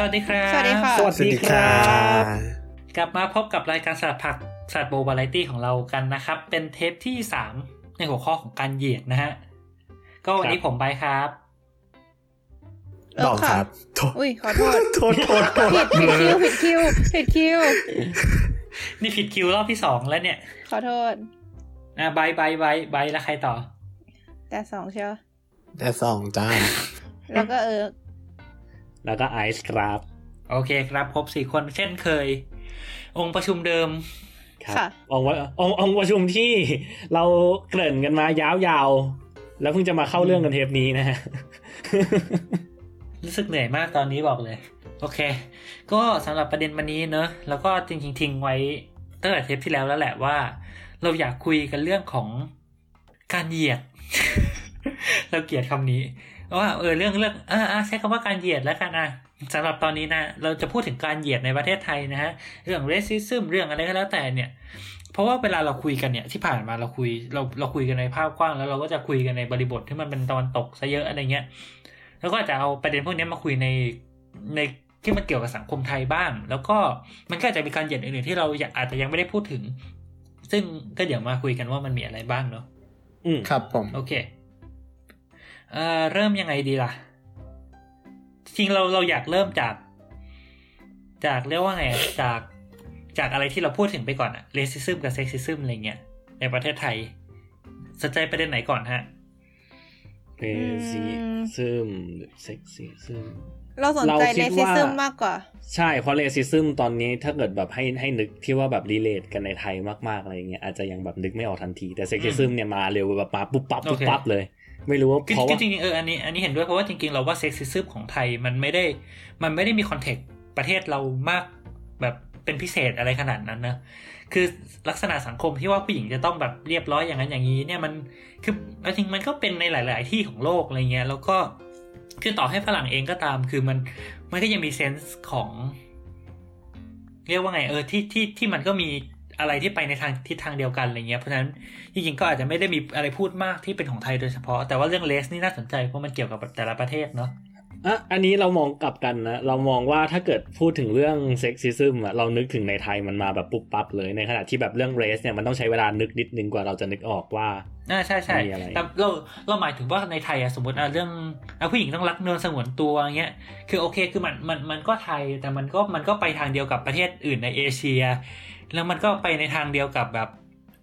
สวัสดีครับ สวัสดีค่ะ สวัสดีครับ กลับมาพบกับรายการสลัดผักสลัดโบบาไลตี้ของเรากันนะครับ เป็นเทปที่สามในหัวข้อของการเหยียดนะฮะ ก็วันนี้ผมไปครับเออดอกครับโทษอุ้ยขอโทษ โทษ โทษ โทษผิดผิดคิว ผิดคิว ผิดคิว นี่ผิดคิวรอบที่สองแล้วเนี่ย ขอโทษ อะใบใบใบใบแล้วใครต่อ แต่สองเชียวแต่สองจ้า แล้วก็เออ แล้วก็ไอซ์ครับ โอเคครับ ครบสี่คนเช่นเคย องค์ประชุมเดิมครับค่ะองค์วะองค์องค์ประชุมที่เราเกริ่นกันมายาวๆ แล้วเพิ่งจะมาเข้าเรื่องกันเทปนี้นะฮะรู้สึกเหนื่อยมากตอนนี้บอกเลย โอเค ก็สำหรับประเด็นวันนี้เนอะแล้วก็จริงๆทิ้งไว้ตั้งแต่เทปที่แล้วแล้วแหละว่า เราอยากคุยกันเรื่องของการเหยียด เราเกลียดคำนี้ ว่าเออเรื่องเรื่องอ่าอ่าใช้คำว่าการเหยียดแล้วกันนะสำหรับตอนนี้นะเราจะพูดถึงการเหยียดในประเทศไทยนะฮะเรื่อง racism เรื่องอะไรก็แล้วแต่เนี่ย เพราะว่าเวลาเราคุยกันเนี่ยที่ผ่านมาเราคุยเราเราคุยกันในภาพกว้าง แล้วเราก็จะคุยกันในบริบทที่มันเป็นตะวันตกซะเยอะอะไรเงี้ยแล้วก็อาจจะเอาประเด็นพวกนี้มาคุยในในที่มันเกี่ยวกับสังคมไทยบ้าง แล้วก็มันก็อาจจะมีการเหยียดอื่นๆที่เราอาจจะยังไม่ได้พูดถึง ซึ่งก็เดี๋ยวมาคุยกันว่ามันมีอะไรบ้างเนาะอืมครับผมโอเค เอ่อเริ่มยังไงดีล่ะ จริงๆเราเราอยากเริ่มจาก จากเรียกว่าไงอะจากจากอะไรที่เราพูดถึงไปก่อนอะ racism กับ sexism อะไรเงี้ยในประเทศไทย สนใจประเด็นไหนก่อนฮะเรซิซึมsexismเราสนใจเราเลคิดว่า racism มากกว่า ใช่เพราะ racism ตอนนี้ถ้าเกิดแบบให้ให้นึกที่ว่าแบบ relate กันในไทยมากๆอะไรเงี้ยอาจจะยังแบบนึกไม่ออกทันที แต่ sexism เนี่ยมาเร็วแบบมาปุ๊บปั๊บปุ๊บปั๊บเลย ไม่รู้ว่าคือเพราะคือว่าจริงๆเอออันนี้อันนี้เห็นด้วยเพราะว่าจริงๆ เราว่า sexism ของไทยมันไม่ได้ มันไม่ได้มี context ประเทศเรามากแบบเป็นพิเศษอะไรขนาดนั้นนะคือลักษณะสังคมที่ว่าผู้หญิงจะต้องแบบเรียบร้อยอย่างนั้นอย่างนี้เนี่ยมันคือเอาจริงมันก็เป็นในหลาย ๆ ที่ของโลกอะไรเงี้ยแล้วก็คือต่อให้ฝรั่งเองก็ตาม คือมันมันก็ยังมีเซนส์ของ เรียกว่าไงเออที่ที่ที่มันก็มี อะไรที่ไปในทางทิศทางเดียวกันอะไรเงี้ยเพราะฉะนั้นจริงๆก็อาจจะไม่ได้มีอะไรพูดมากที่เป็นของไทยโดยเฉพาะ แต่ว่าเรื่องเลสนี่น่าสนใจเพราะมันเกี่ยวกับแต่ละประเทศเนาะอะอันนี้เรามองกลับกันนะเรามองว่าถ้าเกิดพูดถึงเรื่องเซ็กซิซึมอะเรานึกถึงในไทยมันมาแบบปุ๊บปั๊บเลยในขณะที่แบบเรื่องเรสเนี่ยมันต้องใช้เวลานึกนิดนึงกว่าเราจะนึกออกว่าอ่าใช่ใช่มีอะไรแต่เราเราหมายถึงว่าในไทยอะสมมติอะเรื่องอะผู้หญิงต้องรักเนื้อสงวนตัวเงี้ยคือโอเคคือมันมันมันก็ไทยแต่มันก็มันก็ไปทางเดียวกับประเทศอื่นในเอเชีย แล้วมันก็ไปในทางเดียวกับแบบ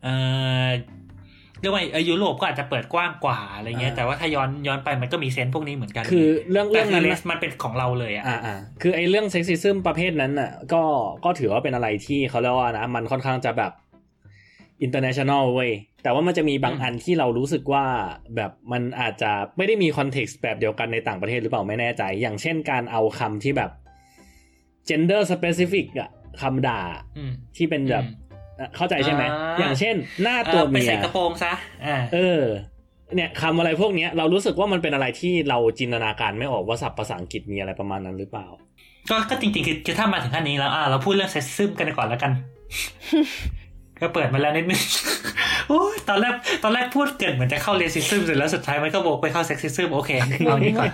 เออเรียกว่าเออยุโรปก็อาจจะเปิดกว้างกว่าอะไรเงี้ยอ่าแต่ว่าถ้าย้อนย้อนไปมันก็มีเซนส์พวกนี้เหมือนกัน คือเรื่องแต่เรื่องคือนั้นเลน่ะสมันเป็นของเราเลยอะอ่าอ่าคือไอ้เรื่องเซ็กซิซึมประเภทนั้นน่ะก็ก็ถือว่าเป็นอะไรที่เขาเรียกว่านะมันค่อนข้างจะแบบinternational เว้ยแต่ว่ามันจะมีบางอันที่เรารู้สึกว่าแบบมันอาจจะไม่ได้มี context แบบเดียวกันในต่างประเทศหรือเปล่าไม่แน่ใจ อย่างเช่นการเอาคำที่แบบ gender specific อะ คำด่าอืมที่เป็นแบบอืมอะเข้าใจใช่ไหมอ่าอย่างเช่น หน้าตัวอไปเมีย เออ ไปใส่กระโปรงซะอ่าเออ เนี่ยคำอะไรพวกเนี้ยเรารู้สึกว่ามันเป็นอะไรที่เราจินตนาการไม่ออกว่าศัพท์ภาษาอังกฤษมีอะไรประมาณนั้นหรือเปล่า ก็ก็จริงๆคือคือถ้ามาถึงขั้นนี้แล้วอ่าเราพูดเรื่อง sexism กันก่อนแล้วกัน ก็เปิดมาแล้วนิดนึงโอ้ยตอนแรกตอนแรกพูดเกิดเหมือนจะเข้า racism เสร็จแล้วสุดท้ายมันก็โบกไปเข้า sexism โอเคเอานี้ก่อน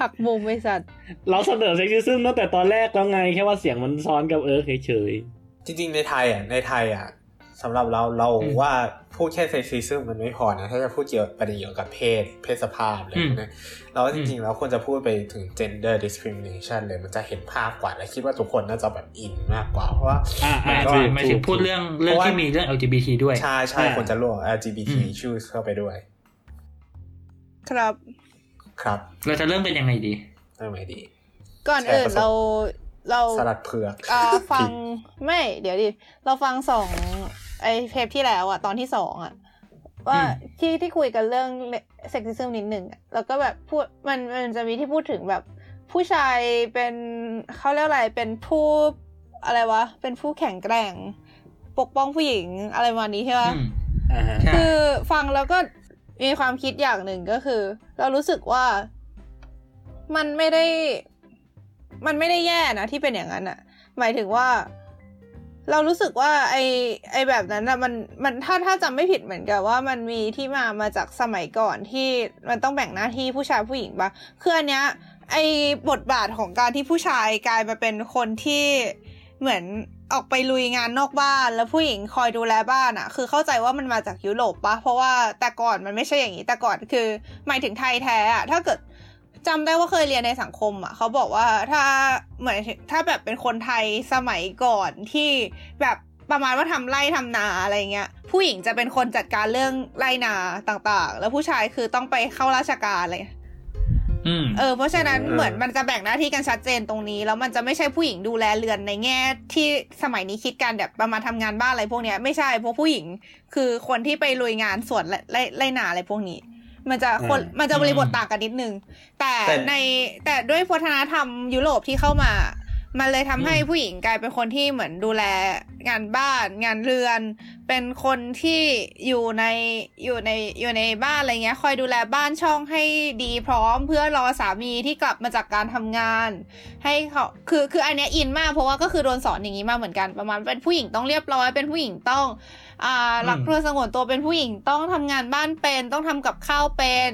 หักมุมไอ้สัตว์เราเสนอ sexism ตั้งแต่ตอนแรกแล้วไงแค่ว่าเสียงมันซ้อนกับเออเฉยจริงๆในไทยอะในไทยอะสำหรับเราเราอืมว่า พูดแค่ sexism มันไม่พอนะ ถ้าจะพูดเกี่ยวกับประเด็นเกี่ยวกับเพศ เพศสภาพอะไรอืมพวกเนี้ยเราว่าจริงๆแล้วควรจะพูดไปถึง gender discrimination เลยมันจะเห็นภาพกว่า และคิดว่าทุกคนน่าจะแบบอินมากกว่า เพราะว่าๆอ่าหมาอ่ายถึถูกหมายถึงพูดเรื่องเรื่องที่มีเรื่อง LGBT ด้วย ใช่ใช่อ่าควรจะรวม LGBT อืม issues เข้าไปด้วย ครับ ครับ เราจะเริ่มกันยังไงดีเริ่มไหนดี ก่อนอื่นแชร์ประสบเราเราสลัดเผือกอ่าฟังผิดไม่ เดี๋ยวดิ เราฟังสอง ไอเทปที่แล้วอะตอนที่สองอะว่าอืมที่ที่คุยกันเรื่อง sexism นิดหนึ่งอะแล้วก็แบบพูดมันมันจะมีที่พูดถึงแบบ ผู้ชายเป็นเขาเรียกอะไรเป็นผู้อะไรวะ เป็นผู้แข็งแกร่ง ปกป้องผู้หญิงอะไรประมาณนี้ใช่ปะอืมอ่าฮะใช่คือฟังแล้วก็มีความคิดอย่างหนึ่งก็คือ เรารู้สึกว่ามันไม่ได้ มันไม่ได้แย่นะที่เป็นอย่างนั้นอะหมายถึงว่า เรารู้สึกว่าไอไอแบบนั้นอะมันมันถ้าถ้าจำไม่ผิดเหมือนกับว่ามันมีที่มามาจากสมัยก่อนที่มันต้องแบ่งหน้าที่ผู้ชายผู้หญิงปะคืออันเนี้ยไอ้บทบาทของการที่ผู้ชายกลายมาเป็นคนที่เหมือนออกไปลุยงานนอกบ้าน แล้วผู้หญิงคอยดูแลบ้านอะคือเข้าใจว่ามันมาจากยุโรปปะเพราะว่าแต่ก่อนมันไม่ใช่อย่างนี้แต่ก่อนคือหมายถึงไทยแท้อะถ้าเกิด จำได้ว่าเคยเรียนในสังคมอะเขาบอกว่าถ้าเหมือนถ้าแบบเป็นคนไทยสมัยก่อนที่แบบประมาณว่าทำไร่ทำนาอะไรเงี้ย ผู้หญิงจะเป็นคนจัดการเรื่องไร่นาต่างๆ แล้วผู้ชายคือต้องไปเข้าราชการอะไรอืมเออเพราะฉะนั้นเออเหมือนมันจะแบ่งหน้าที่กันชัดเจนตรงนี้ แล้วมันจะไม่ใช่ผู้หญิงดูแลเรือนในแง่ที่สมัยนี้คิดกันแบบประมาณทำงานบ้านอะไรพวกเนี้ยไม่ใช่เพราะผู้หญิงคือคนที่ไปลุยงานสวนและไร่ไร่นาอะไรพวกนี้ มันจะคนมันจะบริบทต่างกันนิดนึงแต่แต่ในแต่ด้วยวัฒนธรรมยุโรปที่เข้ามา มันเลยทำให้ผู้หญิงกลายเป็นคนที่เหมือนดูแลงานบ้าน งานเรือน เป็นคนที่อยู่ในอยู่ในอยู่ในบ้านอะไรเงี้ย คอยดูแลบ้านช่องให้ดีพร้อมเพื่อรอสามีที่กลับมาจากการทำงาน ให้เขาคือคืออันเนี้ยอินมากเพราะว่าก็คือโดนสอนอย่างนี้มาเหมือนกันประมาณเป็นผู้หญิงต้องเรียบร้อยเป็นผู้หญิงต้องอ่า รักตัวสงวนตัวเป็นผู้หญิงต้องทำงานบ้านเป็น ต้องทำกับข้าวเป็น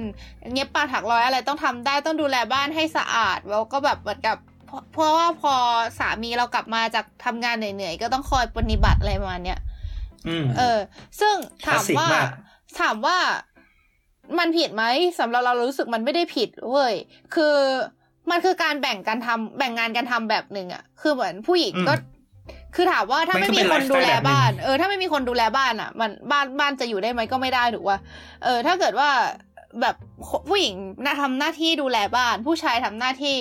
เย็บปาถักร้อยอะไรต้องทำได้ต้องดูแลบ้านให้สะอาดแล้วก็แบบเหมือนกับเพราะเพราะว่าพอสามีเรากลับมาจากทำงานเหนื่อยๆก็ต้องคอยปฏิบัติอะไรประมาณเนี้ยอืมเออ ซึ่งถามคลาสสิกว่ามากถามว่ามันผิดไหมสำหรับเราเรารู้สึกมันไม่ได้ผิดเว้ยคือมันคือการแบ่งการทำแบ่งงานกันทำแบบหนึ่งอะคือเหมือนผู้หญิงก็ คือถามว่าถ้ามันไม่ก็มีเป็นคนดูแลไลฟ์สไตล์แบบหนึ่งบ้าน เออ ถ้าไม่มีคนดูแลบ้านอะมันบ้านบ้านจะอยู่ได้ไหมก็ไม่ได้ถูกว่า เออ ถ้าเกิดว่าแบบผู้หญิงน่าทำหน้าที่ดูแลบ้าน ผู้ชายทำหน้าที่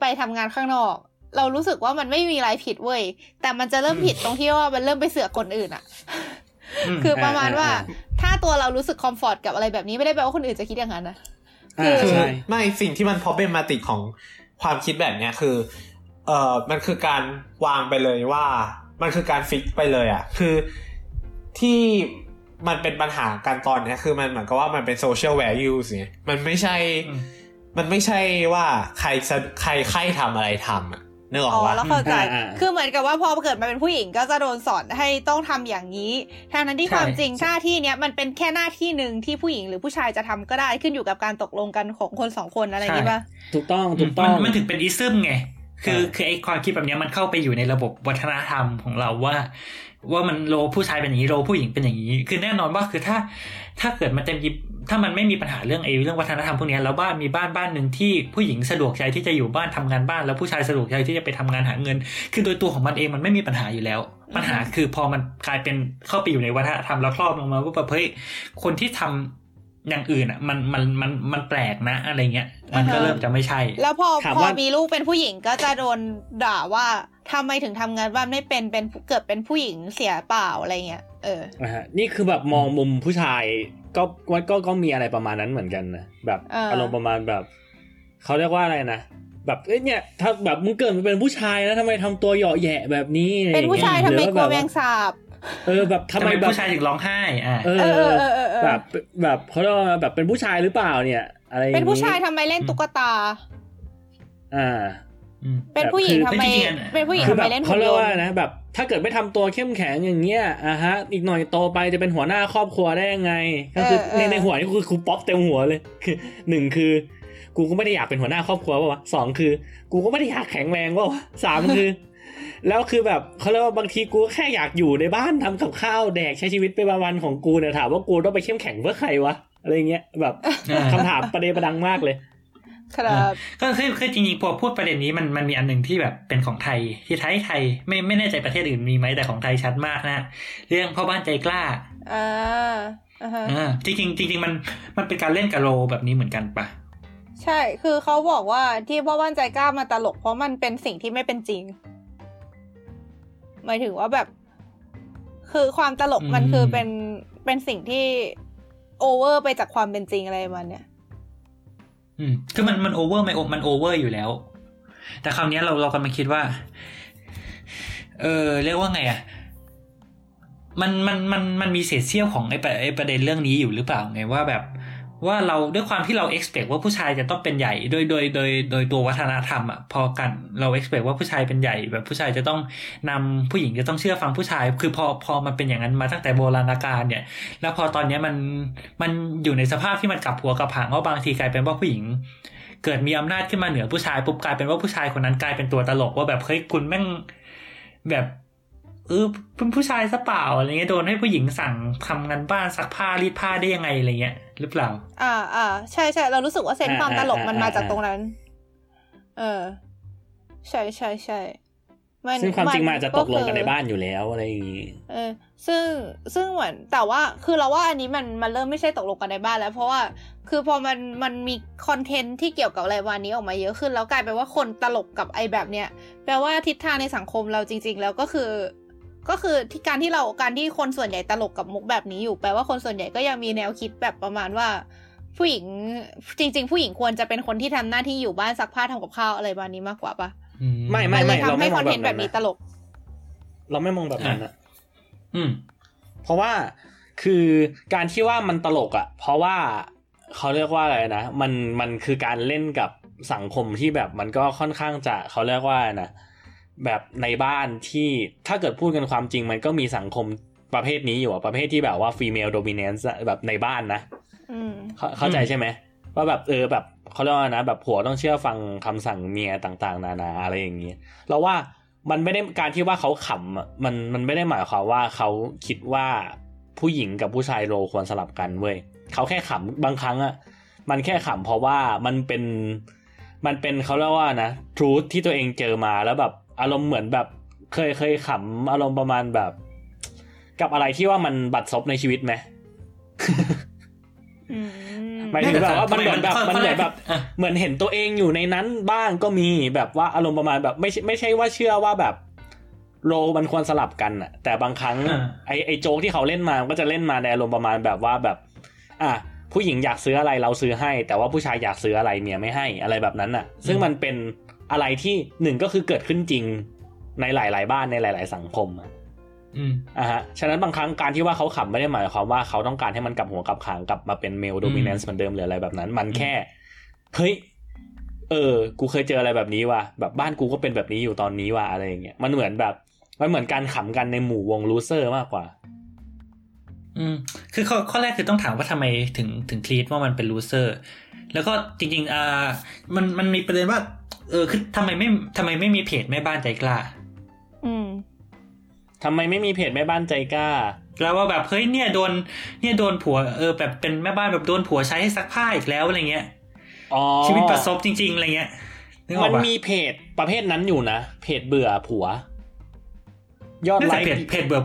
ไปทำงานข้างนอก เรารู้สึกว่ามันไม่มีอะไรผิดเว้ย แต่มันจะเริ่มผิดตรงที่ว่ามันเริ่มไปเสือกคนอื่นอะมคือประมาณว่าอ่า ถ้าตัวเรารู้สึกคอมฟอร์ตกับอะไรแบบนี้ไม่ได้แปลว่าคนอื่นจะคิดอย่างนั้นนะอ่าคือใช่ไม่สิ่งที่มัน problematic ของความคิดแบบเนี้ยคือ เอ่อมันคือการวางไปเลยว่า มันคือการฟิกไปเลยอะ คือที่มันเป็นปัญหาการตอนเนี้ยคือมันเหมือนกับว่ามันเป็น social values ไงมันไม่ใช่อืมมันไม่ใช่ว่าใครสะใครใครทำอะไรทำอะนึกออกอ๋อปะแล้วเข้าใจอ่าอ่าคือเหมือนกับว่าพอเกิดมาเป็นผู้หญิงก็จะโดนสอนให้ต้องทำอย่างนี้ทางนั้นที่ใช่ความจริงหน้าที่เนี้ยมันเป็นแค่หน้าที่หนึ่งที่ผู้หญิงหรือผู้ชายจะทำก็ได้ขึ้นอยู่กับการตกลงกันของคนสองคนอะไรอย่างนี้ป่ะถูกต้องถูกต้มัอนงมันถึงเป็นอิซึมไง คืออ่าคือไอความคิดแบบเนี้ยมันเข้าไปอยู่ในระบบวัฒนธรรมของเราว่า ว่ามันโลผู้ชายเป็นอย่างนี้โลผู้หญิงเป็นอย่างนี้ คือแน่นอนว่าคือถ้าถ้าเกิดมันจะมีถ้ามันไม่มีปัญหาเรื่องไอ้เรื่องวัฒนธรรมพวกเนี้ยแล้วบ้านมีบ้านบ้านหนึ่งที่ผู้หญิงสะดวกใจที่จะอยู่บ้านทำงานบ้าน แล้วผู้ชายสะดวกใจที่จะไปทำงานหาเงิน คือโดยตัวของมันเองมันไม่มีปัญหาอยู่แล้ว ปัญหาคือพอมันกลายเป็นเข้าไปอยู่ในวัฒนธรรมแล้วครอบลงมาว่าแบบเฮ้ยคนที่ทำ อย่างอื่นอะมันมันมันมันแปลกนะ อะไรเงี้ย มันก็อ่าฮะเริ่มจะไม่ใช่ แล้วพอถามพอว่ามีลูกเป็นผู้หญิงก็จะโดนด่าว่าทำไมถึงทำงานบ้านไม่เป็นเป็นเกิดเป็นผู้หญิงเสียเปล่าอะไรเงี้ยเออนะฮะนี่คือแบบมองมุมผู้ชายก็ก็ก็ก็มีอะไรประมาณนั้นเหมือนกันนะแบบเออออารมณ์ประมาณแบบเขาเรียกว่าอะไรนะแบบเอ้ยเนี่ยถ้าแบบมึงเกิดมาเป็นผู้ชายแล้วทำไมทำตัวเหยาะแหยะแบบนี้อะไรอเป็นงงี้ผู้ชายทำไมหรือกลัวแบบแมงสาบ เออแบบทำทำไมไมแบบผู้ชายถึงร้องไห้อ่าเอเออเอออเออเออเออแบบแบบเขาเรียกว่าแบบเป็นผู้ชายหรือเปล่าเนี่ย อะไรอย่างเป็นผู้ชายงี้ทำไมเล่นตุ๊กตา อ่าอืมเป็นผู้หญิงคือทำไมจริงๆอะเป็นผู้หญิงคือทำแบไมบเล่นเขาหุ่นเรียยกนว่าต์นะแบบ ถ้าเกิดไม่ทำตัวเข้มแข็งอย่างเงี้ยอะฮะ อีกหน่อยโตไปจะเป็นหัวหน้าครอบครัวได้ยังไง ก็คือในในหัวนี่คือครูป๊อปเต็มหัวเลยคือหนึ่งคือ กูก็ไม่ได้อยากเป็นหัวหน้าครอบครัวป่าวะสองคือ กูก็ไม่ได้อยากแข็งแรงป่าวะสามคือ แล้วคือแบบเขาเรียกว่าบางทีกูแค่อยากอยู่ในบ้านทำกับข้าวแดกใช้ชีวิตไปวันๆของกูเนี่ยถามว่ากูต้องไปเข้มแข็งเพื่อใครวะอะไรเงี้ยแบบอ่าคำถามประเด็นประดังมากเลยครับก็คือคือจริงๆพอพูดประเด็นนี้มันมันมีอันหนึ่งที่แบบเป็นของไทยที่ไทยไทยไม่ไม่แน่ใจประเทศอื่นมีไหมแต่ของไทยชัดมากนะ เรื่องพ่อบ้านใจกล้าอ่าอ่าฮะอ่าจริงๆจริงๆมันมันเป็นการเล่นกับโรแบบนี้เหมือนกันปะใช่คือเขาบอกว่าที่พ่อบ้านใจกล้ามาตลกเพราะมันเป็นสิ่งที่ไม่เป็นจริง หมายถึงว่าแบบ คือความตลกมันคือเป็นเป็นสิ่งที่โอเวอร์ไปจากความเป็นจริงอะไรประมาณเนี่ย อืม คือมันมันโอเวอร์ไม่มันโอเวอร์อยู่แล้ว แต่คราวเนี้ยเราเรากำลังคิดว่า เออเรียกว่าไงอะมันมันมันมันมีเศษเสี้ยวของไอ้ประไอ้ประเด็นเรื่องนี้อยู่หรือเปล่าไงว่าแบบ ว่าเราด้วยความที่เรา expect ว่าผู้ชายจะต้องเป็นใหญ่ โดยโดยโดยโดยตัววัฒนธรรมอะพอกันเรา expect ว่าผู้ชายเป็นใหญ่ แบบผู้ชายจะต้องนำผู้หญิงจะต้องเชื่อฟังผู้ชาย คือพอพอมันเป็นอย่างนั้นมาตั้งแต่โบราณกาลเนี่ย แล้วพอตอนเนี้ยมันมันอยู่ในสภาพที่มันกลับหัวกลับหางว่าบางทีกลายเป็นว่าผู้หญิง เกิดมีอำนาจขึ้นมาเหนือผู้ชายปุ๊บกลายเป็นว่าผู้ชายคนนั้นกลายเป็นตัวตลกว่าแบบเฮ้ยคุณแม่งแบบ เออเป็นผู้ชายซะเปล่าอะไรเงี้ยโดนให้ผู้หญิงสั่งทำงานบ้านซักผ้ารีดผ้าได้ยังไงอะไรเงี้ยหรือเปล่า อ่าอ่าใช่ใช่เรารู้สึกว่าเซนส์ความตลกมันมาจากตรงนั้น เออ ใช่ใช่ใช่นซึ่งความจริงมันอาจจะตกลงกันในคือบ้านอยู่แล้วอะไรอย่างงี้ เออ ซึ่งซึ่งเหมือนแต่ว่าคือเราว่าอันนี้มันมันเริ่มไม่ใช่ตกลงกันในบ้านแล้ว เพราะว่าคือพอมันมันมีคอนเทนต์ที่เกี่ยวกับอะไรวันนี้ออกมาเยอะขึ้น แล้วกลายเป็นว่าคนตลกกับไอ้แบบเนี้ยแปลว่าทิศทางในสังคมเราจริง ๆ แล้วก็คือ ก็คือที่การที่เราการที่คนส่วนใหญ่ตลกกับมุกแบบนี้อยู่แปลว่าคนส่วนใหญ่ก็ยังมีแนวคิดแบบประมาณว่า ผู้หญิงจริง ๆ ผู้หญิงควรจะเป็นคนที่ทำหน้าที่อยู่บ้านซักผ้าทำกับข้าวอะไรประมาณนี้มากกว่าปะอืไม่มันเลยเราทำไม่ให้มคอองนแบบเทนต์นั้แบนบนี้นะตลก เราไม่มองแบบนั้นนะอืม เพราะว่าคือการที่ว่ามันตลกอะ เพราะว่าเขาเรียกว่าอะไรนะมันมันคือการเล่นกับสังคมที่แบบมันก็ค่อนข้างจะเขาเรียกว่านะ แบบในบ้านที่ถ้าเกิดพูดกันความจริงมันก็มีสังคมประเภทนี้อยู่อะประเภทที่แบบว่า female dominance อะแบบในบ้านนะอืมเข้าเข้าใจใช่ไหมว่าแบบเออแบบเขาเรียกว่านะ แบบผัวต้องเชื่อฟังคำสั่งเมียต่างๆ นานาอะไรอย่างนี้เราว่ามันไม่ได้การที่ว่าเขาขำอะมันมันไม่ได้หมายความว่าเขาคิดว่าผู้หญิงกับผู้ชายโรลควรสลับกันเว้ยเขาแค่ขำบางครั้งอะมันแค่ขำเพราะว่ามันเป็นมันเป็นเขาเรียกว่านะทรูธที่ตัวเองเจอมาแล้วแบบ อารมณ์เหมือนแบบเคยเคยขำอารมณ์ประมาณแบบ กับอะไรที่ว่ามันบัดซบในชีวิตไหมอืมหมายถึงแบบว่ามันเหมือนแบบทำไมมันเหมือนแบบอะเหมือนเห็นตัวเองอยู่ในนั้นบ้างก็มีแบบว่าอารมณ์ประมาณแบบไม่ใช่ไม่ใช่ว่าเชื่อว่าแบบโรลมันควรสลับกันอะแต่บางครั้งอ่าไอไอโจ๊กที่เขาเล่นมาก็จะเล่นมาในอารมณ์ประมาณแบบว่าแบบ อะ ผู้หญิงอยากซื้ออะไรเราซื้อให้ แต่ว่าผู้ชายอยากซื้ออะไรเมียไม่ให้อะไรแบบนั้นอะซึ่งมันเป็นอะไรที่หนึ่งก็คือเกิดขึ้นจริงในหลาย ๆ บ้านในหลาย ๆ สังคมอะอืมอะฮะ ฉะนั้นบางครั้งการที่ว่าเขาขำไม่ได้หมายความว่าเขาต้องการให้มันกลับหัวกลับหางกลับมาเป็น male dominance เหมือนเดิมหรืออะไรแบบนั้น มันแค่เฮ้ยเออ กูเคยเจออะไรแบบนี้ว่ะแบบบ้านกูก็เป็นแบบนี้อยู่ตอนนี้ว่ะอะไรอย่างเงี้ยมันเหมือนแบบมันเหมือนการขำกันในหมู่วง loser มากกว่า อืมคือข้อข้อแรกคือต้องถามว่าทำไมถึงถึง treat ว่ามันเป็น loser แล้วก็จริงๆอ่ามันมันมีประเด็นว่า เออคือทำไมไม่ทำไมไม่มีเพจแม่บ้านใจกล้า อืมทำไมไม่มีเพจแม่บ้านใจกล้าแล้วว่าแบบเฮ้ยเนี่ยโดนเนี่ยโดนผัวเออแบบเป็นแม่บ้านแบบโดนผัวใช้ให้ซักผ้าอีกแล้วอะไรเงี้ยอ๋อชีวิตประสบจริง ๆ อะไรเงี้ยนึกอมัอกนปะมีเพจประเภทนั้นอยู่นะ เพจเบื่อผัวยอดน่าไลจะค์เพจเพจเบื่อ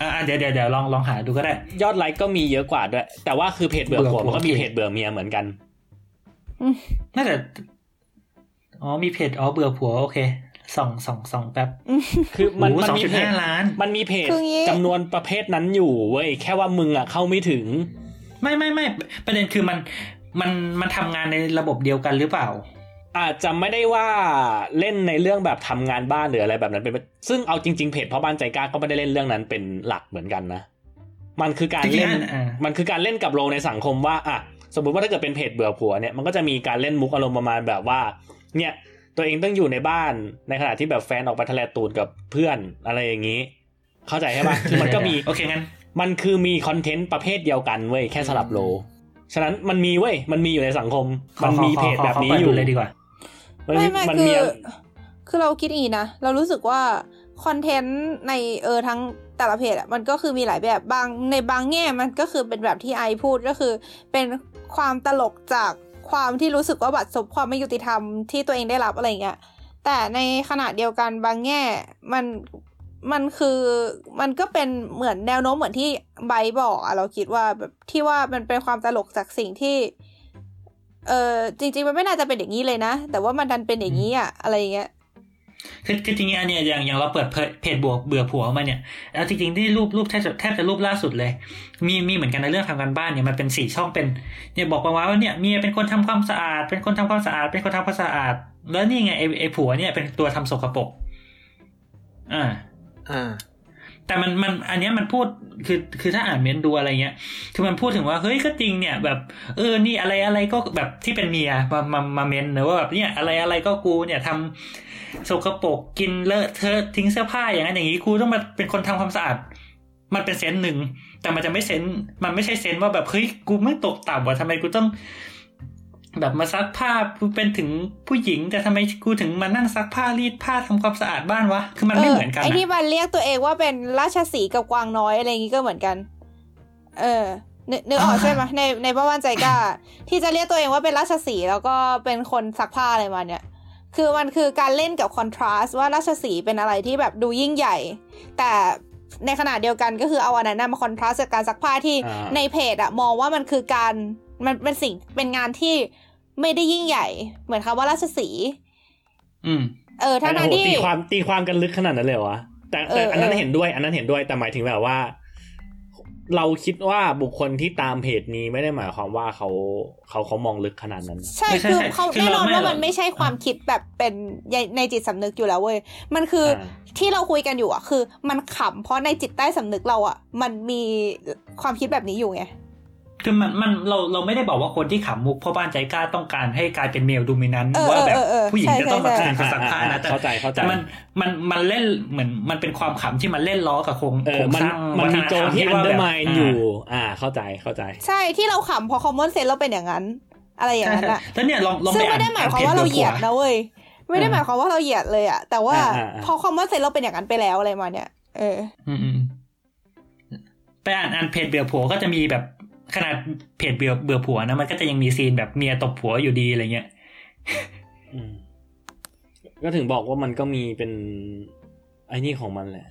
อ่าเดี๋ยวเดี๋ยวเดี๋ยวลองลองหาดูก็ได้ ยอดไลค์ก็มีเยอะกว่าด้วย แต่ว่าคือเพจเบื่อผัวเบื่อผัวมันก็มีโอเคเพจเบื่อเมียเหมือนกันน่าจะอ๋อมีเพจอ๋อเบื่อผัวโอเคส่องส่องส่องแป๊บคือมันโอ้มันสองมีจุดเพจห้าล้าน มันมีเพจคืองี้จำนวนประเภทนั้นอยู่เว้ยแค่ว่ามึงอะเข้าไม่ถึง ไม่ไม่ไม่ประเด็นคือมันมันมันทำงานในระบบเดียวกันหรือเปล่า อาจจะไม่ได้ว่าเล่นในเรื่องแบบทำงานบ้านหรืออะไรแบบนั้นเป็นซึ่งเอาจริง ๆ เพจพ่อบ้านใจกล้าก็ไม่ได้เล่นเรื่องนั้นเป็นหลักเหมือนกันนะ มันคือการจริงๆเล่นอะอ่ามันคือการเล่นกับโลในสังคมว่าอะสมมุติว่าถ้าเกิดเป็นเพจเบื่อผัวเนี่ยมันก็จะมีการเล่นมุกอารมณ์ประมาณแบบว่า เนี่ยตัวเองต้องอยู่ในบ้านในขณะที่แบบแฟนออกไปทะเลตูดกับเพื่อนอะไรอย่างนี้ เข้าใจใช่ปะคือมันก็มีโอเคงั้นมันคือมีคอนเทนต์ประเภทเดียวกันเว้ยแค่สลับโล ฉะนั้นมันมีเว้ยมันมีอยู่ในสังคมขอมันมีขอเพจขอแบบนี้ขอเปิดอดูยู่เลยดีกว่ามัน ไม่มีไม่มันคืมีอคือเราคิดอย่างนี้นะ เรารู้สึกว่าคอนเทนต์ในเออทั้งแต่ละเพจอะมันก็คือมีหลายแบบบางในบางแง่มันก็คือเป็นแบบที่ไอพูดก็คือ เป็นความตลกจากความที่รู้สึกว่าบัตรซบความไม่ยุติธรรมที่ตัวเองได้รับอะไรเงี้ยแต่ในขณะเดียวกันบางแง่มันมันคือมันก็เป็นเหมือนแนวโน้มเหมือนที่ไบร์ทบอกอะเราคิดว่าแบบที่ว่ามันเป็นความตลกจากสิ่งที่ เออจริง ๆ มันไม่น่าจะเป็นอย่างนี้เลยนะ แต่ว่ามันดันเป็นอย่างนี้อะอะไรอย่างเงี้ยคือคือจริงๆอันเนี้ยอย่างอย่างเราเปิดเพจเพจบวกเบื่อผัวมาเนี่ยแล้วจริงๆที่รูปรูปแทบจะแทบจะรูปล่าสุดเลย มีมีเหมือนกันในเรื่องทำการบ้านเนี่ยมันเป็นสี่ช่องเป็นเนี่ยบอกประมาณว่าเนี่ยเมียเป็นคนทำความสะอาด เป็นคนทำความสะอาด เป็นคนทำความสะอาด แล้วนี่ไงไอไอผัวเนี่ยเป็นตัวทำสกปรกอ่าอ่า แต่มันมันอันเนี้ยมันพูดคือคือถ้าอ่านเมนต์ดูอะไรเงี้ย คือมันพูดถึงว่าเฮ้ยก็จริงเนี่ยแบบเออนี่อะไรอะไรก็แบบที่เป็นเมียมามามาเมนต์เนอะว่าแบบเนี่ยอะไรอะไรก็กูเนี่ยทำสกปรกกินเลอะเทอะทิ้งเสื้อผ้าอย่างนั้นอย่างนี้กูต้องมาเป็นคนทำความสะอาด มันเป็นเซนส์หนึ่งแต่มันจะไม่เซนส์มันไม่ใช่เซนส์ว่าแบบเฮ้ยกูไม่ตกต่ำว่ะทำไมกูต้อง แบบมาซักผ้ากูเป็นถึงผู้หญิงแต่ทำไมกูถึงมานั่งซักผ้ารีดผ้าทำความสะอาดบ้านวะคือมันไม่เหมือนกันไอที่อะมันเรียกตัวเองว่าเป็นราชสีห์กับกวางน้อยอะไรอย่างงี้ก็เหมือนกัน เออนึกนึกออกใช่ไหมในในบ้านใจกล้าที่จะเรียกตัวเองว่าเป็นราชสีห์แล้วก็เป็นคนซักผ้าอะไรมาเนี่ยคือมันคือการเล่นกับคอนทราสต์ว่าราชสีห์เป็นอะไรที่แบบดูยิ่งใหญ่ แต่ในขณะเดียวกันก็คือเอาอันนั้นนะมาคอนทราสต์กับการซักผ้าที่อ่าในเพจอะมองว่ามันคือการ มันเป็นสิ่งเป็นงานที่ไม่ได้ยิ่งใหญ่ เหมือนคำว่าราชสีห์อืม เออทั้งโอ้นั้นโหที่ตีความตีความกันลึกขนาดนั้นเลยเหรอวะแต่แต่เอออัอันนั้นเออเห็นด้วย อันนั้นเห็นด้วยแต่หมายถึงแบบว่า เราคิดว่าบุคคลที่ตามเพจนี้ไม่ได้หมายความว่าเขาเขาเขามองลึกขนาดนั้น ใช่ไม่ใช่คือใช่เขาคือแน่นอนเราไม่ว่ามันเราไม่ใช่ความคิดแบบเป็นในในจิตสำนึกอยู่แล้วเว้ยมันคืออาที่เราคุยกันอยู่อะคือ มันขำเพราะในจิตใต้สำนึกเราอะ มันมีความคิดแบบนี้อยู่ไง คือมันมันเราเราไม่ได้บอกว่าคนที่ขำมุกพ่อบ้านใจกล้าต้องการให้กลายเป็นเมลดูมินันเออว่าแบบเออเออผู้หญิงใช่จะต้องมาใช่แทนสักผ้านะแต่เข้าใจเข้าใจแต่มันมันมันเล่นเหมือนมันเป็นความขำที่มันเล่นล้อกับโครงเอโครองมันสร้างมันมีโจวัฒธรรที่อันว่าเดอแบบร์มายอยู่ อ่าเข้าใจเข้าใจ ใช่ที่เราขำเพราะคอมมอนเซนเราเป็นอย่างนั้น อะไรอย่างใช่นั้นใช่อะแล้วเนี่ยลองลองซึ่งไปอ่าไม่นได้หมายความอ่ว่าเราพจเหยียดผัวนะเว้ยไม่ได้เออหมายความว่าเราเหยียดเลยอะแต่ว่าอ่าอ่าอ่าพอคอมมอนเซนเราเป็นอย่างนั้นไปแล้วอะไรมาเนี่ย เอออืมอืมไปอ่านอ่านเพจเบื่อผัวก็จะมีแบบ ขนาดเพจเบื่อเบื่อผัวนะ มันก็จะยังมีซีนแบบเมียตบผัวอยู่ดีอะไรเงี้ยอืมก็ถึงบอกว่ามันก็มีเป็นไอ้นี่ของมันแหละ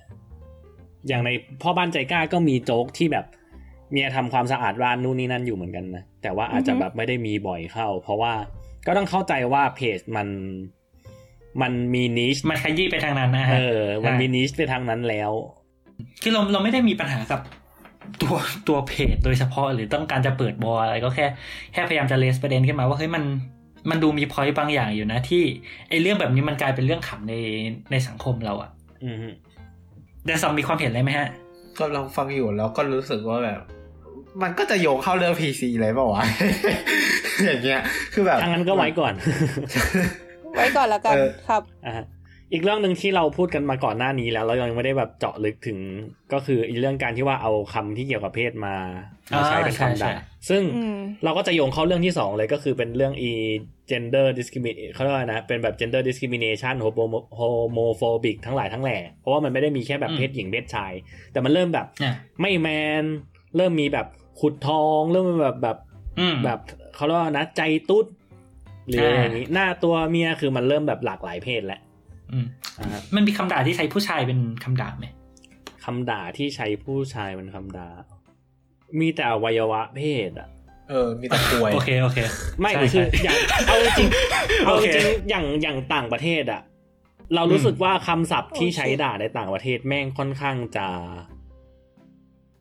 อย่างในพ่อบ้านใจกล้าก็มีโจ๊กที่แบบเมียทำความสะอาดร้านนู่นนี่นั่นอยู่เหมือนกันนะ แต่ว่าอาจจะอือฮึแบบไม่ได้มีบ่อยเข้า เพราะว่าก็ต้องเข้าใจว่าเพจมันมันมีนิชมันขยี้ไปทางนั้นนะฮะเออ มันมีใช่นิชไปทางนั้นแล้ว คือเราเราไม่ได้มีปัญหากับ ตัวตัวเพจโดยเฉพาะหรือต้องการจะเปิดบอลอะไรก็แค่แค่พยายามจะ raise ประเด็นขึ้นมาว่าเฮ้ยมันมันดูมี point บางอย่างอยู่นะที่ไอเรื่องแบบนี้มันกลายเป็นเรื่องขำในในสังคมเราอะอืมฮึเดซอมมีความเห็นอะไรไหมฮะ ก็ลองฟังอยู่แล้วก็รู้สึกว่าแบบ มันก็จะโยงเข้าเรื่อง PC เลยเปล่าวะอย่างเงี้ย คือแบบทางนั้นก็ไว้ก่อน ไว้ก่อนละกันเออครับอ่าฮะ อีกเรื่องหนึ่งที่เราพูดกันมาก่อนหน้านี้แล้ว เรายังไม่ได้แบบเจาะลึกถึงก็คืออีเรื่องการที่ว่าเอาคำที่เกี่ยวกับเพศมามาใช้เป็นอ่าใช่คำด่าใช่ซึ่งอืมเราก็จะโยงเข้าเรื่องที่สองเลยก็คือเป็นเรื่อง e gender discrimination เขาเรียกว่านะเป็นแบบ gender discrimination homo homophobic ทั้งหลายทั้งแหล่ เพราะว่ามันไม่ได้มีแค่แบบอืมเพศหญิงเพศชาย แต่มันเริ่มแบบเนี่ยไม่แมน เริ่มมีแบบขุดทองเริ่มแบบแบบอืมแบบเขาเรียกว่านะใจตุ๊ดหรืออะไรอ่าอย่างนี้หน้าตัวเมียคือมันเริ่มแบบหลากหลายเพศแล้วอื มอ่าฮะมันมีคำด่าที่ใช้ผู้ชายเป็นคำด่าไหมคำด่าที่ใช้ผู้ชายเป็นคำด่า มีแต่อวัยวะเพศอะเออ มีแต่ป่วย โอเค โอเค ไม่ใช่คือใช่อย่างเอาจริง เอาโอจเคริง อย่าง อย่างต่างประเทศอะเรารู้สึกว่าคำศัพท์ที่ใช้ด่าในต่างประเทศแม่งค่อนข้างจะ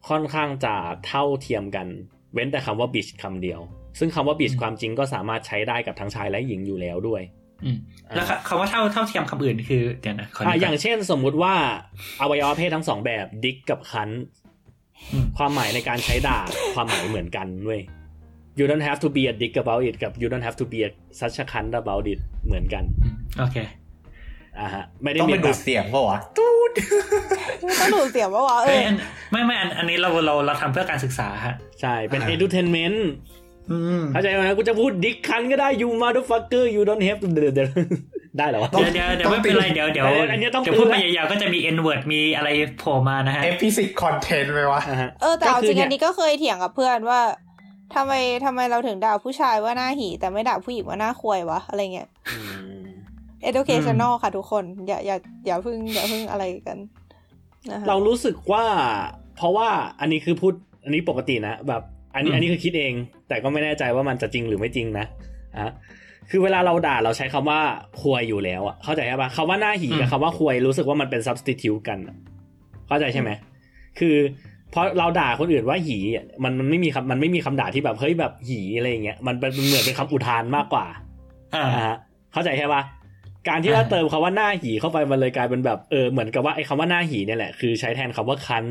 ค่อนข้างจะเท่าเทียมกัน เว้นแต่คำว่าบิชคำเดียว ซึ่งคำว่าบิชความจริงก็สามารถใช้ได้กับทั้งชายและหญิงอยู่แล้วด้วยอืม แล้วคคำว่าเท่าเท่าเทียมคำอื่นคือเดี๋ยวนะขออะนึกก่นอย่างเช่นสมมุติว่าอวัยวะเพศทั้งสองแบบดิกกับคันอืมความหมายในการใช้ด่าความหมายเหมือนกันเว้ย you don't have to be a dick about it กับ you don't have to be a such a cunt about it เหมือนกันอืมโอเคอ่าฮะไม่ได้ต้องมีเป็นแบดูบดเสียงเปล่าวะตูดต้องดูดเสียงว่าวะเอเฮ้ยออันไม่ไม่อันอันนี้เราเราเราทำเพื่อการศึกษาฮะ ใช่ เป็นอ่า edutainment อืมเข้าใจไหมกูจะพูดดิกคันก็ได้ you motherfucker you don't have to ได้เหรอวะ เดี๋ยวเดี๋ยวเดี๋ยวไม่เป็นไรเดี๋ยวเดี๋ยวเอออันนี้ต้องเดี๋ยวพูดเตืไปอนยาวๆก็จะมี n word มีอะไรโผล่มานะฮะเอพิสิกคอนเทนต์ไหมวะอ่าฮะเออแต่เอาจริงก็คือเนี่ยอันนี้ก็เคยเถียงกับเพื่อนว่าทำไมทำไมเราถึงด่าผู้ชายว่าหน้าหี แต่ไม่ด่าผู้หญิงว่าหน้าควยวะ อะไรเงี้ยอืม educational ค่ะทุกคน อย่าอย่าอย่าเพึ่งอย่าเพึ่งอะไรกันนะคะเรารู้สึกว่า เพราะว่าอันนี้คือพูดอันนี้ปกตินะแบบ อันนี้อืมอันนี้คือคิดเอง แต่ก็ไม่แน่ใจว่ามันจะจริงหรือไม่จริงนะอะคือเวลาเราด่าเราใช้คำว่าควยอยู่แล้วอะเข้าใจใช่ปะคำว่าหน้าหีกับคำว่าควยรู้สึกว่ามันเป็น substitute กันอะเข้าใจใช่ไหมคือเพราะเราด่าคนอื่นว่าหีอะมันมันไม่มีคำมันไม่มีคำด่าที่แบบเฮ้ยแบบหีอะไรอย่างเงี้ยมันเป็นมันเหมือนเป็นคำอุทานมากกว่าอ่าอ่าฮะเข้าใจใช่ปะการที่ว่าอ่าเติมคำว่าหน้าหีเข้าไปมันเลยกลายเป็นแบบเออเหมือนกับว่าไอ้คำว่าหน้าหีเนี่ยแหละคือใช้แทนคำว่าคัน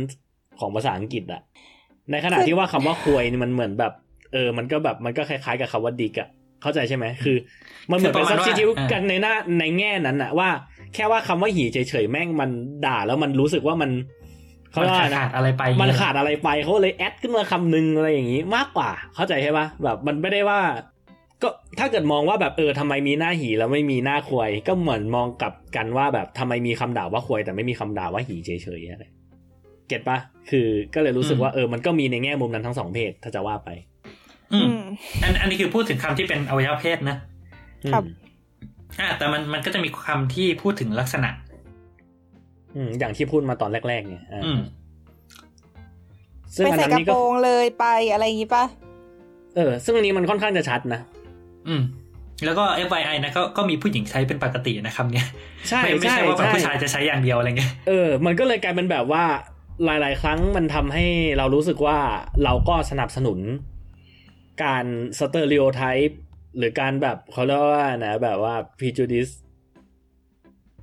ของภาษาอังกฤษอะ ในขณะที่ว่าคำว่าควยนี่มันเหมือนแบบ เออ มันก็แบบมันก็คล้ายๆกับคำว่าดิกอะเข้าใจใช่ไหมคือ มันเหมือนเป็นคือประมาณว่า substitute อ่ากันในหน้าในแง่นั้นอะว่า แค่ว่าคำว่าหีเฉยๆแม่งมันด่าแล้วมันรู้สึกว่ามันเขามันเรียกว่าขาดนะขาดอะไรไป มันขาดอะไรไปเขาเลยแอดขึ้นมาคำนึงอะไรอย่างนี้มากกว่า เข้าใจใช่ปะแบบมันไม่ได้ว่า ก็ถ้าเกิดมองว่าแบบเออทำไมมีหน้าหีแล้วไม่มีหน้าควายก็เหมือนมองกลับกันว่าแบบทำไมมีคำด่าว่าควายแต่ไม่มีคำด่าว่าหีเฉยๆอะไร เก็ตปะคือก็เลยรู้สึกว่าเออมันก็มีในแง่มุมนั้นทั้งสองเพศถ้าจะว่าไป อือืมมอันอันนี้คือพูดถึงคำที่เป็นอวัยวะเพศนะครับอืมอ่าแต่มันมันก็จะมีคำที่พูดถึงลักษณะ อืมอย่างที่พูดมาตอนแรก ๆ เนี่ยอ่าอืมซึ่งไปอันใส่นั้นกระนี่โปก็รงเลยไปอะไรอย่างงี้ปะเออ ซึ่งอันนี้มันค่อนข้างจะชัดนะอืม แล้วก็ FYI นะก็ก็มีผู้หญิงใช้เป็นปกตินะครับเนี่ยใช่ไม่ไม่ใช่ใช่ว่าแบบใช่ผู้ชายจะใช้อย่างเดียวอะไรเงี้ยเออ มันก็เลยกลายเป็นแบบว่า หลาย ๆ ครั้งมันทำให้เรารู้สึกว่าเราก็สนับสนุน การ stereotype หรือการแบบเขาเรียกว่านะแบบว่า prejudice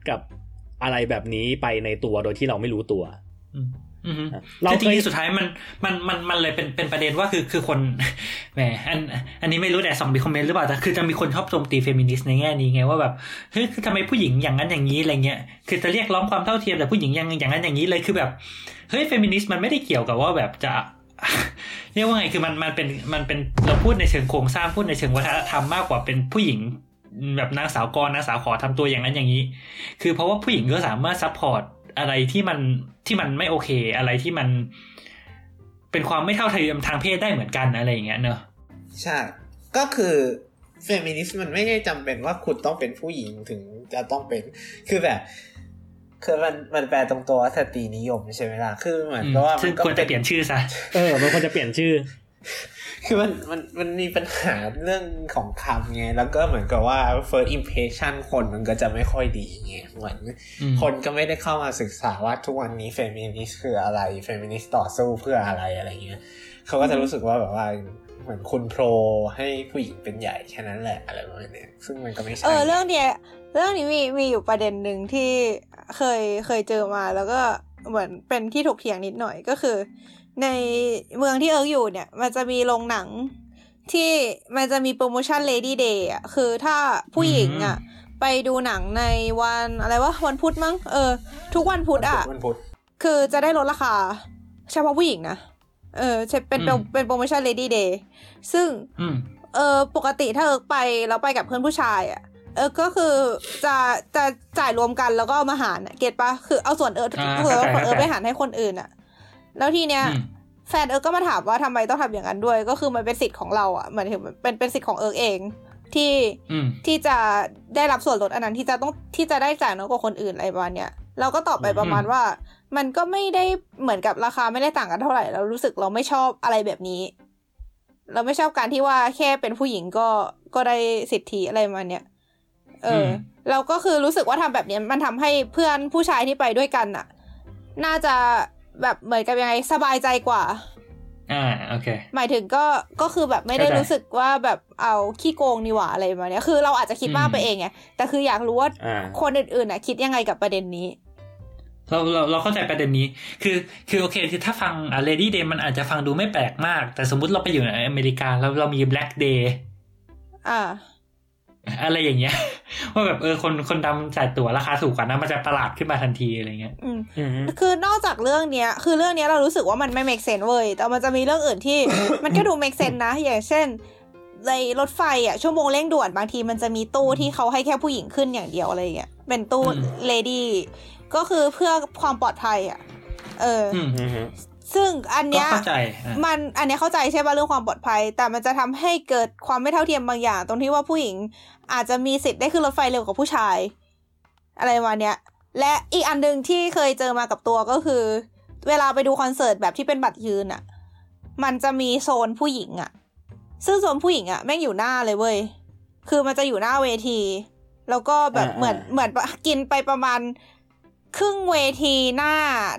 กับอะไรแบบนี้ไปในตัวโดยที่เราไม่รู้ตัวออืมอืมเราเคยคือจริงๆสุดท้ายมันมันมันมันเลยเป็นเป็นประเด็นว่าคือคือคนแหมอันอันนี้ไม่รู้แต่สองมีคอมเมนต์หรือเปล่าแต่คือจะมีคนชอบโจมตีเฟมินิสต์ในแง่นี้ไงว่าแบบเฮ้ยคือทำไมผู้หญิงอย่างนั้นอย่างนี้อะไรเงี้ยคือจะเรียกร้องความเท่าเทียมแต่ผู้หญิงยังอย่างนั้นอย่างนี้เลยคือแบบ เฮ้ยเฟมินิสต์มันไม่ได้เกี่ยวกับว่าแบบจะเรียกว่าไงคือมันมันเป็นมันเป็นเราพูดในเชิงโครงสร้างพูดในเชิงวัฒนธรรมมากกว่าเป็นผู้หญิงแบบนางสาวกรนางสาวขอทำตัวอย่างนั้นอย่างนี้ คือเพราะว่าผู้หญิงก็สามารถ support อะไรที่มันที่มันไม่โอเค อะไรที่มัน เป็นความไม่เท่าเทียมทางเพศได้เหมือนกันอะไรอย่างเงี้ยเนอะใช่ ก็คือเฟมินิสต์มันไม่ได้จำเป็นว่าคุณต้องเป็นผู้หญิงถึงจะต้องเป็น คือแบบ คือมันมันแปลตรงตัวว่าสตรีนิยมใช่ไหมล่ะคือเหมือนกับว่าซึ่งมันก็ควรจะเป็นเปลี่ยนชื่อซะเออมันควรจะเปลี่ยนชื่อ คือมันมันมันมีปัญหาเรื่องของคำไงแล้วก็เหมือนกับว่า first impression คนมันก็จะไม่ค่อยดีไงเหมือนอืมคนก็ไม่ได้เข้ามาศึกษาว่าทุกวันนี้เฟมินิสต์คืออะไรเฟมินิสต์ต่อสู้เพื่ออะไรอะไรเงี้ยเขาก็จะรู้สึกว่าแบบว่าเหมือนคุณโปรให้ผู้หญิงเป็นใหญ่แค่นั้นแหละอะไรประมาณเนี้ยซึ่งมันก็ไม่ใช่เออเรื่องเนี้ยเรื่องนี้มีมีอยู่ประเด็นหนึ่งที่ เคยเคยเจอมาแล้วก็เหมือนเป็นที่ถกเถียงนิดหน่อยก็คือ ในเมืองที่เอิร์กอยู่เนี่ย มันจะมีโรงหนังที่มันจะมีโปรโมชั่น Lady Day อะคือถ้าผู้หญิงอะ ไปดูหนังในวันอะไรวะวันพุธมั้งเออ ทุกวันพุธอะมันพุธคือจะได้ลดราคา เฉพาะผู้หญิงนะเออใช่เป็นเป็นเป็นโปรโมชั่น Lady Day ซึ่งอืมเออปกติถ้าเอิร์กไปแล้วไปกับเพื่อนผู้ชายอะ เออก็คือจะจะจ่ายรวมกันแล้วก็เอามาหารอะ get ปะคือเอาส่วนเอิร์กอ่าส่วนเข้าใจของเอิร์กเข้าใจไปหารให้คนอื่นอะแล้วทีเนี้ยอืมแฟนเอิร์กก็มาถามว่าทำไมต้องทำอย่างนั้นด้วย ก็คือมันเป็นสิทธิ์ของเราอะเหมือนถึงเป็นเป็นสิทธิ์ของเอิร์กเองที่อืมที่จะได้รับส่วนลดอันนั้นที่จะต้องที่จะได้จ่ายน้อยกว่าคนอื่นอะไรประมาณเนี้ยเราก็ตอบไปประมาณว่า มันก็ไม่ได้เหมือนกับราคาไม่ได้ต่างกันเท่าไหร่เรารู้สึกเราไม่ชอบอะไรแบบนี้ เราไม่ชอบการที่ว่าแค่เป็นผู้หญิงก็ก็ได้สิทธิอะไรประมาณเนี้ย เอออมเราก็คือรู้สึกว่าทำแบบเนี้ยมันทำให้เพื่อนผู้ชายที่ไปด้วยกันน่ะน่าจะแบบเหมือนกับยังไงสบายใจกว่า อ่าโอเค หมายถึงก็ก็คือแบบไม่ได้เข้าใจรู้สึกว่าแบบเอาขี้โกงนี่หว่าอะไรประมาณเนี้ยคือเราอาจจะคิดมากอืมไปเองไงแต่คืออยากรู้ว่าอ่าคนอื่นๆน่ะ คิดยังไงกับประเด็นนี้เราเราเราเข้าใจประเด็นนี้ คือคือโอเคคือถ้าฟังอ่า Lady Day มันอาจจะฟังดูไม่แปลกมาก แต่สมมุติเราไปอยู่ในอเมริกาแล้วเรามี Black Day อ่า อะไรอย่างเงี้ยว่าแบบเออคนคนดำจ่ายตั๋วราคาถูกกว่านะมันจะประหลาดขึ้นมาทันทีอะไรเงี้ยอืมอืมคือนอกจากเรื่องเนี้ย คือเรื่องเนี้ยเรารู้สึกว่ามันไม่ make sense เว้ยแต่มันจะมีเรื่องอื่นที่ มันก็ดู make sense นะ อย่างเช่นในรถไฟอะชั่วโมงเร่งด่วนบางทีมันจะมีตู้ที่เขาให้แค่ผู้หญิงขึ้นอย่างเดียวอะไรเงี้ยเป็นตู้อืม lady ก็คือเพื่อความปลอดภัยอะ เออออืมอืมอืม ซึ่งอันก็เนี้ยเข้าใจอะมันอันเนี้ยเข้าใจใช่ป่ะเรื่องความปลอดภัย แต่มันจะทำให้เกิดความไม่เท่าเทียมบางอย่าง ตรงที่ว่าผู้หญิงอาจจะมีสิทธิ์ได้ขึ้นรถไฟเร็วกว่าผู้ชาย อะไรประมาณเนี้ย และอีกอันหนึ่งที่เคยเจอมากับตัวก็คือ เวลาไปดูคอนเสิร์ตแบบที่เป็นบัตรยืนอะมันจะมีโซนผู้หญิงอะซึ่งโซนผู้หญิงอะแม่งอยู่หน้าเลยเว้ยคือมันจะอยู่หน้าเวที แล้วก็แบบอ่าเหมือนเหมือนกินไปประมาณ ครึ่งเวทีหน้า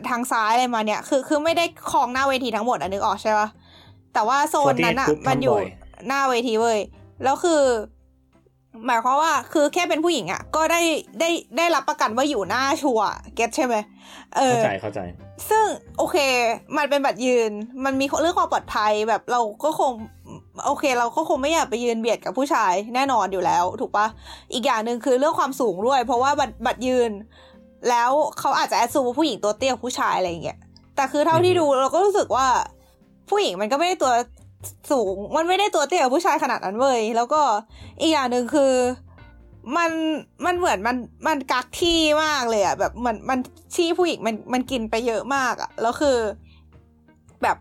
ทางซ้ายอะไรมาเนี่ย คือคือไม่ได้ครองหน้าเวทีทั้งหมดอันนึกออกใช่ปะแต่ว่าโซนนั้นอะ48มันอยู่ทำบ่อยหน้าเวทีเว้ยแล้วคือ หมายความว่าคือแค่เป็นผู้หญิงอะก็ได้ได้ได้รับประกันว่าอยู่หน้าชัวร์เก็ตใช่ไหมเออเข้าใจเข้าใจ ซึ่งโอเค มันเป็นบัตรยืน มันมีเรื่องความปลอดภัยแบบเราก็คงโอเค เราก็คงไม่อยากไปยืนเบียดกับผู้ชายแน่นอนอยู่แล้ว ถูกปะอีกอย่างหนึ่งคือเรื่องความสูงด้วย เพราะว่าบัตรบัตรยืน แล้วเขาอาจจะแอดซูว่าผู้หญิงตัวเตี้ยกว่าผู้ชายอะไรอย่างเงี้ยแต่คือเท่าที่อือฮึดูเราก็รู้สึกว่า ผู้หญิงมันก็ไม่ได้ตัวสูง มันไม่ได้ตัวเตี้ยกว่าผู้ชายขนาดนั้นเว้ยแล้วก็อีกอย่างหนึ่งคือมันมันเหมือนมันมันกักที่มากเลยอะแบบเหมือนมันที่ผู้หญิงมันมันกินไปเยอะมากอะแล้วคือ แบบ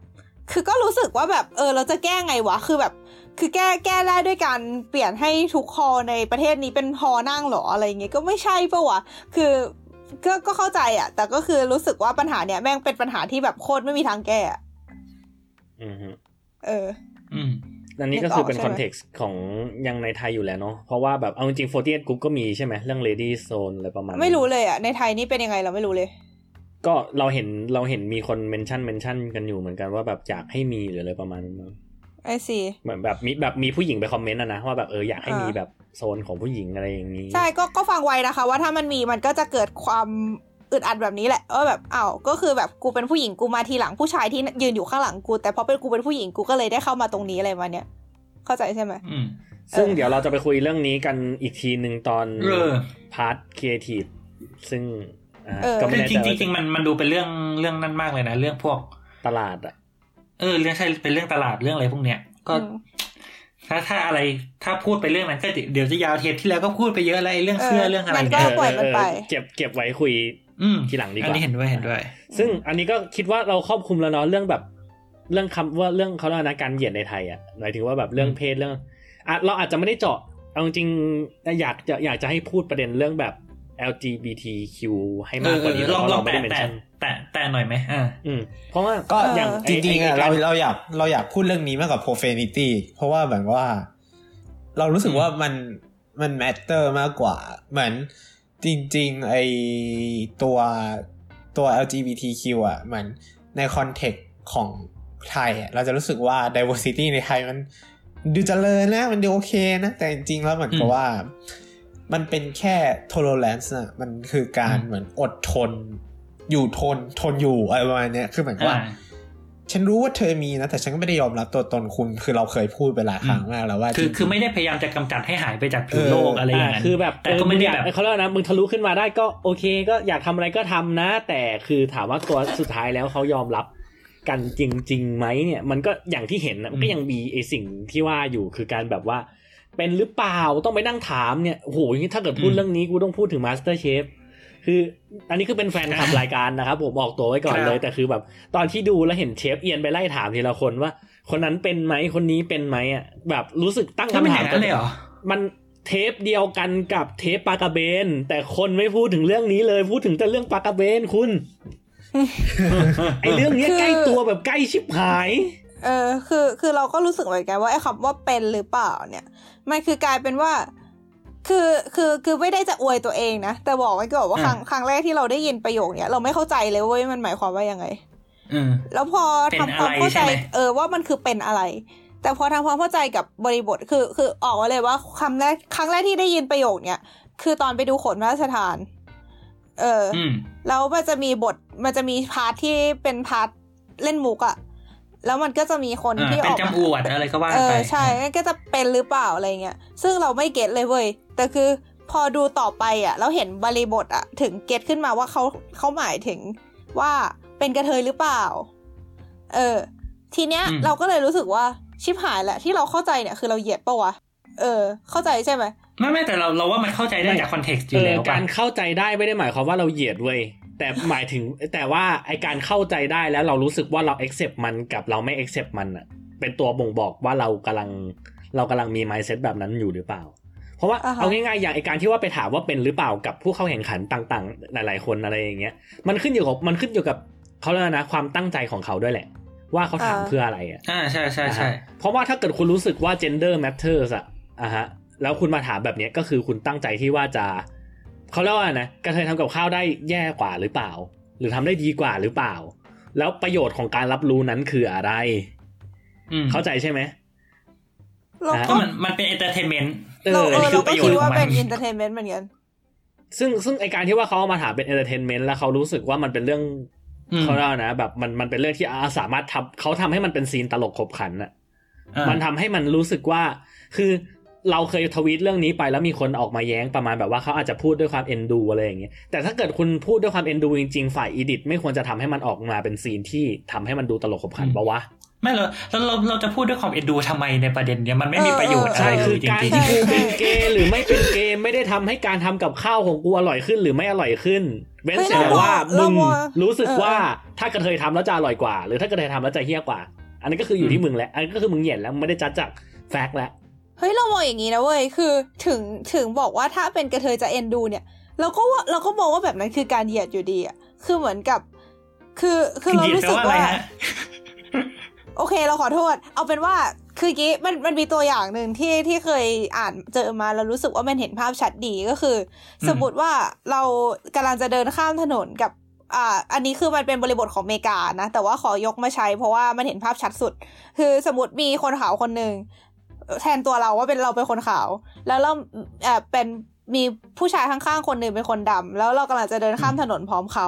คือก็รู้สึกว่าแบบ เออ เราจะแก้ไงวะคือแบบ คือแก้แก้ได้ด้วยการเปลี่ยนให้ทุกคอในประเทศนี้เป็นฮอนั่งเหรออะไรเงี้ยก็ไม่ใช่ปะวะคือ ก็ก็เข้าใจอะแต่ก็คือรู้สึกว่าปัญหาเนี้ยแม่งเป็นปัญหาที่แบบโคตรไม่มีทางแก้อะอือฮึเออ อืมอันนี้ก็คือเป็นนึกอคอกอนใช่ไหมเท็กซ์ของยังในไทยอยู่แล้วเนาะเพราะว่าแบบเอาจริงๆ48 group ก็มีใช่ไหมเรื่อง lady zone อะไรประมาณนั้นไม่รู้เลยอะในไทยนี่เป็นยังไงเราไม่รู้เลย ก็เราเห็นเราเห็นมีคน mention mention กันอยู่เหมือนกันว่าแบบอยากให้มีหรืออะไรประมาณนั้นมั้ง I see เหมือนแบบมีแบบมีผู้หญิงไปคอมเมนต์อะนะว่าแบบเอออยากให้อ่ามีมีแบบโซนของผู้หญิงอะไรอย่างนี้ ใช่ก็ก็ฟังไว้นะคะ ว่าถ้ามันมีมันก็จะเกิดความอึดอัดแบบนี้แหละว่าแบบอ้าวก็คือแบบกูเป็นผู้หญิงกูมาทีหลังผู้ชายที่ยืนอยู่ข้างหลังกู แต่พอเป็นกูเป็นผู้หญิงกูก็เลยได้เข้ามาตรงนี้อะไรประมาณเนี้ยเข้าใจใช่ไหมอืมซึ่งเออเดี๋ยวเราจะไปคุยเรื่องนี้กันอีกทีหนึ่งตอนเออ part creative ซึ่งอ่าเออก็ไม่คือแน่ใจใจริงๆจริงๆมันมันดูเป็นเรื่องเรื่องนั้นมากเลยนะ เรื่องพวกตลาดอะเออเรื่องใช่เป็นเรื่องตลาดเรื่องอะไรพวกเนี้ยก็อืมถ้าถ้าอะไรถ้าพูดไปเรื่องนั้นก็เดี๋ยวจะยาวเทปที่แล้วก็พูดไปเยอะแล้วไอ้เรื่องเสื้อเออเรื่องอะไรงั้นก็เนี่ยปล่อยมันไปเออเก็บเก็บไว้คุยอืมทีหลังดีกว่าอันนี้เห็นด้วยเห็นด้วย ซึ่งอันนี้ก็คิดว่าเราครอบคลุมแล้วเนาะเรื่องแบบ เรื่องคำว่าเรื่องเขาเรียกว่านะการเหยียดในไทยอะหมายถึงว่าแบบเรื่องเพศเรื่องอะเราอาจจะไม่ได้เจาะเอาจริงๆอยากจะอยากจะให้พูดประเด็นเรื่องแบบ LGBTQ ให้มากกว่านี้เออลองเพราะลอเรางไม่แตะได้เมนแตะชั่นแตะแตะหน่อยไหมอ่าอืมเพราะว่าก็เอออย่างจริงๆไอ้อะไอ้เราการเราอยากเราอยากพูดเรื่องนี้มากกว่า profanity เพราะว่าแบบว่า เรารู้สึกว่ามันมัน matter มากกว่า เหมือนจริง ๆ ไอตัวตัว LGBTQ อะเหมือนในคอนเทกต์ของไทยอะเราจะรู้สึกว่า diversity ในไทยมันดูเจริญนะ มันดูโอเคนะ แต่จริงๆแล้วเหมือนกับว่า มันเป็นแค่ tolerance นะมันคือการเหมือนอดทน อยู่ทนทนอยู่อะไรประมาณเนี้ยคือเหมือนกับว่าอ่า ฉันรู้ว่าเธอมีนะ แต่ฉันก็ไม่ได้ยอมรับตัวตนคุณ คือเราเคยพูดไปหลายครั้งมากแล้วว่า คือจริงๆคือไม่ได้พยายามจะกำจัดให้หายไปจากผิวเออโลกอะไรอย่างนั้นคือแบบแต่ก็ไม่ได้เออแบบงอยาเขาเรียกว่านะมึงทะลุขึ้นมาได้ก็โอเค ก็อยากทำอะไรก็ทำนะ แต่คือถามว่าตัวสุดท้ายแล้วเขายอมรับกันจริงๆไหมเนี่ย มันก็อย่างที่เห็นนะมันก็ยังมีไอสิ่งที่ว่าอยู่คือการแบบว่า เป็นหรือเปล่าต้องไปนั่งถามเนี่ยโอ้โหอย่างนี้ถ้าเกิดพูดเรื่องนี้กูต้องพูดถึง MasterChef คือ อันนี้คือเป็นแฟนคลับรายการนะครับ ผมบอกตัวไว้ก่อนเลย แต่คือแบบ ตอนที่ดูแล้วเห็นเชฟเอียนไปไล่ถามทีละคนว่า คนนั้นเป็นไหมคนนี้เป็นไหมอะแบบรู้สึกตั้งถ้าเป็นคำอถามอย่างนั้นเลยเหรอมันเทปเดียวกันกับเทปปากาเบน แต่คนไม่พูดถึงเรื่องนี้เลย พูดถึงแต่เรื่องปากาเบนคุณไอเรื่องเนี้ยคือใกล้ตัวแบบใกล้ชิบหาย เออคือคือเราก็รู้สึกเหมือนกันว่าไอ้คำว่าเป็นหรือเปล่าเนี่ย มันคือกลายเป็นว่า คือคือคือไม่ได้จะอวยตัวเองนะ แต่บอกไว้ก่อนว่าครั้งครั้งแรกที่เราได้ยินประโยคเนี้ยเราไม่เข้าใจเลยเว้ยมันหมายความว่ายังไงอืมแล้วพอเป็นทำความเข้าใจอะไรใช่ไหมเออว่ามันคือเป็นอะไร แต่พอทำความเข้าใจกับบริบทคือ คือออกมาเลยว่าคำแรกครั้งแรกที่ได้ยินประโยคเนี้ยคือตอนไปดูโขนพระราชทาน เออออืมแล้วมันจะมีบทมันจะมี part ที่เป็น part เล่นมุกอะ แล้วมันก็จะมีคนอ่าที่ออกมาเป็นจำอวดอะไรก็ว่าเอไปอใช่ก็จะเป็นหรือเปล่าอะไรเงี้ยซึ่งเราไม่ get เลยเว้ยแต่คือพอดูต่อไปอะแล้วเห็นบริบทอะ ถึง get ขึ้นมาว่าเขาเขาหมายถึงว่าเป็นกระเทยหรือเปล่า เออ ทีเนี้ยอืมเราก็เลยรู้สึกว่าชิบหายแหละที่เราเข้าใจเนี่ยคือเราเหยียดปะวะเออ เข้าใจใช่ไหมไม่ไม่แต่เราเราว่ามันเข้าใจได้จากคอนเท็กซ์อเอยู่อแล้วการป่ะเข้าใจได้ไม่ได้หมายความว่าเราเหยียดเว้ย แต่หมายถึงแต่ว่าไอการเข้าใจได้แล้วเรารู้สึกว่าเรา accept มันกับเราไม่ accept มันอะเป็นตัวบ่งบอกว่าเรากำลังเรากำลังมี mindset แบบนั้นอยู่หรือเปล่า เพราะว่าอ่าฮะเอาง่ายๆอย่างไอการที่ว่าไปถามว่าเป็นหรือเปล่ากับผู้เข้าแข่งขันต่างๆ หลายๆคนอะไรอย่างเงี้ยมันขึ้นอยู่กับมันขึ้นอยู่กับเขาเรียกว่านะความตั้งใจของเขาด้วยแหละ ว่าเขาถามเพื่ออะไรอะอ่าใช่ใช่ใช่อ่าฮะเพราะว่าถ้าเกิดคุณรู้สึกว่า gender matters อะอะฮะแล้วคุณมาถามแบบเนี้ยก็คือคุณตั้งใจที่ว่าจะ เขาเรียกว่านะกระเทยทำกับข้าวได้แย่กว่าหรือเปล่า หรือทำได้ดีกว่าหรือเปล่า แล้วประโยชน์ของการรับรู้นั้นคืออะไรอืมเข้าใจใช่ไหมเราอะก็ก็มันมันเป็น entertainmentเออเออนี่คือประโยชน์ของเราเราก็คิดว่ามันเป็น entertainment เหมือนกันซึ่งซึ่งไอการที่ว่าเขาเอามาถามเป็น entertainment แล้วเขารู้สึกว่ามันเป็นเรื่องอืมเขาเรียกว่านะแบบมันมันเป็นเรื่องที่อาสามารถทำเขาทำให้มันเป็นซีนตลกขบขันอะอ่ามันทำให้มันรู้สึกว่า คือ เราเคยทวีตเรื่องนี้ไปแล้วมีคนออกมาแย้งประมาณแบบว่าเขาอาจจะพูดด้วยความเอ็นดูอะไรอย่างเงี้ยแต่ถ้าเกิดคุณพูดด้วยความเอ็นดูจริงๆฝ่ายอีดิทไม่ควรจะทำให้มันออกมาเป็นซีนที่ทำให้มันดูตลกขบขันปะวะไม่เราแล้วเราเราจะพูดด้วยความเอ็นดูทำไมในประเด็นเนี้ยมันไม่มีประโยชน์อะใช่ไรเลคือยจการริงที่ใช่กูเป็นเกย์หรือไม่เป็นเกย์ไม่ได้ทำให้การทำกับข้าวของกูอร่อยขึ้นหรือไม่อร่อยขึ้น เว้นเฮ้ยแต่ว่าเรามึงมองรู้สึกเออว่าถ้ากระเทยทำแล้วจะอร่อยกว่า หรือถ้ากระเทยทำแล้วจะเฮี้ยกว่า อันนี้นก็คืออยู่ที่มึงแหละอันนี้ก็คือมึงเหยียดแล้วมึงไม่ได้จัดจากแฟกต์แล้ว เฮ้ยเรามองอย่างนี้นะเว้ยคือถึงถึงบอกว่าถ้าเป็นกระเทยจะเอ็นดูเนี่ยเราก็ว่าเราก็มองว่าแบบนั้นคือการเหยียดอยู่ดีอะคือเหมือนกับ คือๆคือเราเหยียดรู้แปลสึกว่าอะไรว่าฮะโอเคเราขอโทษ เอาเป็นว่าคือกี้มันมันมีตัวอย่างหนึ่งที่ที่เคยอ่านเจอมาแล้วรู้สึกว่ามันเห็นภาพชัดดีก็คืออมสมมติว่าเรากำลังจะเดินข้ามถนนกับอ่าอันนี้คือมันเป็นบริบทของอเมริกานะ แต่ว่าขอยกมาใช้เพราะว่ามันเห็นภาพชัดสุด คือสมมติมีคนขาวคนหนึ่ง แทนตัวเราว่าเป็นเราเป็นคนขาว แล้วเราเอ่อเป็นมีผู้ชายข้างๆคนหนึ่งเป็นคนดำแล้วเรากำลังจะเดินข้ามถนนพร้อมเขา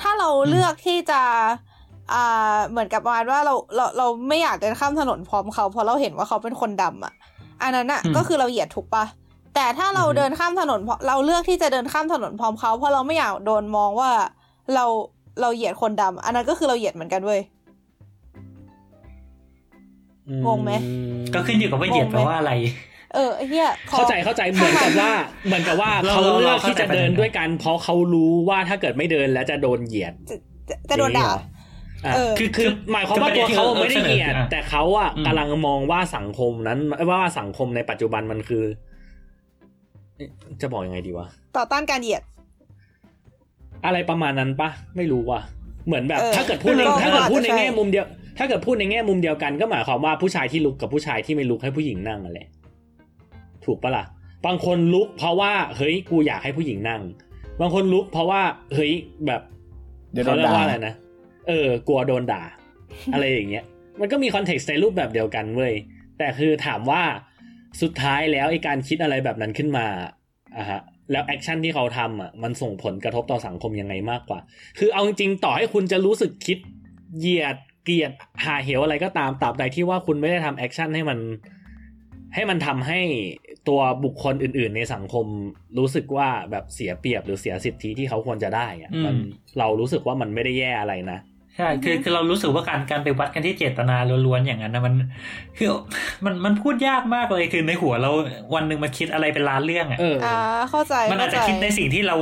ถ้าเราเลือกที่จะอ่าเหมือนกับประมาณว่าเราเราเราไม่อยากเดินข้ามถนนพร้อมเขาเพราะเราเห็นว่าเขาเป็นคนดำอะ อันนั้นอะอืมก็คือเราเหยียดถูกปะแต่ถ้าเราอือฮึเดินข้ามถนนเพราะเราเลือกที่จะเดินข้ามถนนพร้อมเขาเพราะเราไม่อยากโดนมองว่าเราเราเหยียดคนดำอันนั้นก็คือเราเหยียดเหมือนกันเว้ย งงไหมก็ขึ้นอยู่กับว่าเหยียดแปลว่าอะไร เออไอ้เหี้ยพอเข้าใจเข้าใจเหมือนกับว่า เหมือนกับว่าเราเขาเลือกเราเข้าที่จะใจประเด็เดินนด้วยกัน เพราะเขารู้ว่าถ้าเกิดไม่เดินแล้วจะโดนเหยียด จะจะจะโดนด่าอะเออคือคือหมายความว่าตัวเขาไม่ได้เหยียด แต่เขาอะอืมกำลังมองว่าสังคมนั้นว่าสังคมในปัจจุบันมันคือเอ๊ะจะบอกยังไงดีวะต่อต้านการเหยียด อะไรประมาณนั้นปะไม่รู้ว่ะเหมือนแบบเออถ้าเกิดพูดในก็ถ้าเกิดอาจจะพูดในใช่แง่มุมเดียว ถ้าเกิดพูดในแง่มุมเดียวกันก็หมายความว่าผู้ชายที่ลุกกับผู้ชายที่ไม่ลุกให้ผู้หญิงนั่งอะไรถูกปะล่ะ บางคนลุกเพราะว่าเฮ้ยกูอยากให้ผู้หญิงนั่ง บางคนลุกเพราะว่าเฮ้ยแบบเขาเรียกว่าอะไรนะเออ กลัวโดนด่า อะไรอย่างเงี้ย มันก็มี context ในรูปแบบเดียวกันเว้ยแต่คือถามว่าสุดท้ายแล้วไอ้การคิดอะไรแบบนั้นขึ้นมาอะฮะแล้ว action ที่เขาทำอะมันส่งผลกระทบต่อสังคมยังไงมากกว่า คือเอาจริงๆต่อให้คุณจะรู้สึกคิดเหยียด เกลียดหาเหวอะไรก็ตามตราบใดที่ว่าคุณไม่ได้ทำ action ให้มัน ให้มันทำให้ตัวบุคคลอื่น ๆ ในสังคมรู้สึกว่าแบบเสียเปรียบหรือเสียสิทธิที่เขาควรจะได้อะอืมมันเรารู้สึกว่ามันไม่ได้แย่อะไรนะใช่คือคือเรารู้สึกว่าการการไปวัดกันที่เจตนาล้วนๆอย่างนั้นนะมันคือมันมันพูดยากมากเลยคือในหัวเราวันหนึ่งมันคิดอะไรเป็นล้านเรื่องอะเอออ่าเข้าใจมันอาจจะเข้าคิดในสิ่งที่เรา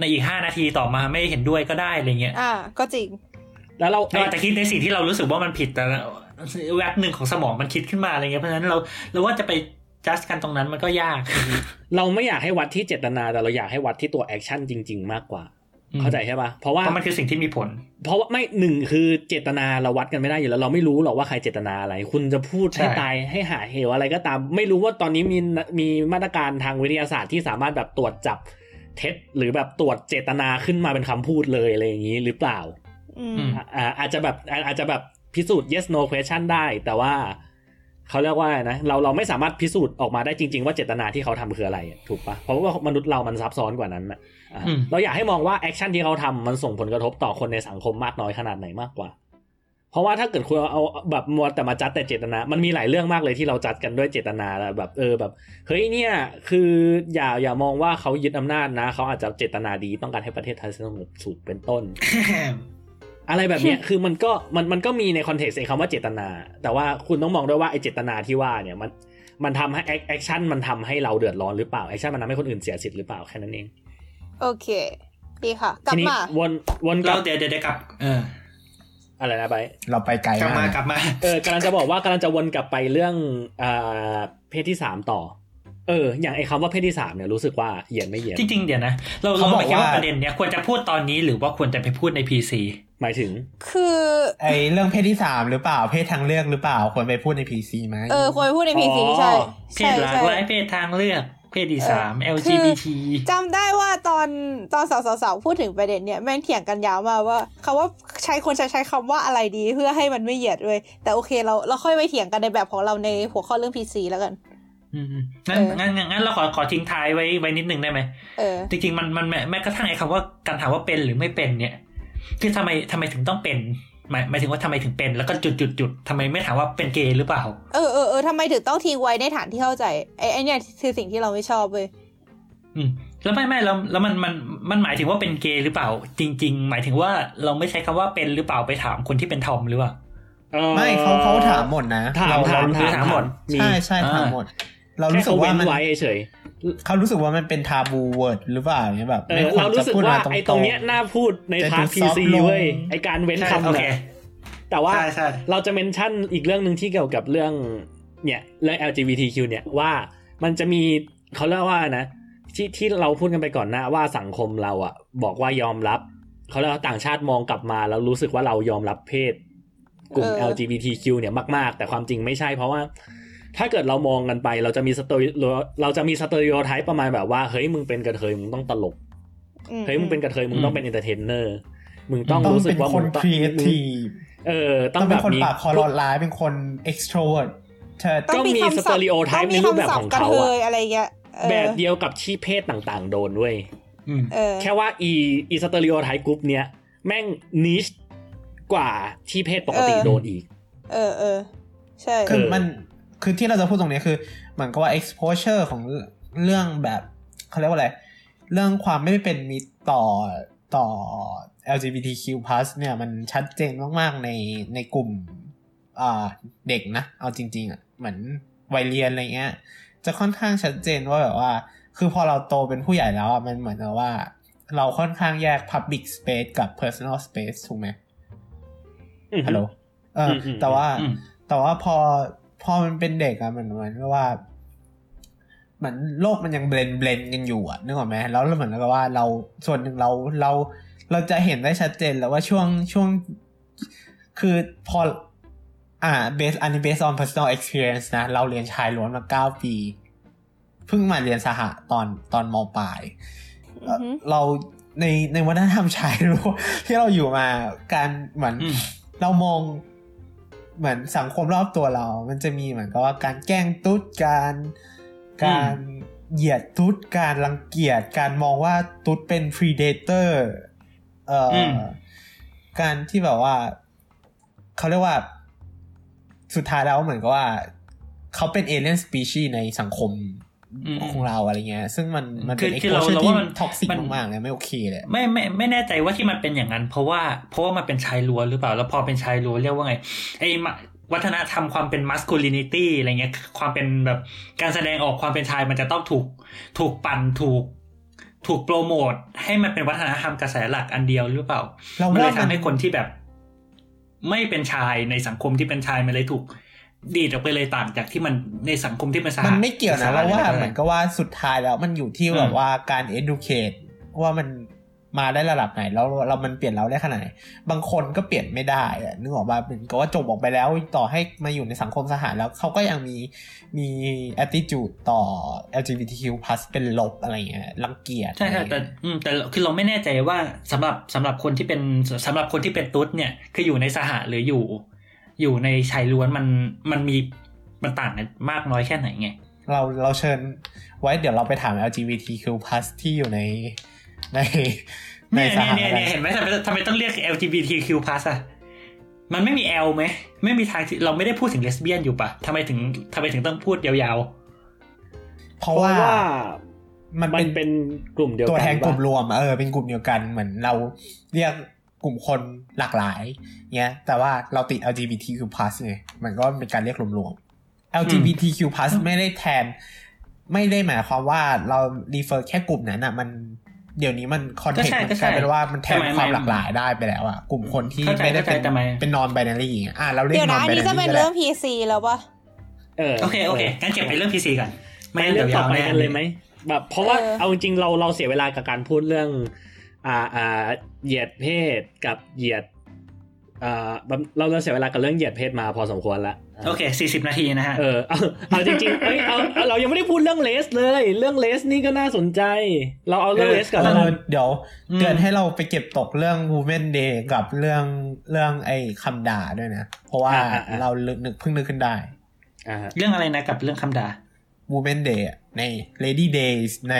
ในอีกห้านาทีต่อมาไม่เห็นด้วยก็ได้อะไรเงี้ยอ่าก็จริง แล้วเราเราอาจจะคิดในสิ่งที่เรารู้สึกว่ามันผิดแต่แวบหนึ่งของสมองมันคิดขึ้นมาอะไรเงี้ยเพราะฉะนั้นเราเราว่าจะไปวัดกันตรงนั้นมันก็ยาก เราไม่อยากให้วัดที่เจตนาแต่เราอยากให้วัดที่ตัว action จริง ๆ มากกว่า เข้าใจใช่ปะเพราะว่าเพราะมันคือสิ่งที่มีผล เพราะว่าไม่หนึ่งคือเจตนาเราวัดกันไม่ได้อยู่แล้ว เราไม่รู้หรอกว่าใครเจตนาอะไร คุณจะพูดใช่ให้ตายให้หาเหวอะไรก็ตาม ไม่รู้ว่าตอนนี้มีมีมาตรการทางวิทยาศาสตร์ที่สามารถแบบตรวจจับเท็จหรือแบบตรวจเจตนาขึ้นมาเป็นคำพูดเลยอะไรอย่างนี้หรือเปล่า อืมอืมอ่าอาจจะแบบอาอาจจะแบบพิสูจน์ yes no question ได้ แต่ว่าเขาเรียกว่าอะไรนะเราเราไม่สามารถพิสูจน์ออกมาได้จริง ๆ ว่าเจตนาที่เขาทำคืออะไรอะถูกปะเพราะว่ามนุษย์เรามันซับซ้อนกว่านั้นนะอะอืมเราอยากให้มองว่าแอคชั่นที่เขาทำมันส่งผลกระทบต่อคนในสังคมมากน้อยขนาดไหนมากกว่า เพราะว่าถ้าเกิดคุณเอาแบบมัวแต่มาจัดแต่เจตนา มันมีหลายเรื่องมากเลยที่เราจัดกันด้วยเจตนาแล้วแบบเออแบบเฮ้ยเนี่ยคืออย่าอย่ามองว่าเขายึดอำนาจนะ เขาอาจจะเจตนาดีต้องการให้ประเทศไทยสงบสุขเป็นต้น อะไรแบบเนี้ยคือมันก็มันมันก็มีใน context ไอ้คำว่าเจตนา แต่ว่าคุณต้องมองด้วยว่าไอ้เจตนาที่ว่าเนี่ยมันมันทำให้ action มันทำให้เราเดือดร้อนหรือเปล่า action มันทำให้คนอื่นเสียสิทธิ์หรือเปล่าแค่นั้นเอง โอเคดีค่ะกลับทีนี้มาวนวนกเราลับเดี๋ยวเดี๋ยวเดี๋ยวกลับเอออะไรนะไปเราไปไกลกลับมามากกลับมาเออกำลังจะบอกว่ากำลังจะวนกลับไปเรื่องอ่าเพศที่สามต่อ เอออย่างไอ้คำว่าเพศที่สามเนี่ยรู้สึกว่าเหยียดไม่เหยียดจริงๆเดี๋ยวนะเราเขาเราบอกไม่คิดว่าว่าประเด็นเนี้ยควรจะพูดตอนนี้หรือว่าควรจะไปพูดใน PC หมายถึง คือไอเรื่องเพศที่สามหรือเปล่าเพศทางเลือกหรือเปล่าควรไปพูดในพีซีไหมเออควรพูดในพีซีอ๋อใช่เพใช่ศหลากใช่หลายเพศทางเลือกเพศที่สามเออ LGBT จำได้ว่าตอนตอนสาวๆพูดถึงประเด็นเนี้ยแม่งเถียงกันยาวมากว่าคำว่าใช้คนจะใช้คำว่าอะไรดีเพื่อให้มันไม่เหยียดเลยแต่โอเคเราเราค่อยไปเถียงกันในแบบของเราในหัวข้อเรื่องพีซีแล้วกันอืมๆ งั้นเอองั้นงั้นงั้นเราขอขอทิ้งท้ายไว้ไว้นิดนึงได้ไหมเออจริงๆมันมันแม้แม้กระทั่งไอ้คำว่าการถามว่าเป็นหรือไม่เป็นเนี่ย คือทำไมทำไมถึงต้องเป็นหมายหมายถึงว่าทำไมถึงเป็น แล้วก็จุดจุดจุดทำไมไม่ถามว่าเป็นเกย์หรือเปล่า เออเออเออทำไมถึงต้องทิ้งไว้ในฐานที่เข้าใจไอ้ไอ้เนี่ยคือสิ่งที่เราไม่ชอบเว้ยอืมแล้วไม่ไม่แล้วแล้วมันมันมันหมายถึงว่าเป็นเกย์หรือเปล่า จริง ๆ หมายถึงว่าเราไม่ใช้คำว่าเป็นหรือเปล่าไปถามคนที่เป็นทอมหรือเปล่าออไม่เขาเขาถามหมดนะถามเรถามเรถามถามหมดมีใช่ใช่อ่าถามหมด เราแค่รู้สึเขากว่าเว้นมันไว้เฉยเขารู้สึกว่ามันเป็นทาบูเวิร์ดหรือเปล่าเนี่ยแบบเอไม่อควเรารรู้จะสึกพูดว่ามาตรงๆไอ้ตรงเนี้ยน่าพูดในจะพาร์ทดูพี soft ซีลงเว้ยไอการเว้นใช่คำโอเคเนี่ยแต่ว่าใช่ใช่เราจะเมนชั่นอีกเรื่องหนึ่งที่เกี่ยวกับเรื่องเนี่ยเรื่อง LGBTQ เนี่ยว่ามันจะมีเขาเรียกว่านะ ที่ที่เราพูดกันไปก่อนหน้าว่าสังคมเราอะบอกว่ายอมรับเขาเรียกว่าต่างชาติมองกลับมาแล้วรู้สึกว่าเรายอมรับเพศกลุ่มเออ LGBTQ เนี่ยมาก ๆ แต่ความจริงไม่ใช่เพราะว่า ถ้าเกิดเรามองกันไป เราจะมี story เราจะมี stereotype ประมาณแบบว่าเฮ้ยมึงเป็นกระเทยมึงต้องตลกอืเฮ้ยมึงเป็นกระเทยมึงต้องเป็น entertainer มึงต้องต้องรู้สึเป็กนว่าคมึนงต้องครีเอทีฟเออต้ต้อองงแบเป็นบคนมีปากคอร้อนร้ายเป็นคน extrovert ใช่ต้องมีก็มีคำศัพท์ stereotype ต้องมีในรูปแบบคำศัพของท์กระเขาเทอะยอะไรเงี้ยออแบบเดียวกับที่เพศต่างๆ โดนเว้ยอืมเออแค่ว่าอีอี stereotype group เนี้ยแม่ง niche กว่าที่เพศปกติเออโดนอีก เออเออใช่ คือเออมัน คือที่เราจะพูดตรงนี้คือเหมือนกับว่า exposure ของเรื่องแบบเขาเรียกว่าอะไร เรื่องความไม่เป็นมิตรต่อต่อ LGBTQ+ เนี่ยมันชัดเจนมาก ๆ ในในกลุ่มอ่าเด็กนะ เอาจริง ๆอะเหมือนวัยเรียนอะไรเงี้ย จะค่อนข้างชัดเจนว่าแบบว่า คือพอเราโตเป็นผู้ใหญ่แล้วอะมันเหมือนกับว่า เราค่อนข้างแยก public space กับ personal space ถูกไหมอือฮึฮัลโหลเอออมอืมแต่ว่าอืมแต่ว่าพอ พอมันเป็นเด็กอะเหมือนเหมือนกับว่าเหมือนโลกมันยังเบลนเบลนกันอยู่อะนึกออกไหมแล้วเหมือนกับว่าเราส่วนหนึ่งเราเราเราจะเห็นได้ชัดเจนแล้วว่าช่วงช่วง คือพอ อ่าเบสอันนี้ based on personal experience นะ เราเรียนชายล้วนมาเก้าปีเพิ่งมาเรียนสหะตอนตอนมปลายอือฮึเราในในวัฒนธรรมชายรู้ที่เราอยู่มาการเหมือนอืมเรามอง เหมือนสังคมรอบตัวเรา มันจะมีเหมือนกับว่าการแกล้งตุ๊ดการการเหยียดตุ๊ดการรังเกียจการมองว่าตุ๊ดเป็น predator เอ่ออมการที่แบบว่าเขาเรียกว่าสุดท้ายแล้วเหมือนกับว่า เขาเป็น alien species ในสังคมอืม ของเราอะไรเงี้ย ซึ่งมันมันเป็นคือคือเรา exposure เราที่ว่ามัน toxic มันมากๆเลยไม่โอเคเลยไม่ไม่ไม่แน่ใจว่าที่มันเป็นอย่างนั้น เพราะว่าเพราะว่ามันเป็นชายล้วนหรือเปล่า แล้วพอเป็นชายล้วนเรียกว่าไงไอ้มะวัฒนธรรมความเป็น masculinity อะไรเงี้ย ความเป็นแบบการแสดงออกความเป็นชายมันจะต้องถูกถูกปั่นถูกถูกโปรโมทให้มันเป็นวัฒนธรรมกระแสหลักอันเดียวหรือเปล่าเรามันเลว่ายมันทำให้คนที่แบบ ไม่เป็นชายในสังคมที่เป็นชายมันเลยถูก ดีดออกไปเลยต่างจากที่มันในสังคมที่เป็นสหมันไม่เกี่ยวนะเราว่าสหเหมือนกับว่าสุดท้ายแล้วมันอยู่ที่อืมแบบว่าการ educate ว่ามันมาได้ระดับไหนแล้วเรามันเปลี่ยนเราได้ขนาดไหนบางคนก็เปลี่ยนไม่ได้อะนึกออกว่าเหมือนกับว่าจบออกไปแล้วต่อให้มาอยู่ในสังคมสหารแล้วเขาก็ยังมีมี attitude ต่อ LGBTQ+ เป็นลบอะไรเงี้ยรังเกียจใช่ใช่แต่อืมแต่คือเราไม่แน่ใจว่าสำหรับสำหรับคนที่เป็นสำหรับคนที่เป็นตุ๊ดเนี่ยคืออยู่ในสหะหรืออยู่ อยู่ในชายล้วนมันมันมีมันต่างกันมากน้อยแค่ไหนไง เราเราเชิญไว้เดี๋ยวเราไปถาม LGBTQ+ ที่อยู่ในในในเนี่ยสเนี่ยหเนี่ยเนี่ยเห็นไหมทำไมทำไมต้องเรียก LGBTQ+ อะมันไม่มี L ไหมไม่มีทางที่เราไม่ได้พูดถึงเลสเบี้ยนอยู่ปะทำไมถึงทำไมถึงต้องพูดยาวเพราะว่ามันมันเป็นเป็นกลุ่มเดียวกันตัวแทนกลุ่มปะรวมอะเออเป็นกลุ่มเดียวกันเหมือนเราเรียก กลุ่มคนหลากหลายเงี้ยแต่ว่าเราติด LGBTQ+ ไงมันก็เป็นการเรียกรวมๆ LGBTQ+ ไม่ได้แทน ไม่ได้หมายความว่าเรา refer แค่กลุ่มนั้นอะมันเดี๋ยวนี้มัน context มันกลายเป็นว่ามันแทนความหลากหลายได้ไปแล้วอะกลุ่มคนที่ไม่ได้เป็นเป็นนอนไบนารีอะเราเรียกเดี๋ยวนอนะนอันไบนี้นาจะรีเป็นก็เรื่ได้อง PC แล้วปะเออๆโอเคโอเคงั้นเก็บไปเรื่อง PC ก่อนไปงั้นเรื่องดี๋ยวต่อไปยาวกันเลยไหมแบบเพราะว่าเออเอาจริงๆเราเราเสียเวลากับการพูดเรื่อง อ่าอ่าเหยียดเพศกับเหยียดอ่าแบบเราเราเสียเวลากับเรื่องเหยียดเพศมาพอสมควรละโอเคสี่สิบนาทีนะฮะเออเอาเอาจริงๆเอ้ยเอาเอาเรายังไม่ได้พูดเรื่องเลสเลย เรื่องเลสนี่ก็น่าสนใจ เราเอาเรื่องเออเลสก่อนเอแล้วกัอนเดี๋ยวอืมเตือนให้เราไปเก็บตกเรื่อง Women Day กับเรื่องเรื่องไอ้คำด่าด้วยนะ เพราะว่าเราลึกนึกเพิ่งนึกขึ้นได้อ่าฮะเรื่องอะไรนะกับเรื่องคำด่า Women Day อะใน Lady Days ใน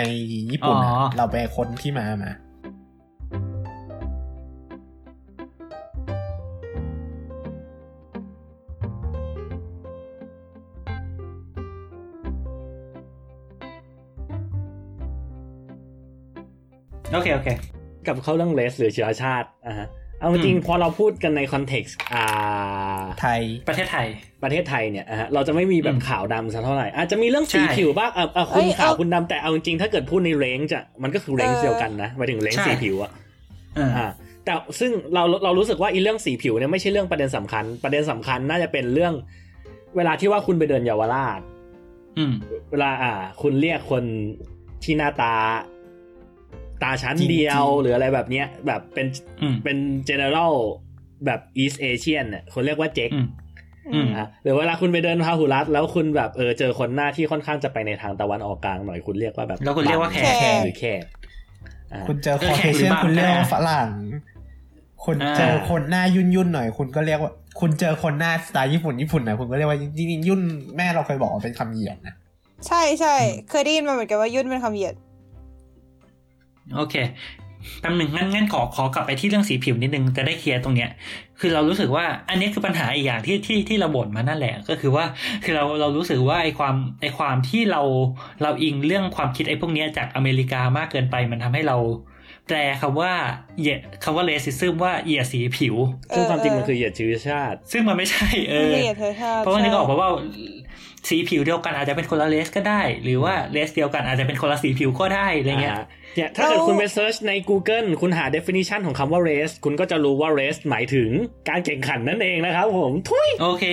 ญี่ปุ่นอะอ๋อเราไปคนที่มามา โอเคโอเคกับเข้าเรื่อง race หรือเชื้อชาติอ่าฮะเอาจริงอืมๆพอเราพูดกันใน context อ่าไทยประเทศไทยประเทศไทยเนี่ยอะฮะเราจะไม่มีแบอืบมขาวดำสักเท่าไหร่อาจจะมีเรื่องสีใช่ผิวบ้างเออเออคุณเอ้ยขาวเอาคุณดำแต่เอาจริงๆถ้าเกิดพูดใน range อะมันก็คือเรนจ์เออเดียวกันนะหมายถึงเรนจ์ใช่สีผิวอะอ่าอ่าแต่ซึ่งเราเรารู้สึกว่าอีเรื่องสีผิวเนี่ยไม่ใช่เรื่องประเด็นสำคัญ ประเด็นสำคัญน่าจะเป็นเรื่อง เวลาที่ว่าคุณไปเดินเยาวราชอืมเวลาอ่า คุณเรียกคนที่หน้าตา ตาชั้นจริงๆเดียวหรืออะไรแบบเนี้ย แบบเป็นอืมเป็น general แบบ East Asian เนี่ยคนเรียกว่าเจ๊กอืมอืมอะหรือเวลาคุณไปเดินพาหุรัตแล้วคุณแบบเออเจอคนหน้าที่ค่อนข้างจะไปในทางตะวันออกกลางหน่อยคุณเรียกว่าแบบแล้วคุณเรียกว่าแขกแขกหรือแขกอะคุณเจอเอคออแขเคกหรือเชียนบ้าคุณเรียกก็ได้ว่าฝรั่งคุณอ่าเจอคนหน้ายุ่นยุ่นๆหน่อย คุณก็เรียกว่า คุณเจอคนหน้าสไตล์ญี่ปุ่นญี่ปุ่นหน่อยคุณก็เรียกว่าจริงๆยุ่นแม่เราเคยบอกว่าเป็นคำเหยียดนะใช่ใช่เคยได้ยินมาเหมือนกันว่ายุ่นเป็นคำเหยียด โอเคแป๊บหนึ่งงั้นงั้นขอขอกลับไปที่เรื่องสีผิวนิดนึงจะได้เคลียร์ตรงเนี้ย คือเรารู้สึกว่าอันนี้คือปัญหาอีกอย่างที่ที่ที่เราบ่นมานั่นแหละ ก็คือว่าคือเราเรารู้สึกว่าไอความไอความที่เราเราอิงเรื่องความคิดไอพวกเนี้ยจากอเมริกามากเกินไปมันทำให้เรา แปลคำว่าเหยียดคำว่าเลสิซึมว่าเหยียดสีผิว ซึ่งความจริงเออมันคือเหยียดเชื้อชาติ ซึ่งมันไม่ใช่เอไม่อเหยียดเธอชาติเพราะว่านี่ก็ออกใช่มาว่าสีผิวเดียวกันอาจจะเป็นคนละเลสก็ได้ หรือว่าเลสเดียวกันอาจจะเป็นคนละสีผิวก็ได้อะไรเงี้ยอ่า เนี่ยถ้าเกิดคุณไปเซิร์ชใน Google คุณหา definition ของคำว่า race คุณก็จะรู้ว่า race หมายถึงการแข่งขันนั่นเองนะครับผม ทุยโอเค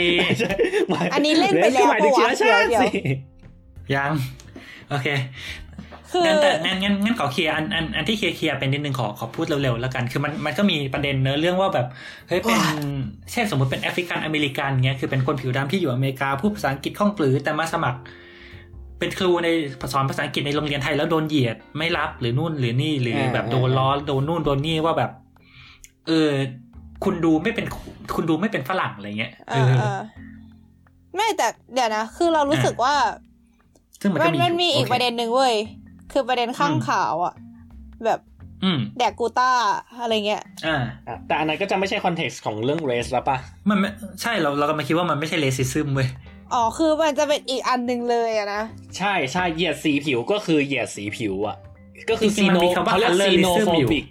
หมายอันนี้เล่นไป race แล้วหมายถึงเชื้อชาติเดี๋ยวสิยัง โอเคคืองั้นแต่งั้นงั้นงั้นขอเคลียร์อันอันอันที่เคลียร์เคลียร์เป็นนิดนึงขอขอพูดเร็วๆแล้วกัน คือมันมันก็มีประเด็นเนอะเรื่องว่าแบบเฮ้ยเป็นเช่นสมมติเป็น African American เงี้ยคือเป็นคนผิวดำที่อยู่อเมริกาพูดภาษาอังกฤษคล่องปรื๋อแต่มาสมัคร เป็นครูในสอนภาษาอังกฤษในโรงเรียนไทยแล้วโดนเหยียดไม่รับหรือนู่นหรือนี่หรือแบบโดนล้อโดนนู่นโดนนี่ว่าแบบ เออ คุณดูไม่เป็นคุณดูไม่เป็นฝรั่งอะไรเงี้ยเออ่าออ่าไม่แต่เดี๋ยวนะคือเรารู้สึกว่าซึ่งมันมัก็นมีมันมีอีกโคประเด็นหนึ่งเว้ยคือประเด็นข้างอืมขาวอะ แบบอืมแดกกูต้าอะไรเงี้ย อ่าอะแต่อันนั้นก็จะไม่ใช่ context ของเรื่อง race แล้วป่ะมันไม่ใช่เราเรากำลังคิดว่ามันไม่ใช่ racism เว้ย อ๋อคือมันจะเป็นอีกอันหนึ่งเลยอะนะ ใช่ใช่เหยียดสีผิวก็คือเหยียดสีผิวอะก็คือจริงๆมันมีคำว่าเขาเรียก colorism อยู่ xenophobic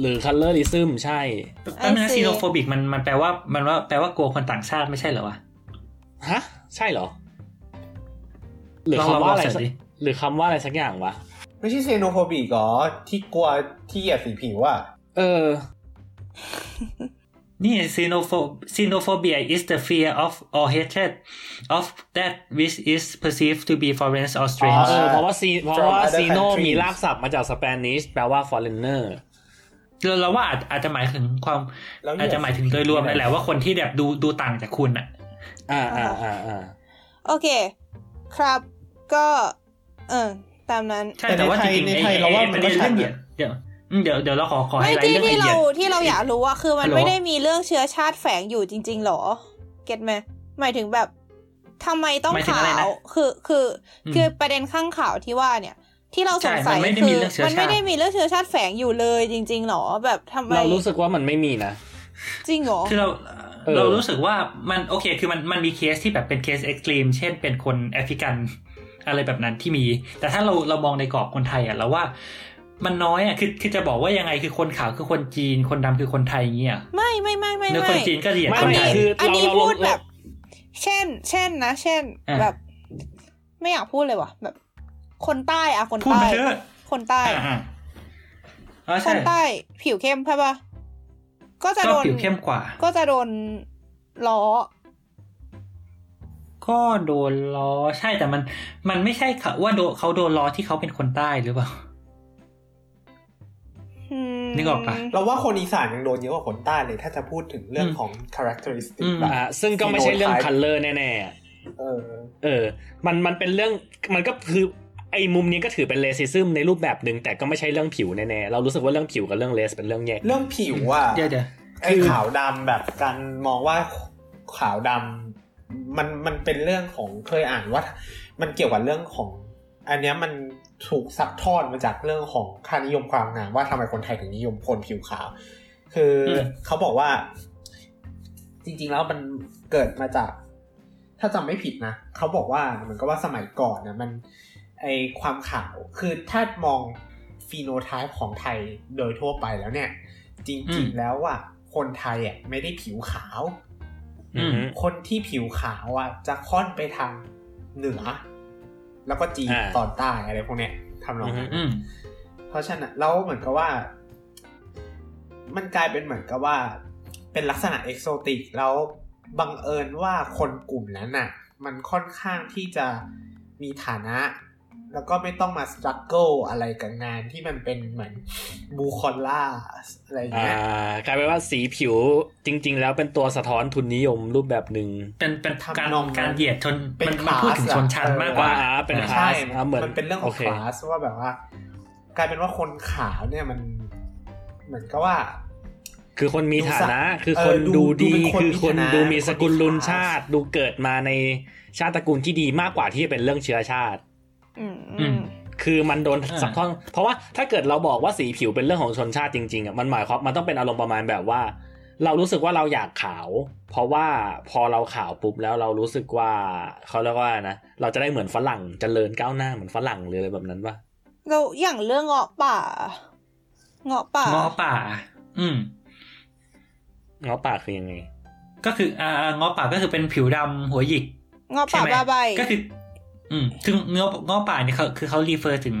หรือ colorism ใช่แป๊บนึงนะ I see xenophobic มันมันแปลว่ามันว่าแปลว่ากลัวคนต่างชาติไม่ใช่เหรอวะฮะ ใช่เหรอ หรือลองคำว่าอะไรลองเสิร์ชสักดิหรือคำว่าอะไรสักอย่างวะไม่ใช่ xenophobic หรอที่กลัวที่เหยียดสีผิวอะเออ นี่ xenopho- xenophobia is the fear of or hatred of that which is perceived to be foreign or อ๋อ strange เออเพราะว่าซีเพราะว่า other xeno countries มีรากศัพท์มาจากสเปนิชแปลว่า foreigner เราเราว่าอาจอาจจะหมายถึงความแล้วเหยีอาจดจะหมายถึงโดยรวมนั่นแหละว่าคนที่แบบดูดูต่างจากคุณอะ อ่าอ่าอ่าอ่าโอเค ครับก็ เออตามนั้น ใช่แต่ว่าจริงๆในไอ้ไทยไอ้เราว่าไอ้มัปนระก็เด็นชัเรื่ดองเหยียนะดเดี๋ยวอืม เดี๋ยวเดี๋ยวเราขอขอไม่ให้ไลท์ที่เรื่องที่ไอ้เหเรายียดที่เราอยากรู้ว่าคือมันฮัลโหลไม่ได้มีเรื่องเชื้อชาติแฝงอยู่จริง ๆหรอ เก็ตไหมหมายถึงแบบทำไมต้องหมายถึงขาอะไรนะวคือคืออมคือประเด็นข้างข่าวที่ว่าเนี่ย ที่เราสงสัยใช่มันไม่ได้คืมีอเรื่องเชื้อมันไม่ชาติได้มีเรื่องเชื้อชาติแฝงอยู่เลยจริง ๆหรอแบบทำไมเรารู้สึกว่ามันไม่มีนะจริงหรอคือเราเออเรารู้สึกว่ามันโอเค คือมันมันมีเคสที่แบบเป็นเคส extreme เช่นเป็นคนแอฟริกันอะไรแบบนั้นที่มี แต่ถ้าเราเรามองในกรอบคนไทยอะเราว่า มันน้อยอะคือคือจะบอกว่ายังไงคือคนขาวคือคนจีนคนดำคือคนไทยอย่างเงี้ยไม่ไม่ไม่ไม่เนื้อไม่คนจีนก็เหยียดไม่คนอันไทนี้ยคืออันนี้เราเราพูดเราแบบ เช่น เช่นนะ เช่นอะแบบ ไม่อยากพูดเลยว่ะ แบบ คนใต้อะคนพูดใต้ไปเถอะคนใต้อ่าอ่าอ๋อคใช่นใต้ ผิวเข้มใช่ปะก็จะก็โดนผิวเข้มกว่า ก็จะโดนล้อก็โดนล้อใช่แต่มัน มันไม่ใช่ค่ะว่าโดนเขาโดนล้อที่เขาเป็นคนใต้หรือเปล่าอืม นึกออกปะเราว่าคนอีสานยังโดนเยอะกว่าคนใต้เลย ถ้าจะพูดถึงเรื่องอืมของ characteristic อืมแบบอ่าซึ่งก็ไม่ใช่เรื่อง phenotype color แน่ๆอะเออ เออ มันมันเป็นเรื่องมันก็คือไอ้มุมนี้ก็ถือเป็นเลซิซึมในรูปแบบหนึ่งแต่ก็ไม่ใช่เรื่องผิวแน่ๆเรารู้สึกว่าเรื่องผิวกับเรื่องเลสเป็นเรื่องแยกเรื่องผิวอะเดี๋ยวเดี๋ยวไอ้ขาวดำแบบการมองว่าขาวดำมันมันเป็นเรื่องของเคยอ่านว่า มันเกี่ยวกับเรื่องของ อันเนี้ยมัน ถูกซักทอดมาจากเรื่องของค่านิยมความงามว่าทำไมคนไทยถึงนิยมคนผิวขาว คืออมเขาบอกว่า จริง ๆ แล้วมันเกิดมาจาก ถ้าจำไม่ผิดนะเขาบอกว่าเหมือนกับว่าสมัยก่อนนะมันไอความขาวคือถ้ามองฟีโนไทป์ของไทยโดยทั่วไปแล้วเนี่ยจอืริงมๆแล้วอะคนไทยอะไม่ได้ผิวขาวอืมคนที่ผิวขาวอะจะค่อนไปทางเหนือ แล้วก็จีนอ่าตอนใต้อะไรพวกเนี้ยทำนองนั้นอืมเพราะฉะนั้นแล้วเหมือนกับว่า มันกลายเป็นเหมือนกับว่า เป็นลักษณะเอกโซติกแล้วบังเอิญว่าคนกลุ่มนั้นน่ะ มันค่อนข้างที่จะมีฐานะ แล้วก็ไม่ต้องมาส t รั g เกิลอะไรกับงานที่มันเป็นเหมือนบูคอลล่าอะไรอย่างอ่าเงี้ยกลายเป็นว่าสีผิวจริง ๆ แล้วเป็นตัวสะท้อนทุนนิยมรูปแบบหนึ่งเป็นเป็นทำการนองนั้นการเหยียดชนเป็นมันมันพูดถึง class ชนชั้นอะมากกว่าอ่าเป็นอ่า class ใช่อ่าเหมือนมันเป็นเรื่องขโอองเคคลาสว่าแบบว่า กลายเป็นว่าคนขาวเนี่ยมัน เหมือนกับว่า คือคนมีฐานะดูสะคือเออคนดูดูดูดีเป็นคนคือคนมีฐานะดูมีสกุลคนมีลุนคลาสชาติ ดูเกิดมาในชาติตระกูลที่ดีมากกว่าที่จะเป็นเรื่องเชื้อชาติ อืมอือืมมคือมันโดนอ่าสับท่อนเพราะว่าถ้าเกิดเราบอกว่าสีผิวเป็นเรื่องของชนชาติจริงๆอะมันหมายความมันต้องเป็นอารมณ์ประมาณแบบว่า เรารู้สึกว่าเราอยากขาว เพราะว่าพอเราขาวปุ๊บแล้วเรารู้สึกว่าเขาเรียกว่านะเราจะได้เหมือนฝรั่งเจริญก้าวหน้าเหมือนฝรั่งหรืออะไรแบบนั้นปะแล้วอย่างเรื่องเงาะป่า เงาะป่าเงาะป่า อืมเงาะปากคือยังไง ก็คืออ่าอ่าเงาะป่าก็คือเป็นผิวดำหัวหยิกเงาะใช่ป่าไหมบ้าใบก็คือ อืมถึงเงาะเงาะป่าเนี่ยเขาคือเขารีเฟอร์ถึง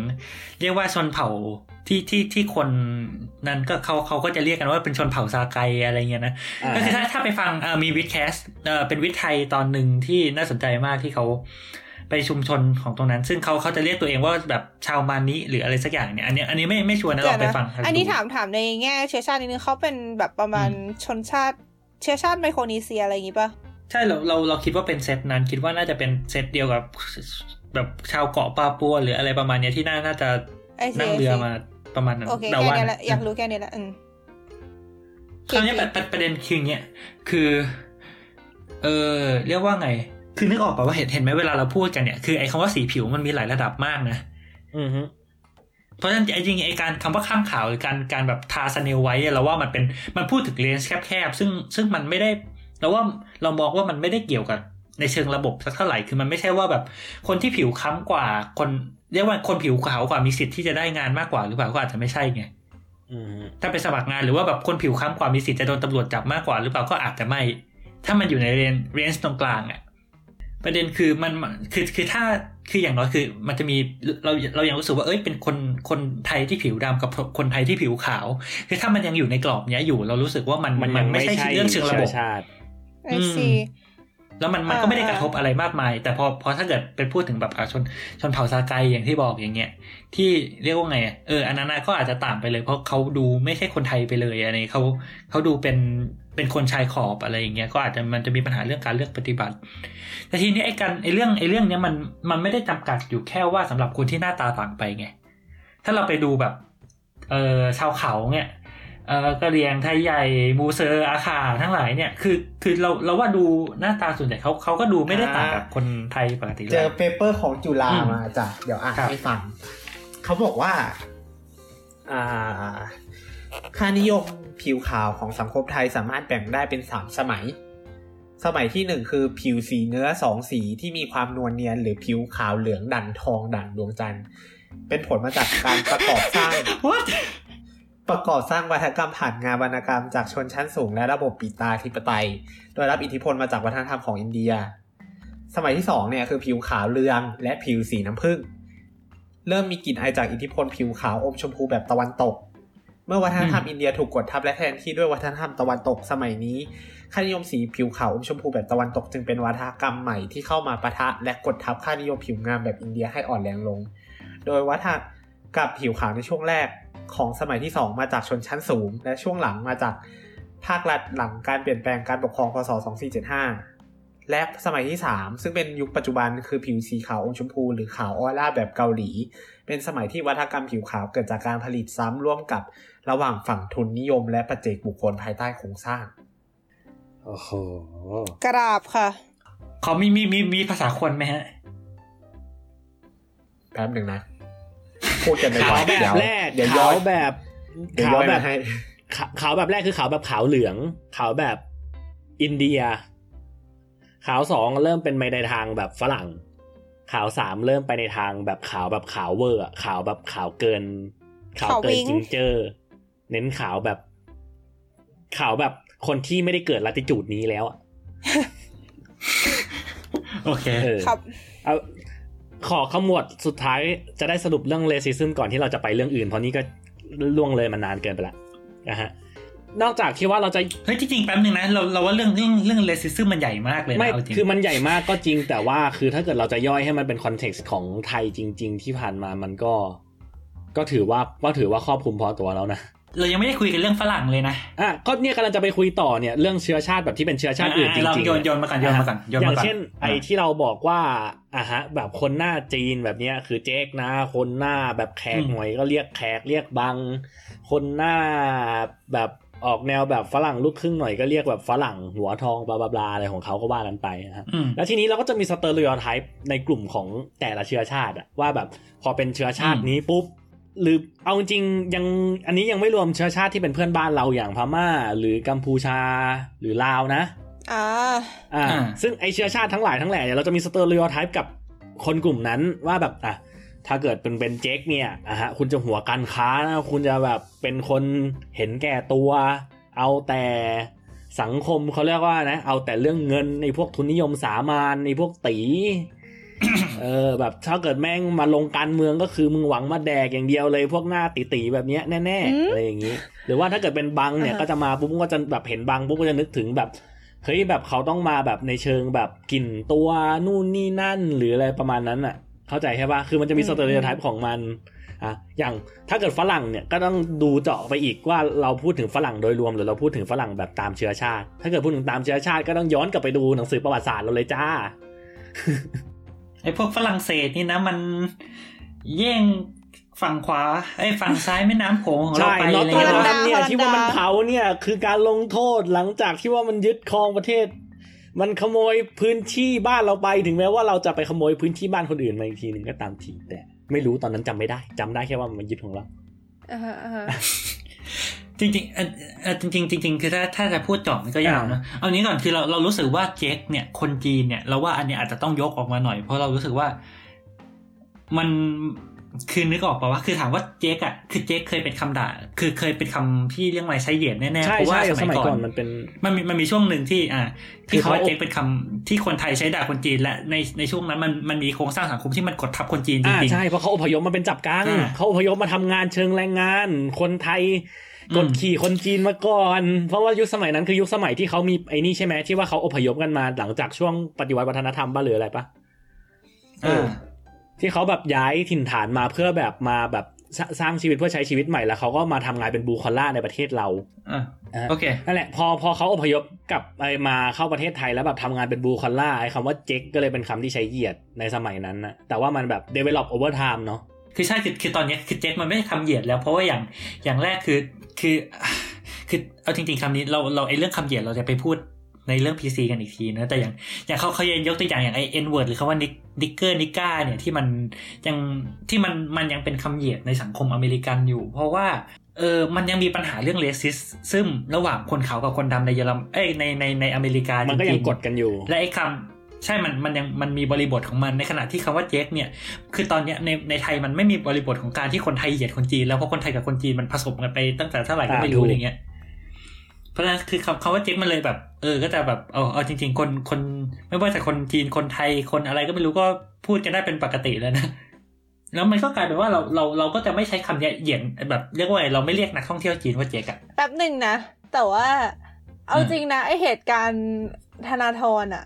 เรียกว่าชนเผ่าที่ที่ที่คนนั้นก็เขาเขาก็จะเรียกกันว่าเป็นชนเผ่าซาไกอะไรเงี้ยนะอ่าก็คือถ้าถ้าไปฟังเอ่อมีวิดแคสเอ่อเป็นวิดไทยตอนหนึ่งที่น่าสนใจมากที่เขาไปชุมชนของตรงนั้น ซึ่งเขาเขาจะเรียกตัวเองว่าแบบชาวมานิหรืออะไรสักอย่างเนี่ยอันนี้อันนี้ไม่ไม่ชวนนะลองไปฟังกัอันนี้ดูถามถามในแง่เชื้อชาตินิดนึงเขาเป็นแบบประมาณชนชาติ เชื้อชาติไมโครนีเซียอะไรอย่างงี้ปะ ใช่เราเราเราคิดว่าเป็นเซตนั้น คิดว่าน่าจะเป็นเซตเดียวกับ แบบชาวเกาะปาปัวหรืออะไรประมาณเนี้ยที่น่าน่าจะไอซีนั่งเรือมาประมาณนั้นโอเคแต่แค่ว่านี้แหละอยากรู้แค่นี้แหละอืมคราวนี้ประประประเด็นคืออย่างเงี้ยคือ เออเรียกว่าไง คือนึกออกป่ะว่าเห็นเห็นไหมเวลาเราพูดกันเนี่ยคือไอ้คำว่าสีผิวมันมีหลายระดับมากนะอือฮึเพราะฉะนั้นไอ้จริงๆไอ้การคำว่าข้ามขาวหรือการการแบบทาสเนลไว้อะเราว่ามันเป็นมันพูดถึงเลนส์แคบๆซึ่งซึ่งมันไม่ได้ เราว่าเรามองว่ามันไม่ได้เกี่ยวกับในเชิงระบบสักเท่าไหร่คือมันไม่ใช่ว่าแบบ คนที่ผิวค้ำกว่าคนเรียกว่าคนผิวขาวกว่ามีสิทธิ์ที่จะได้งานมากกว่าหรือเปล่าก็อาจจะไม่ใช่ไงถ้าไปสมัครงานหรือว่าแบบคนผิวค้ำกว่ามีสิทธิ์จะโดนตำรวจจับมากกว่าหรือเปล่าก็อาจจะไม่ ถ้ามันอยู่ในเรนเรนจ์ตรงกลางอะประเด็นคือมันคือคือถ้าคืออย่างน้อยคือ มันจะมีเราเรายังรู้สึกว่าเอ้ยเป็นคนคนไทยที่ผิวดำกับคนไทยที่ผิวขาว คือถ้ามันยังอยู่ในกรอบเนี้ยอยู่เรารู้สึกว่ามันมันไม่ใช่เรื่องเชิงระบบ ชาติไอซีแล้วมันมันก็ไม่ได้กระทบอะไรมากมาย แต่พอพอถ้าเกิดเป็นพูดถึงแบบอะชนชนเผ่าซาไกอย่างที่บอกอย่างเงี้ย ที่เรียกว่าไงอะเอออันนั้นน่ะก็อาจจะต่างไปเลย เพราะเขาดูไม่ใช่คนไทยไปเลยอันนี้เขาเขาดูเป็นเป็นคนชายขอบอะไรอย่างเงี้ยก็อาจจะมันจะมีปัญหาเรื่องการเลือกปฏิบัติ แต่ทีนี้ไอ้การไอ้เรื่องไอ้เรื่องเนี้ยมันมันไม่ได้จำกัดอยู่แค่ว่าสำหรับคนที่หน้าตาต่างไปไง ถ้าเราไปดูแบบเออชาวเขาเนี่ย เออกะเหรียงไทยใหญ่มูเซอร์อาคาทั้งหลายเนี่ยคือคือเราเราว่าดูหน้าตาส่วนใหญ่เขาเขาก็ดูไม่ได้ต่างกับคนไทยปกติเลเจอย paper ของจุฬาอืมมาจ้ะเดี๋ยวอ่านครับให้ฟังเขาบอกว่าอ่าค่านิยมผิวขาวของสังคมไทยสามารถแบ่งได้เป็นสามสมัย สมัยที่หนึ่งคือผิวสีเนื้อสองสีที่มีความนวลเนียน หรือผิวขาวเหลืองดั่งทองดั่งดวงจันทร์เป็นผลมาจากการประกอบสร้าง What? ประกอบสร้างวัฒนกรรมผ่านงานวรรณกรรมจากชนชั้นสูงและระบบปิตาธิปไตย โดยรับอิทธิพลมาจากวัฒนธรรมของอินเดีย สมัยที่สองเนี่ยคือผิวขาวเรืองและผิวสีน้ำผึ้งเริ่มมีกลิ่นอายจากอิทธิพลผิวขาวอมชมพูแบบตะวันตก เมื่อวัฒนธรรมอินเดียถูกกดทับและแทนที่ด้วยวัฒนธรรมตะวันตกสมัยนี้ค่านิยมสีผิวขาวอมชมพูแบบตะวันตก จึงเป็นวัฒนกรรมใหม่ที่เข้ามาปะทะและกดทับค่านิยมผิวงามแบบอินเดียให้อ่อนแรงลง โดยวัฒนกับผิวขาวในช่วงแรก ของสมัยที่ 2 มาจากชนชั้นสูง และช่วงหลังมาจากภาครัฐหลังการเปลี่ยนแปลงการปกครองพศ 2475 และสมัยที่ 3 ซึ่งเป็นยุคปัจจุบันคือผิวสีขาวอมชมพู หรือขาวออร่าแบบเกาหลี เป็นสมัยที่วัฒกรรมผิวขาวเกิดจากการผลิตซ้ำร่วมกับระหว่างฝั่งทุนนิยม และปัจเจกบุคคลภายใต้โครงสร้างโอ้โหกราบค่ะ เขามีมีมีมีภาษาคนไหมฮะ แป๊บหนึ่งนะ พูดกันไปขาวก่อนแบเดี๋ยบวแรกเดี๋ยวย้ขาอวนแบบเดี๋ยวขาย้วอนแบมาบให้ขาวขาวแบบแรกคือขาวแบบขาวเหลือง ขาวแบบอินเดีย ขาวสองเริ่มเป็นไปในทางแบบฝรั่ง ขาวสามเริ่มไปในทางแบบขาวแบบขาวเวอร์อะขาวแบบขาวเกิน ขาวเกินขาววิ้ง ginger เน้นขาวแบบขาวแบบคนที่ไม่ได้เกิดละติจูดนี้แล้วอะโอเคเออครับเอา ขอขมวดสุดท้ายจะได้สรุปเรื่อง racism ก่อนที่เราจะไปเรื่องอื่น เพราะนี่ก็ล่วงเลยมานานเกินไปละนะฮะนอกจากที่ว่าเราจะเฮ้ยจริงๆแป๊บนึงนะเราเราว่าเรื่องเรื่องเรื่อง racism มันใหญ่มากเลยนะไม่เอาจริงคือมันใหญ่มากก็จริง แต่ว่าคือถ้าเกิดเราจะย่อยให้มันเป็น context ของไทยจริง ๆ ที่ผ่านมามันก็ ก็ถือว่าก็ถือว่าครอบคลุมพอตัวแล้วนะ เรายังไม่ได้คุยกันเรื่องฝรั่งเลยนะอะก็เนี่ยกำลังจะไปคุยต่อเนี่ยเรื่องเชื้อชาติแบบที่เป็นเชื้อชาติอื่นอะเราจริงๆโยนโยนมาก่อนโยนมาก่อนโยนอย่ามาก่อนงเช่นไอ้ที่เราบอกว่าอะฮะ แบบคนหน้าจีนแบบเนี้ยคือเจ๊กนะ คนหน้าแบบแขกหน่อยก็เรียกแขกเรียกบัง คนหน้าแบบออกแนวแบบฝรั่งลูกครึ่งหน่อยก็เรียกแบบฝรั่งหัวทอง blah blah blah อะไรของเขาก็ว่ากันไปนะฮะอืมแล้วทีนี้เราก็จะมี stereotype ในกลุ่มของแต่ละเชื้อชาติอะว่าแบบพอเป็นเชื้อชาตินี้ปุ๊บ หรือเอาจริงๆยังอันนี้ยังไม่รวมเชื้อชาติที่เป็นเพื่อนบ้านเราอย่างพม่า หรือกัมพูชาหรือลาวนะอ่าอ่าอ่าซึ่งไอเชื้อชาติทั้งหลายทั้งแหล่เนี่ยเราจะมีสเตอริโอไทป์กับคนกลุ่มนั้นว่าแบบอะถ้าเกิดเป็นเป็นเจ๊กเนี่ยอะฮะคุณจะหัวการค้านะคุณจะแบบเป็นคนเห็นแก่ตัว เอาแต่สังคมเขาเรียกว่านะ เอาแต่เรื่องเงินในพวกทุนนิยมสามัญในพวกตี เออแบบถ้าเกิดแม่งมาลงการเมืองก็คือมึงหวังมาแดกอย่างเดียวเลย พวกหน้าตีๆแบบเนี้ยแน่อืมๆอะไรอย่างนี้ หรือว่าถ้าเกิดเป็นบังเนี่ยอ่าฮะก็จะมาปุ๊บก็จะแบบเห็นบังปุ๊บก็จะนึกถึงแบบเฮ้ยแบบเขาต้องมาแบบในเชิงแบบกลิ่นตัวนู่นนี่นั่นหรืออะไรประมาณนั้นอะ เข้าใจใช่ปะคือมันจะมีสเตอริโอไทป์ของมันอะอย่างถ้าเกิดฝรั่งเนี่ยก็ต้องดูเจาะไปอีกว่าเราพูดถึงฝรั่งโดยรวมหรือเราพูดถึงฝรั่งแบบตามเชื้อชาติ ถ้าเกิดพูดถึงตามเชื้อชาติก็ต้องย้อนกลับไปดูหนังสือประวัติศาสตร์เราเลยจ้า ไอ้พวกฝรั่งเศสนี่นะมันแย่งฝั่งขวาไอ้ยฝั่งซ้ายแม่น้ำโขงของเราใช่ไปนออะตไรเทอเงี้ยร์เหรอดัมเนี่ยฮอลันดาที่ว่ามันเผาเนี่ยคือการลงโทษหลังจากที่ว่ามันยึดครองประเทศ มันขโมยพื้นที่บ้านเราไปถึงแม้ว่าเราจะไปขโมยพื้นที่บ้านคนอื่นมาอีกทีหนึ่งก็ตามทีแต่ ไม่รู้ตอนนั้นจำไม่ได้จำได้แค่ว่ามันยึดของเรา อ่าฮะอ่าฮะจริงๆเออเออจริงๆจริงๆคือถ้าถ้าจะพูดเจอบมันก็ยาวนะเอานี้ก่อนคือเราเรารู้สึกว่าเจ๊กเนี่ย คนจีนเนี่ย เราว่าอันเนี้ยอาจจะต้องยกออกมาหน่อย เพราะเรารู้สึกว่า มันคือนึกออกป่าว่าคือถามว่าเจ๊กอะคือเจ๊กเคยเป็นคำด่า คือเคยเป็นคำที่เรียกว่าใช้เหยียดแน่ๆใช่เพราะว่าใช่สสมัมัยยก่ก่ออนนมันเป็นมันมีมันมีช่วงหนึ่งที่ อ่าคืที่อเขาเขาว่าเจ๊กเป็นคำที่คนไทยใช้ด่าคนจีนและในในช่วงนั้นมันมันมีโครงสร้างสังคมที่มันกดทับคนจีนจอ่าริงใช่เพราะเขาอพยพมาเป็นจับกังอ่าเขาอพยพมาทำงานเชิงแรงงาน คนไทยอืม กดขี่คนจีนมาก่อน เพราะว่ายุคสมัยนั้นคือยุคสมัยที่เขามีไอ้นี่ใช่ไหมที่ว่าเขาอพยพกันมาหลังจากช่วงปฏิวัติวัฒนธรรมบ้าหรืออะไรปะๆอ่าที่เขาแบบย้ายถิ่นฐานมาเพื่อแบบมาแบบสสร้างชีวิตเพื่อใช้ชีวิตใหม่แล้วเขาก็มาทำงานเป็นบลูคอลล่าในประเทศเราอ่าอ่าโอเคนั่นแหละพอพอเขาอพยพกลับไอมาเข้าประเทศไทยแล้วแบบทำงานเป็นบลูคอลล่าไอคำว่าเจ๊กก็เลยเป็นคำที่ใช้เหยียดในสมัยนั้นนะแต่ว่ามันแบบ develop over time เนาะคือใช่คือคือตอนเนี้ยคือเจ๊กมันไม่ได้คำเหยียดแล้วเพราะว่าอย่างอย่างแรกคือ คือ คือเอาจริงๆคำนี้เราเราไอเรื่องคำเหยียดเราจะไปพูดในเรื่อง PC กันอีกทีนะ แต่อย่างอย่างเขาเขายังยกตัวอย่างอย่างไอ N word หรือคำว่านิก nigger nigga เนี่ยที่มันยังที่มันมันยังเป็นคำเหยียดในสังคมอเมริกันอยู่ เพราะว่าเออมันยังมีปัญหาเรื่อง racism ระหว่างคนขาวกับคนดำในเยอรมเอ้ยในในในอเมริกามันก็จริงยังกดกันอยู่ และไอ้คำ ใช่มันมันยังมันมีบริบทของมันในขณะที่คำว่าเจ๊กเนี่ย คือตอนเนี้ยในในไทยมันไม่มีบริบทของการที่คนไทยเหยียดคนจีนแล้วเพราะคนไทยกับคนจีนมันผสมกันไปตั้งแต่เท่าไหร่ก็ไม่อ่าถูกอย่างเงี้ยเพราะฉะนั้นคือคำคำว่าเจ๊กมันเลยแบบ เออ ก็จะแบบเอาเอาจริง ๆ คนคนไม่ว่าจะคนจีนคนไทยคนอะไรก็ไม่รู้ก็พูดกันได้เป็นปกติแล้วนะแล้วมันก็กลายเป็นว่าเราเราเราก็จะไม่ใช้คำเนี้ยเหยียดแบบเรียกว่าไงเราไม่เรียกนักท่องเที่ยวจีนว่าเจ๊กอะแป๊บหนึ่งนะแต่ว่า เอาอืมจริงนะไอเหตุการณ์ธนาธรอะ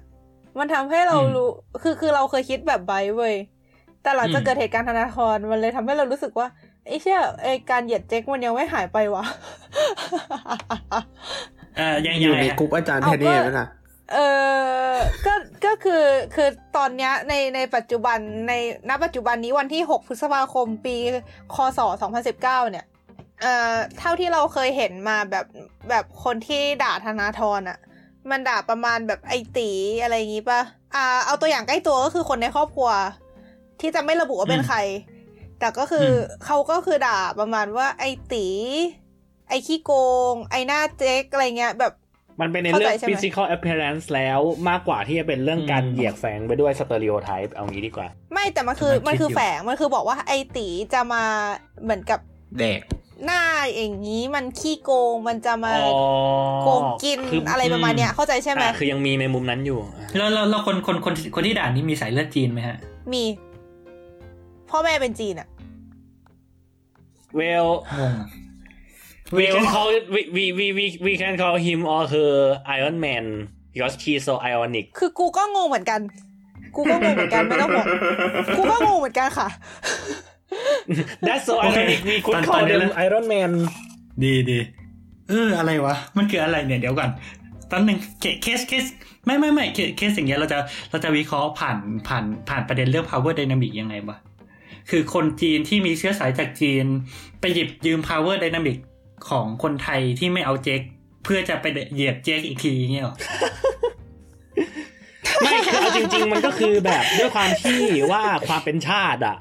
มันทำให้เราอืมรู้ คือคือเราเคยคิดแบบไบร์ทเว้ยแต่หลังจากอืมเกิดเหตุการณ์ธนาธรมันเลยทำให้เรารู้สึกว่าไอ้เชี่ยไอการเหยียดเจ๊กมันยังไม่หายไปวะเอ่อยังอยังยู่ไงในอะกรุ๊ปอาจารย์เอาเทนนี่ก็ไหมล่ะเออก็ก็คือคือตอนเนี้ยในในปัจจุบันในณปัจจุบันนี้วันที่ 6 พฤษภาคมปีคศ2019 เนี่ยเอ่อเท่าที่เราเคยเห็นมาแบบแบบคนที่ด่าธนาธรอะ มันด่าประมาณแบบไอตีอะไรอย่างงี้ป่ะ อ่า เอาตัวอย่างใกล้ตัวก็คือคนในครอบครัว ที่จะไม่ระบุว่าเป็นอืมใคร แต่ก็คืออมเขาก็คือด่าประมาณว่าไอตี ไอขี้โกง ไอหน้าเจ๊กอะไรเงี้ย แบบมันเป็นในเรื่องเข้าใจใช่ไหม physical appearance แล้วมากกว่าที่จะเป็นเรื่องการอืมเหยียดแฝงไปด้วย stereotype เอางี้ดีกว่า ไม่แต่มันคือกำลังคิดมันคืออยู่แฝงมันคือบอกว่าไอตีจะมาเหมือนกับเด็ก หน้าอย่างนี้มันขี้โกงมันจะมาอ๋อโกงกินคือออะไรประมาณเนี้ยเข้าใจใช่ไหมอะคือยังมีในมุมนั้นอยู่อะแล้วแล้วแล้วคนคนคนคนที่ด่านี่มีสายเลือดจีนไหมฮะ มี พ่อแม่เป็นจีนอะ well งงอะ we can call it we we we we we can call him or her Iron Man because he's so ironic คือกูก็งงเหมือนกัน กูก็งงเหมือนกันไม่ต้องห่วงกูก็งงเหมือนกันค่ะ that's so โอเค ironic we ต could อน call ตอนนี้ them แล้ว Iron Man ดีดีเอออะไรวะ มันคืออะไรเนี่ย เดี๋ยวก่อนตอนหนึ่งเคเคสเคสไม่ไม่ไม่เคเคสอย่างเงี้ยเราจะเราจะวิเคราะห์ผ่านผ่านผ่านประเด็นเรื่อง power dynamic ยังไงวะคือคนจีนที่มีเชื้อสายจากจีน ไปหยิบยืม power dynamic ของคนไทยที่ไม่เอาเจ๊กเพื่อจะไปเหยียบเจ๊กอีกทีเงี้ยหรอไม่คือเอาจริง ๆ มันก็คือแบบด้วยความที่ว่าความเป็นชาติอะ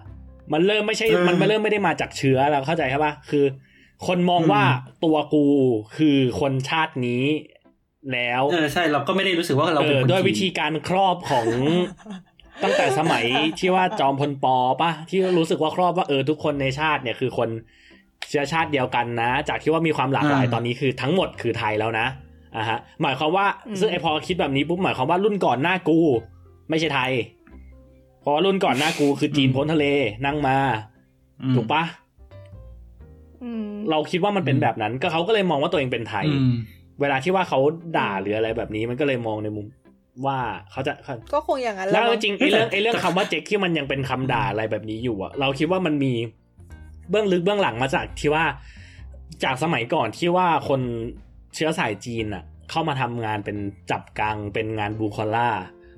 มันเริ่มไม่ใช่เออมันไม่เริ่มไม่ได้มาจากเชื้อแล้วเข้าใจครับป่ะคือ คนมองว่าตัวกูคือคนชาตินี้แล้วเออใช่เราก็ไม่ได้รู้สึกว่าเราเอเป็นอคนด้วยจีนวิธีการครอบของตั้งแต่สมัยที่ว่าจอมพลปอป่ะที่รู้สึกว่าครอบว่าเออทุกคนในชาติเนี่ยคือคนเชื้อชาติเดียวกันนะ จากที่ว่ามีความหลากหลายตอนนี้คือทั้งหมดคือไทยแล้วนะอะฮะหมายความว่าอืมซึ่งไอพอคิดแบบนี้ปุ๊บหมายความว่ารุ่นก่อนหน้ากู ไม่ใช่ไทย เพราะว่ารุ่นก่อนหน้ากูคือจีนพ้นทะเลนั่งมาอืมถูกปะอืมเราคิดว่ามันเป็นแบบนั้น ก็เขาก็เลยมองว่าตัวเองเป็นไทยอืมเวลาที่ว่าเขาด่าหรืออะไรแบบนี้มันก็เลยมองในมุมว่าเขาจะเขาก็คงอย่างนั้นแล้วมั้งจริงๆไอ้เรื่องไอ้เรื่องคำว่าเจ๊กที่มันยังเป็นคำด่าอะไรแบบนี้อยู่อะเราคิดว่ามันมีเบื้องลึกเบื้องหลังมาจากที่ว่าจากสมัยก่อนที่ว่าคนเชื้อสายจีนอะเข้ามาทำงานเป็นจับกังเป็นงานบูคอล่า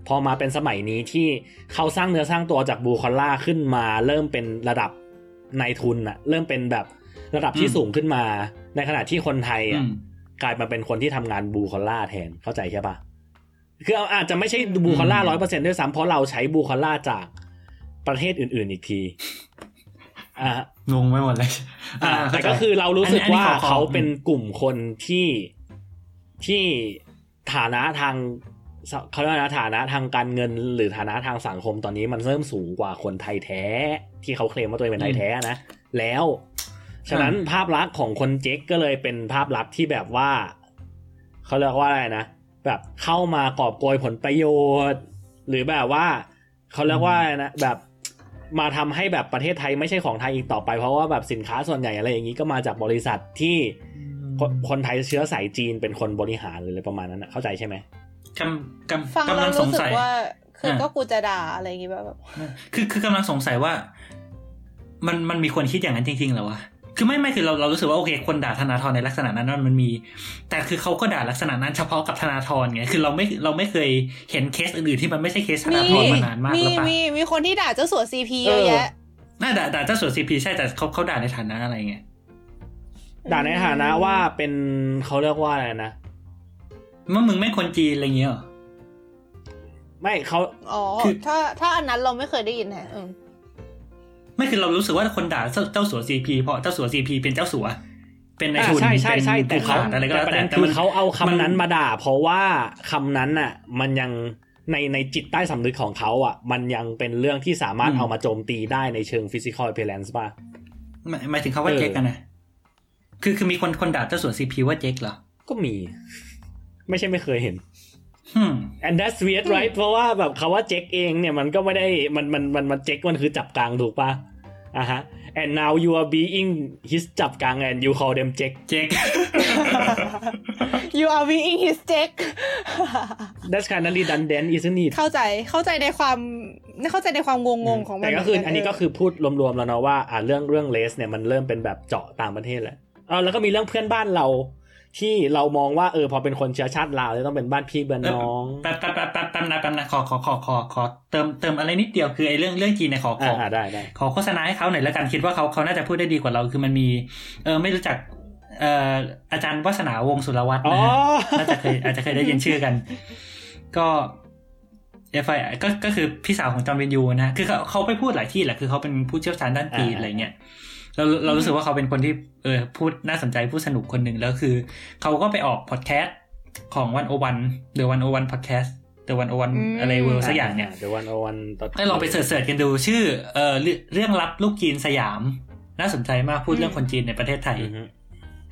พอมาเป็นสมัยนี้ที่เขาสร้างเนื้อสร้างตัวจากบูคอล่าขึ้นมาเริ่มเป็นระดับนายทุนอะเริ่มเป็นแบบระดับที่อืมสูงขึ้นมา ในขณะที่คนไทยอือะมกลายมาเป็นคนที่ทำงานบูคอล่าแทนเข้าใจใช่ปะคืออาจจะไม่ใช่บูคอล่าอืมร้อยเปอร์เซ็นด้วยซ้ำเพราะเราใช้บูคอล่าจากประเทศอื่น ๆ อีกทีอ่างงไปหมดเลยอ่าแต่เข้าใจก็คือเรารู้สึกอันนี้ว่าขอขอเขาเป็นกลุ่มคนที่ที่ฐานะทาง เขาเรียกว่านะฐานะทางการเงินหรือฐานะทางสังคมตอนนี้มันเริ่มสูงกว่าคนไทยแท้ ที่เขาเคลมว่าตัวเองเป็นไทยแท้นะ แล้วฉะนั้นภาพลักษณ์ของคนเจ๊กก็เลยเป็นภาพลักษณ์ที่แบบว่าเขาเรียกว่าอะไรนะแบบเข้ามากอบโกยผลประโยชน์ หรือแบบว่าเขาเรียกว่าอะไรนะแบบมาทำให้แบบประเทศไทยไม่ใช่ของไทยอีกต่อไป เพราะว่าแบบสินค้าส่วนใหญ่อะไรอย่างนี้ก็มาจากบริษัทที่คนคนไทยเชื้อสายจีนเป็นคนบริหารหรืออะไรประมาณนั้นนะเข้าใจใช่ไหม กำกำฟังกำแล้ลัวงสงรู้สึสักยว่า คืออะก็กูจะด่าอะไรอย่างงี้แบบคือคือกำลังสงสัยว่า มันมันมีคนคิดอย่างนั้นจริงๆเหรอวะคือไม่ไม่คือเราเรารู้สึกว่าโอเคคนด่าธนาธรในลักษณะนั้นมันมี แต่คือเขาก็ด่าลักษณะนั้นเฉพาะกับธนาธรไงคือเราไม่เราไม่เคยเห็นเคสอื่นๆที่มันไม่ใช่เคสธนาธรมานานมากมีแล้วปะมีมีคนที่ด่าเจ้าสัวซีพีเยอะแยะน่าด่าด่าเจ้าสัวซีพีใช่แต่เขาเขาด่าในฐานะอะไรไงด่าในฐานะว่าเป็นเขาเรียกว่าอะไรนะ เมื่อมึงไม่คนจีนอะไรเงี้ยเหรอไม่เขาอ๋อคือถ้าถ้าอันนั้นเราไม่เคยได้ยินแฮะเออไม่คือเรารู้สึกว่าคนด่าเจ้าเจ้าสัวซีพีเพราะเจ้าสัวซีพีเป็นเจ้าสัวเป็นในอ่าทุนใช่ใช่ใช่เป็นแต่เขาผู้ขดอะไรก็แต่แล้วประแต่เด็นแต่คืมัอนเขาเอาคำนั้นมันมาด่า เพราะว่าคำนั้นน่ะ มันยังในในจิตใต้สำนึกของเขาอะ มันยังเป็นเรื่องที่สามารถอืมเอามาโจมตีได้ในเชิง physical appearance ป่ะหมายหมายถึงเขาว่าเออเจ๊กกันนะคือคือมีคนคนด่าเจ้าสัวซีพีว่าเจ๊กเหรอก็มี ไม่ใช่ไม่เคยเห็นฮึม and that's weird right เพราะว่าแบบคาว่าเจ๊กเองเนี่ยมันก็ไม่ได้มันมันมันมันเจ๊กมันคือจับกลางถูกป่ะอะฮะ and now you are being his จับกลาง and you call them เจ๊กเจ๊ก you are being his jack that's kind of redundant isn't it เข้าใจเข้าใจในความเข้าใจในความงงงๆของมันแต่ก็คือเหมือันนี้ก็คือพูดรวมๆแล้วเนาะว่าอ่าเรื่องเรื่องเลสเนี่ยมันเริ่มเป็นแบบเจาะต่างประเทศแหละเอาแล้วก็มีเรื่องเพื่อนบ้านเรา ที่เรามองว่าเออพอเป็นคนเชื้อชาติลาวจะต้องเป็นบ้านพี่เบือนน้องแป๊บแป๊บแป๊บแป๊บแป๊บนะแป๊บนะขอขอขอขอขอเติมเติมอะไรนิดเดียวคือไอ้เรื่องเรื่องจีนเนี่ยขอขออ่าได้ได้ขอโฆษณาให้เขาหน่อยแล้วกันคิดว่าเขาเขาน่าจะพูดได้ดีกว่าเราคือมันมี เออไม่รู้จักเอ่ออาจารย์วาสนาวงศ์สุรวัฒน์อ๋อนะฮะน่าจะเคยอาจจะเคยได้ยินชื่อกัน ก็ FYI ก็ก็คือพี่สาวของจอห์นวิญญูนะฮะคือเขาเขาไปพูดหลายที่แหละคือเขาเป็นผู้เชี่ยวชาญด้านจีนอะไรเงี้ย เราเรารู้สึกว่าเขาเป็นคนที่เออพูดน่าสนใจพูดสนุกคนหนึ่งแล้วคือ เขาก็ไปออกพอดแคสต์ของ One O One The One O One พอดแคสต์ The One O One อะไร World สักอย่างเนี่ยเดี๋ยว One O One ให้ลองไป search ๆกันดูชื่อเอ่อเรื่องเรื่องลับลูกจีนสยาม น่าสนใจมากพูดเรื่องคนจีนในประเทศไทยอือฮึ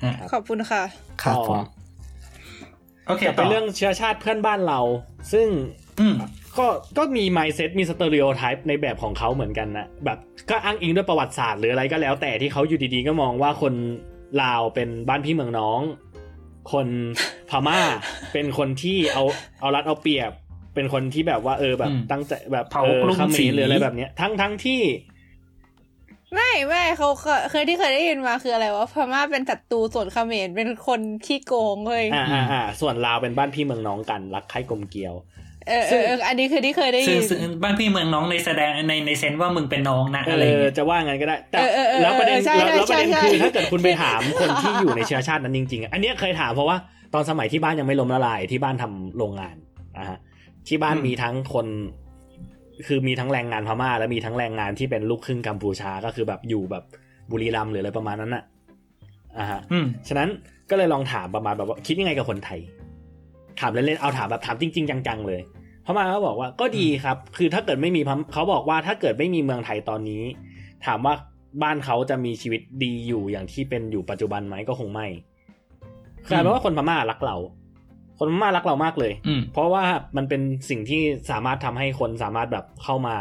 ฮะขอบคุณค่ะครับผมโอเคจะเป็นเรื่องเชื้อชาติเพื่อนบ้านเรา ซึ่งอืม ก็ก็มี mindset มีสเตอริโอไทป์ในแบบของเขาเหมือนกันนะแบบก็อ้างอิงด้วยประวัติศาสตร์หรืออะไรก็แล้ว แต่ที่เขาอยู่ดีๆก็มองว่าคนลาวเป็นบ้านพี่เมืองน้อง คนพม่าเป็นคนที่เอาเอารัดเอาเปรียบ เป็นคนที่แบบว่าเออแบบอืมตั้งใจแบบเผาเออกรุงเขมศรีรหรืออะไรแบบเนี้ยทั้งทั้งที่ ไม่ไม่เขาเคยเคยที่เคยได้ยินมาคืออะไรว่าพม่าเป็นศัตรูส่วนเขมรเป็นคนขี้โกงเลยอ่าอ่าอ่าส่วนลาวเป็นบ้านพี่เมืองน้องกันรักใคร่กลมเกลียว เออเออเอออันนี้คือที่เคยได้ซึ่ยิงนซึ่งบ้านพี่เมืองน้องในแสดงในในเซนส์ว่ามึงเป็นน้องนะเออะไรอย่างอเงี้ยจะว่างั้นก็ได้ แต่เออเออเออแล้วประเด็นใช่แล้วแล้วประเด็นใช่คือใช่ถ้าเกิดคุณไปถามคนที่อยู่ในเชื้อชาตินั้นจริงๆอะอันเนี้ยเคยถามเพราะว่าตอนสมัยที่บ้านยังไม่ล้มละลายที่บ้านทำโรงงานนะฮะที่บ้านมีทั้งคน คือมีทั้งแรงงานพม่า และมีทั้งแรงงานที่เป็นลูกครึ่งกัมพูชาก็คือแบบอยู่แบบบุรีรัมย์หรืออะไรประมาณนั้นน่ะอ่าฮะอืมฉะนั้นก็เลยลองถามประมาณแบบว่าคิดยังไงกับคนไทย ถามเล่นๆเอาถามแบบถามจริง ๆ จังๆ เลยพม่าเขาบอกว่าก็ดีครับ คือถ้าเกิดไม่มีพมเขาบอกว่าถ้าเกิดไม่มีเมืองไทยตอนนี้ ถามว่าบ้านเขาจะมีชีวิตดีอยู่อย่างที่เป็นอยู่ปัจจุบันไหมก็คงไม่กลายเป็นว่าคนพม่ารักเรา คนพม่ารักเรามากเลยอืมเพราะว่ามันเป็นสิ่งที่สามารถทำให้คนสามารถแบบเข้ามา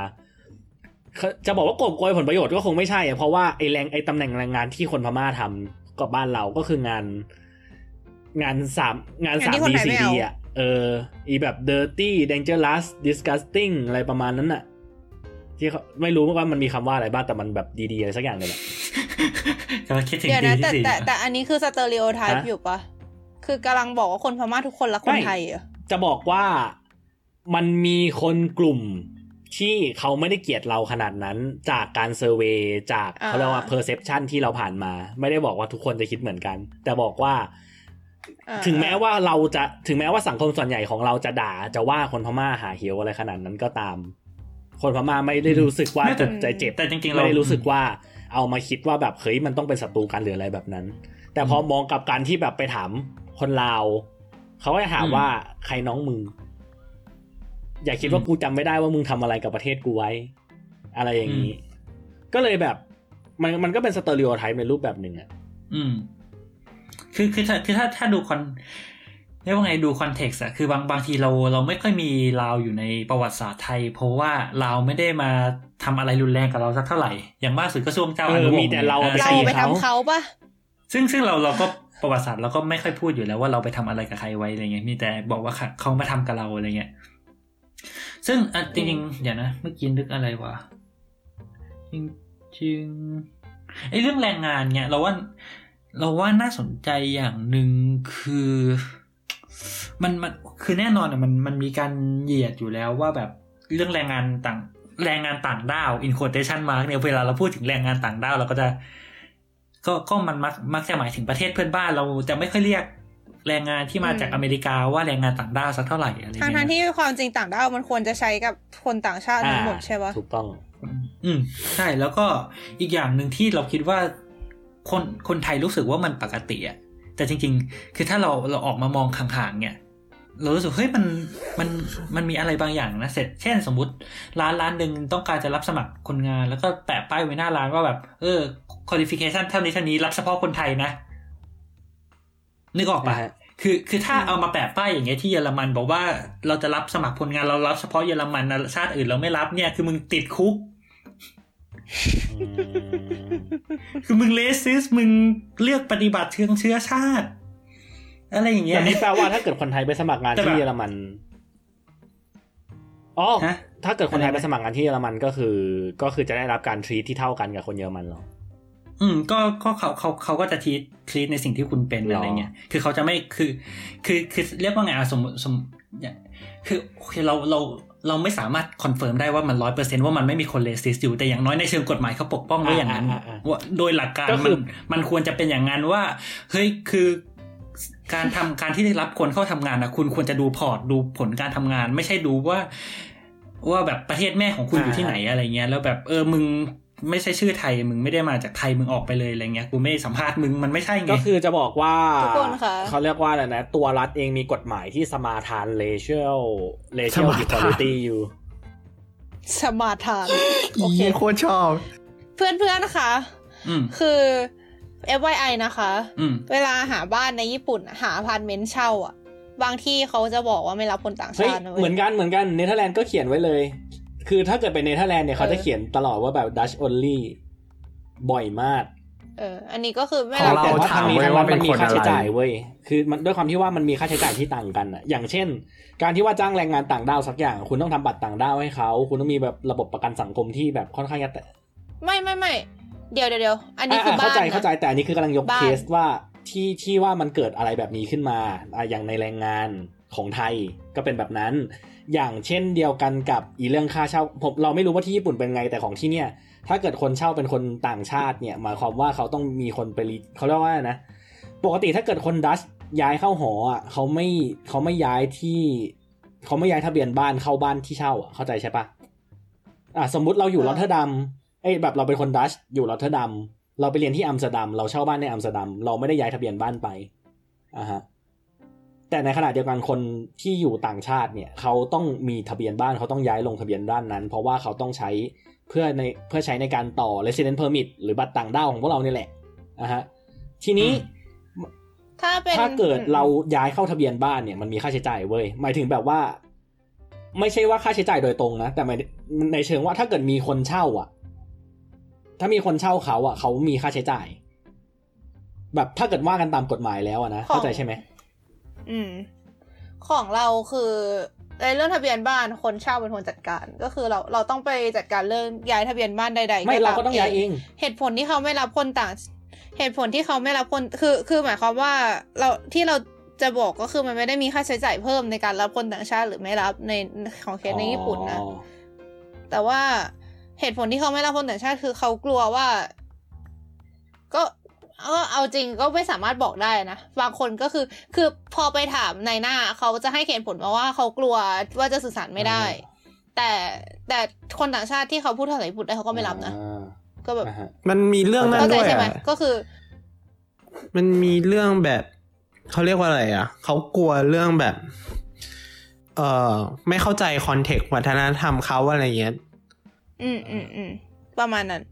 จะบอกว่ากอบโกยผลประโยชน์ก็คงไม่ใช่อะเพราะว่าไอ้แรงไอ้ตำแหน่งแรงงานที่คนพม่าทำกับบ้านเราก็คืองาน งานสามงานงานสามที่คนดีไทยสี่ไม่เอาดีอะเอออีแบบ dirty dangerous disgusting อะไรประมาณนั้นน่ะที่เขาไม่รู้ว่ามันมีคำว่าอะไรบ้างแต่มันแบบดีๆอะไรสักอย่างเลยแหละกำลังคิดถึงเดี๋ยวดีนะที่แต่สี่แต่แต่อันนี้คือสเตอริโอไทป์ฮะอยู่ปะคือกำลังบอกว่าคนพม่าทุกคนรักคนไม่ไทยเหรอจะบอกว่ามันมีคนกลุ่มที่เขาไม่ได้เกลียดเราขนาดนั้น จากการเซอร์เวยจากอ่าเขาเรียกว่า perception ที่เราผ่านมา ไม่ได้บอกว่าทุกคนจะคิดเหมือนกัน แต่บอกว่าอ่า ถึงแม้ว่าเราจะถึงแม้ว่าสังคมส่วนใหญ่ของเราจะด่าจะว่าคนพม่าหาเหี่ยวอะไรขนาดนั้นก็ตาม คนพม่าไม่ได้รู้สึกว่าไม่แต่จุกใจเจ็บแต่จริงๆเราไม่ได้รู้สึกว่าเอามาคิดว่าแบบเฮ้ยมันต้องเป็นศัตรูกันหรืออะไรแบบนั้น แต่พอมองกลับการที่แบบไปถามคนลาวเขาก็จะถามว่าใครน้องมึง อย่าคิดว่ากูจำไม่ได้ว่ามึงทำอะไรกับประเทศกูไว้ อะไรอย่างนี้ ก็เลยแบบ มันมันก็เป็น stereotype ในรูปแบบหนึ่งอะอืม คือคือถ้าคือถ้าถ้าดู con เรียกว่าไงดู context อะคือบางบางทีเราเราไม่ค่อยมีลาวอยู่ในประวัติศาสตร์ไทย เพราะว่าลาวไม่ได้มาทำอะไรรุนแรงกับเราสักเท่าไหร่ อย่างมากสุดก็ช่วงเจ้าเอออนุวงศ์มีแต่เราออไปเราตีไปทำเขาเขาปะซึ่งซึ่งเราเราก็ประวัติศาสตร์เราก็ไม่ค่อยพูดอยู่แล้วว่าเราไปทำอะไรกับใครไว้อะไรเงี้ยมีแต่บอกว่าเขามาทำกับเราอะไรเงี้ยซึ่งอะจริงๆเดี๋ยวนะเมื่อกี้นึกอะไรวะจริงๆไอ้เรื่องแรงงานเนี่ยเราว่า เราว่าน่าสนใจอย่างหนึ่งคือ มันมันคือแน่นอนอะมันมันมีการเหยียดอยู่แล้วว่าแบบเรื่องแรงงานต่างแรงงานต่างด้าว in quotation mark เนี่ยเวลาเราพูดถึงแรงงานต่างด้าวเราก็จะ ก็ก็มันมักมักจะหมายถึงประเทศเพื่อนบ้านเราจะไม่ค่อยเรียกแรงงานที่มาจากอเมริกาว่าแรงงานต่างด้าวสักเท่าไหร่อะไรทางเงี้ทางยที่ความจริงต่างด้าวมันควรจะใช้กับคนต่างชาติทั้งหมดใช่ปะถูกต้อง อืมใช่แล้วก็อีกอย่างหนึ่งที่เราคิดว่า คนคนไทยรู้สึกว่ามันปกติอะแต่จริง ๆ คือถ้าเราเราออกมามองห่างๆเนี่ยเรารู้สึกเฮ้ยมันมันมันมีอะไรบางอย่างนะเสร็จเช่นสมมติร้านร้านหนึ่งต้องการจะรับสมัครคนงาน แล้วก็แปะป้ายไว้หน้าร้านว่าแบบ เออ qualification เท่านี้เท่านี้รับเฉพาะคนไทยนะ นึกออกปะอ่าฮะคือคือถ้าเอามาแปะป้ายอย่างเงี้ยที่เยอรมัน บอกว่าเราจะรับสมัครคนงานเรารับเฉพาะเยอรมันนะชาติอื่นเราไม่รับเนี่ยคือมึงติดคุกอืม คือมึง racist มึงเลือกปฏิบัติเชิงเชื้อชาติ อะไรอย่างเงี้ย แบบนี้แปลว่าถ้าเกิดคนไทยไปสมัครงานแต่แบบที่เยอรมันอ๋อฮะถ้าเกิดคนไทยอะไรไปนะสมัครงานที่เยอรมันก็คือ ก็คือจะได้รับการ treat ที่เท่ากันกับคนเยอรมันเหรออืมก็ก็เขาเขาเขาก็จะ treat treat ในสิ่งที่คุณเป็นหรอออะไรเงี้ย คือเขาจะไม่คือ คือคือเรียกว่าไงอะสมมติสมเนี่ยคือโอเคเราเรา เราไม่สามารถ confirm ได้ว่ามันร้อยเปอร์เซ็นว่ามันไม่มีคน racist อยู่แต่อย่างน้อยในเชิงกฎหมายเขาปกป้องไว้อย่างนั้นอ่าอ่าอ่าว่าโดยหลักการก็คือมันมันควรจะเป็นอย่างนั้นว่าเฮ้ยคือการทำการที่ได้รับคนเข้าทำงานนะคุณควรจะดูพอร์ตดูผลการทำงาน ไม่ใช่ดูว่า ว่าแบบประเทศแม่ของคุณอยู่ที่ไหนอะไรเงี้ยแล้วแบบเออมึง ไม่ใช่ชื่อไทยมึงไม่ได้มาจากไทยมึงออกไปเลยอะไรเงี้ยกูไม่สัมภาษณ์มึงมันไม่ใช่ไงก็คือจะบอกว่าทุกคนค่ะเขาเรียกว่าอะไรนะ ตัวรัฐเองมีกฎหมายที่สมาทาน racial ส racial มาทาน equality อยู่ สมาทานโอเคอีโคตรชอบ เพื่อนเพื่อนๆนะคะอืมคือ FYI นะคะอืมเวลาหาบ้านในญี่ปุ่นอะหาอพาร์ตเมนต์เช่าอะ บางที่เขาจะบอกว่าไม่รับคนต่างเฮ้ยชาตินะเว้เหมือนยกันเหมือนกันเนเธอร์แลนด์ก็เขียนไว้เลย คือถ้าเกิดเป็นเนเธอร์แลนด์เนี่ยเขาจะเขียนตลอดว่าแบบ Dutch only บ่อยมาก เออ อันนี้ก็คือไม่ขรัอบงเราแต่ว่าทางนี้ถามไว้ทางว่านั้นมันมีเป็นคนค่าใช้อะไรจ่ายเว้ย คือมันด้วยความที่ว่ามันมีค่าใช้จ่ายที่ต่างกันอะอย่างเช่น การที่ว่าจ้างแรงงานต่างด้าวสักอย่าง คุณต้องทำบัตรต่างด้าวให้เขา คุณต้องมีแบบระบบประกันสังคมที่แบบค่อนข้างจะแต่ไม่ไม่ไม่เดี๋ยวเดี๋ยวเดี๋ยวอันนี้คืออะบ้าเข้านใจนะเข้าใจแต่อันนี้คือกำลังยกบ้านเคสว่าที่ที่ว่ามันเกิดอะไรแบบนี้ขึ้นมาอะอย่างในแรงงานของไทยก็เป็นแบบนั้น อย่างเช่นเดียวกันกับอีเรื่องค่าเช่าผมเราไม่รู้ว่าที่ญี่ปุ่นเป็นไงแต่ของที่เนี่ย ถ้าเกิดคนเช่าเป็นคนต่างชาติเนี่ยหมายความว่าเขาต้องมีคนไปรีเขาเรียกว่านะ ปกติถ้าเกิดคนดัชย้ายเข้าหออะเขาไม่เขาไม่ย้ายที่เขาไม่ย้ายทะเบียนบ้านเข้าบ้านที่เช่าอะเข้าใจใช่ปะอะสมมุติเราอยู่อ่ารอตเทอร์ดัมเอ้ยแบบเราเป็นคนดัชอยู่รอตเทอร์ดัมเราไปเรียนที่อัมสเตอร์ดัมเราเช่าบ้านในอัมสเตอร์ดัมเราไม่ได้ย้ายทะเบียนบ้านไปอะฮะ แต่ในขณะเดียวกันคนที่อยู่ต่างชาติเนี่ยเขาต้องมีทะเบียนบ้านเขาต้องย้ายลงทะเบียนบ้านนั้น เพราะว่าเขาต้องใช้เพื่อในเพื่อใช้ในการต่อ resident permit หรือบัตรต่างด้าวของพวกเราเนี่ยแหละอะฮะทีนี้ถ้าเป็นถ้าเกิดเราย้ายเข้าทะเบียนบ้านเนี่ยมันมีค่าใช้จ่ายเว้ยหมายถึงแบบว่า ไม่ใช่ว่าค่าใช้จ่ายโดยตรงนะ แต่หมายในเชิงว่าถ้าเกิดมีคนเช่า อะ ถ้ามีคนเช่าเขาอะ เขามีค่าใช้จ่าย แบบถ้าเกิดว่ากันตามกฎหมายแล้วอะนะเข้าใจใช่ไหม อืม ของเราคือในเรื่องทะเบียนบ้านคนเช่าเป็นคนจัดการ ก็คือเราเราต้องไปจัดการเรื่องย้ายทะเบียนบ้านใดๆไม่เราก็ต้องย้ายเอง เหตุผลที่เขาไม่รับคนต่าง เหตุผลที่เขาไม่รับคนคือคือหมายความว่าเราที่เราจะบอกก็คือมันไม่ได้มีค่าใช้จ่ายเพิ่มในการรับคนต่างชาติหรือไม่รับในของเคสในญี่ปุ่นนะอ๋อแต่ว่าเหตุผลที่เขาไม่รับคนต่างชาติคือเขากลัวว่า ก็ ก็เอาจริงก็ไม่สามารถบอกได้นะ บางคนก็คือ คือพอไปถามในหน้าเขาจะให้เหตุผลมาว่าเขากลัวว่าจะสื่อสารไม่ได้ แต่แต่คนต่างชาติที่เขาพูดภาษาญี่ปุ่นได้เขาก็ไม่รับนะอ่าก็แบบอ่าฮะมันมีเรื่องนั้นเข้าใจด้วยใช่ไหมอะก็คือ มันมีเรื่องแบบเขาเรียกว่าอะไร อะเขากลัวเรื่องแบบ เอ่อไม่เข้าใจคอนเทกต์วัฒนธรรมเขาอะไรเงี้ยอืมอืมอืมประมาณนั้น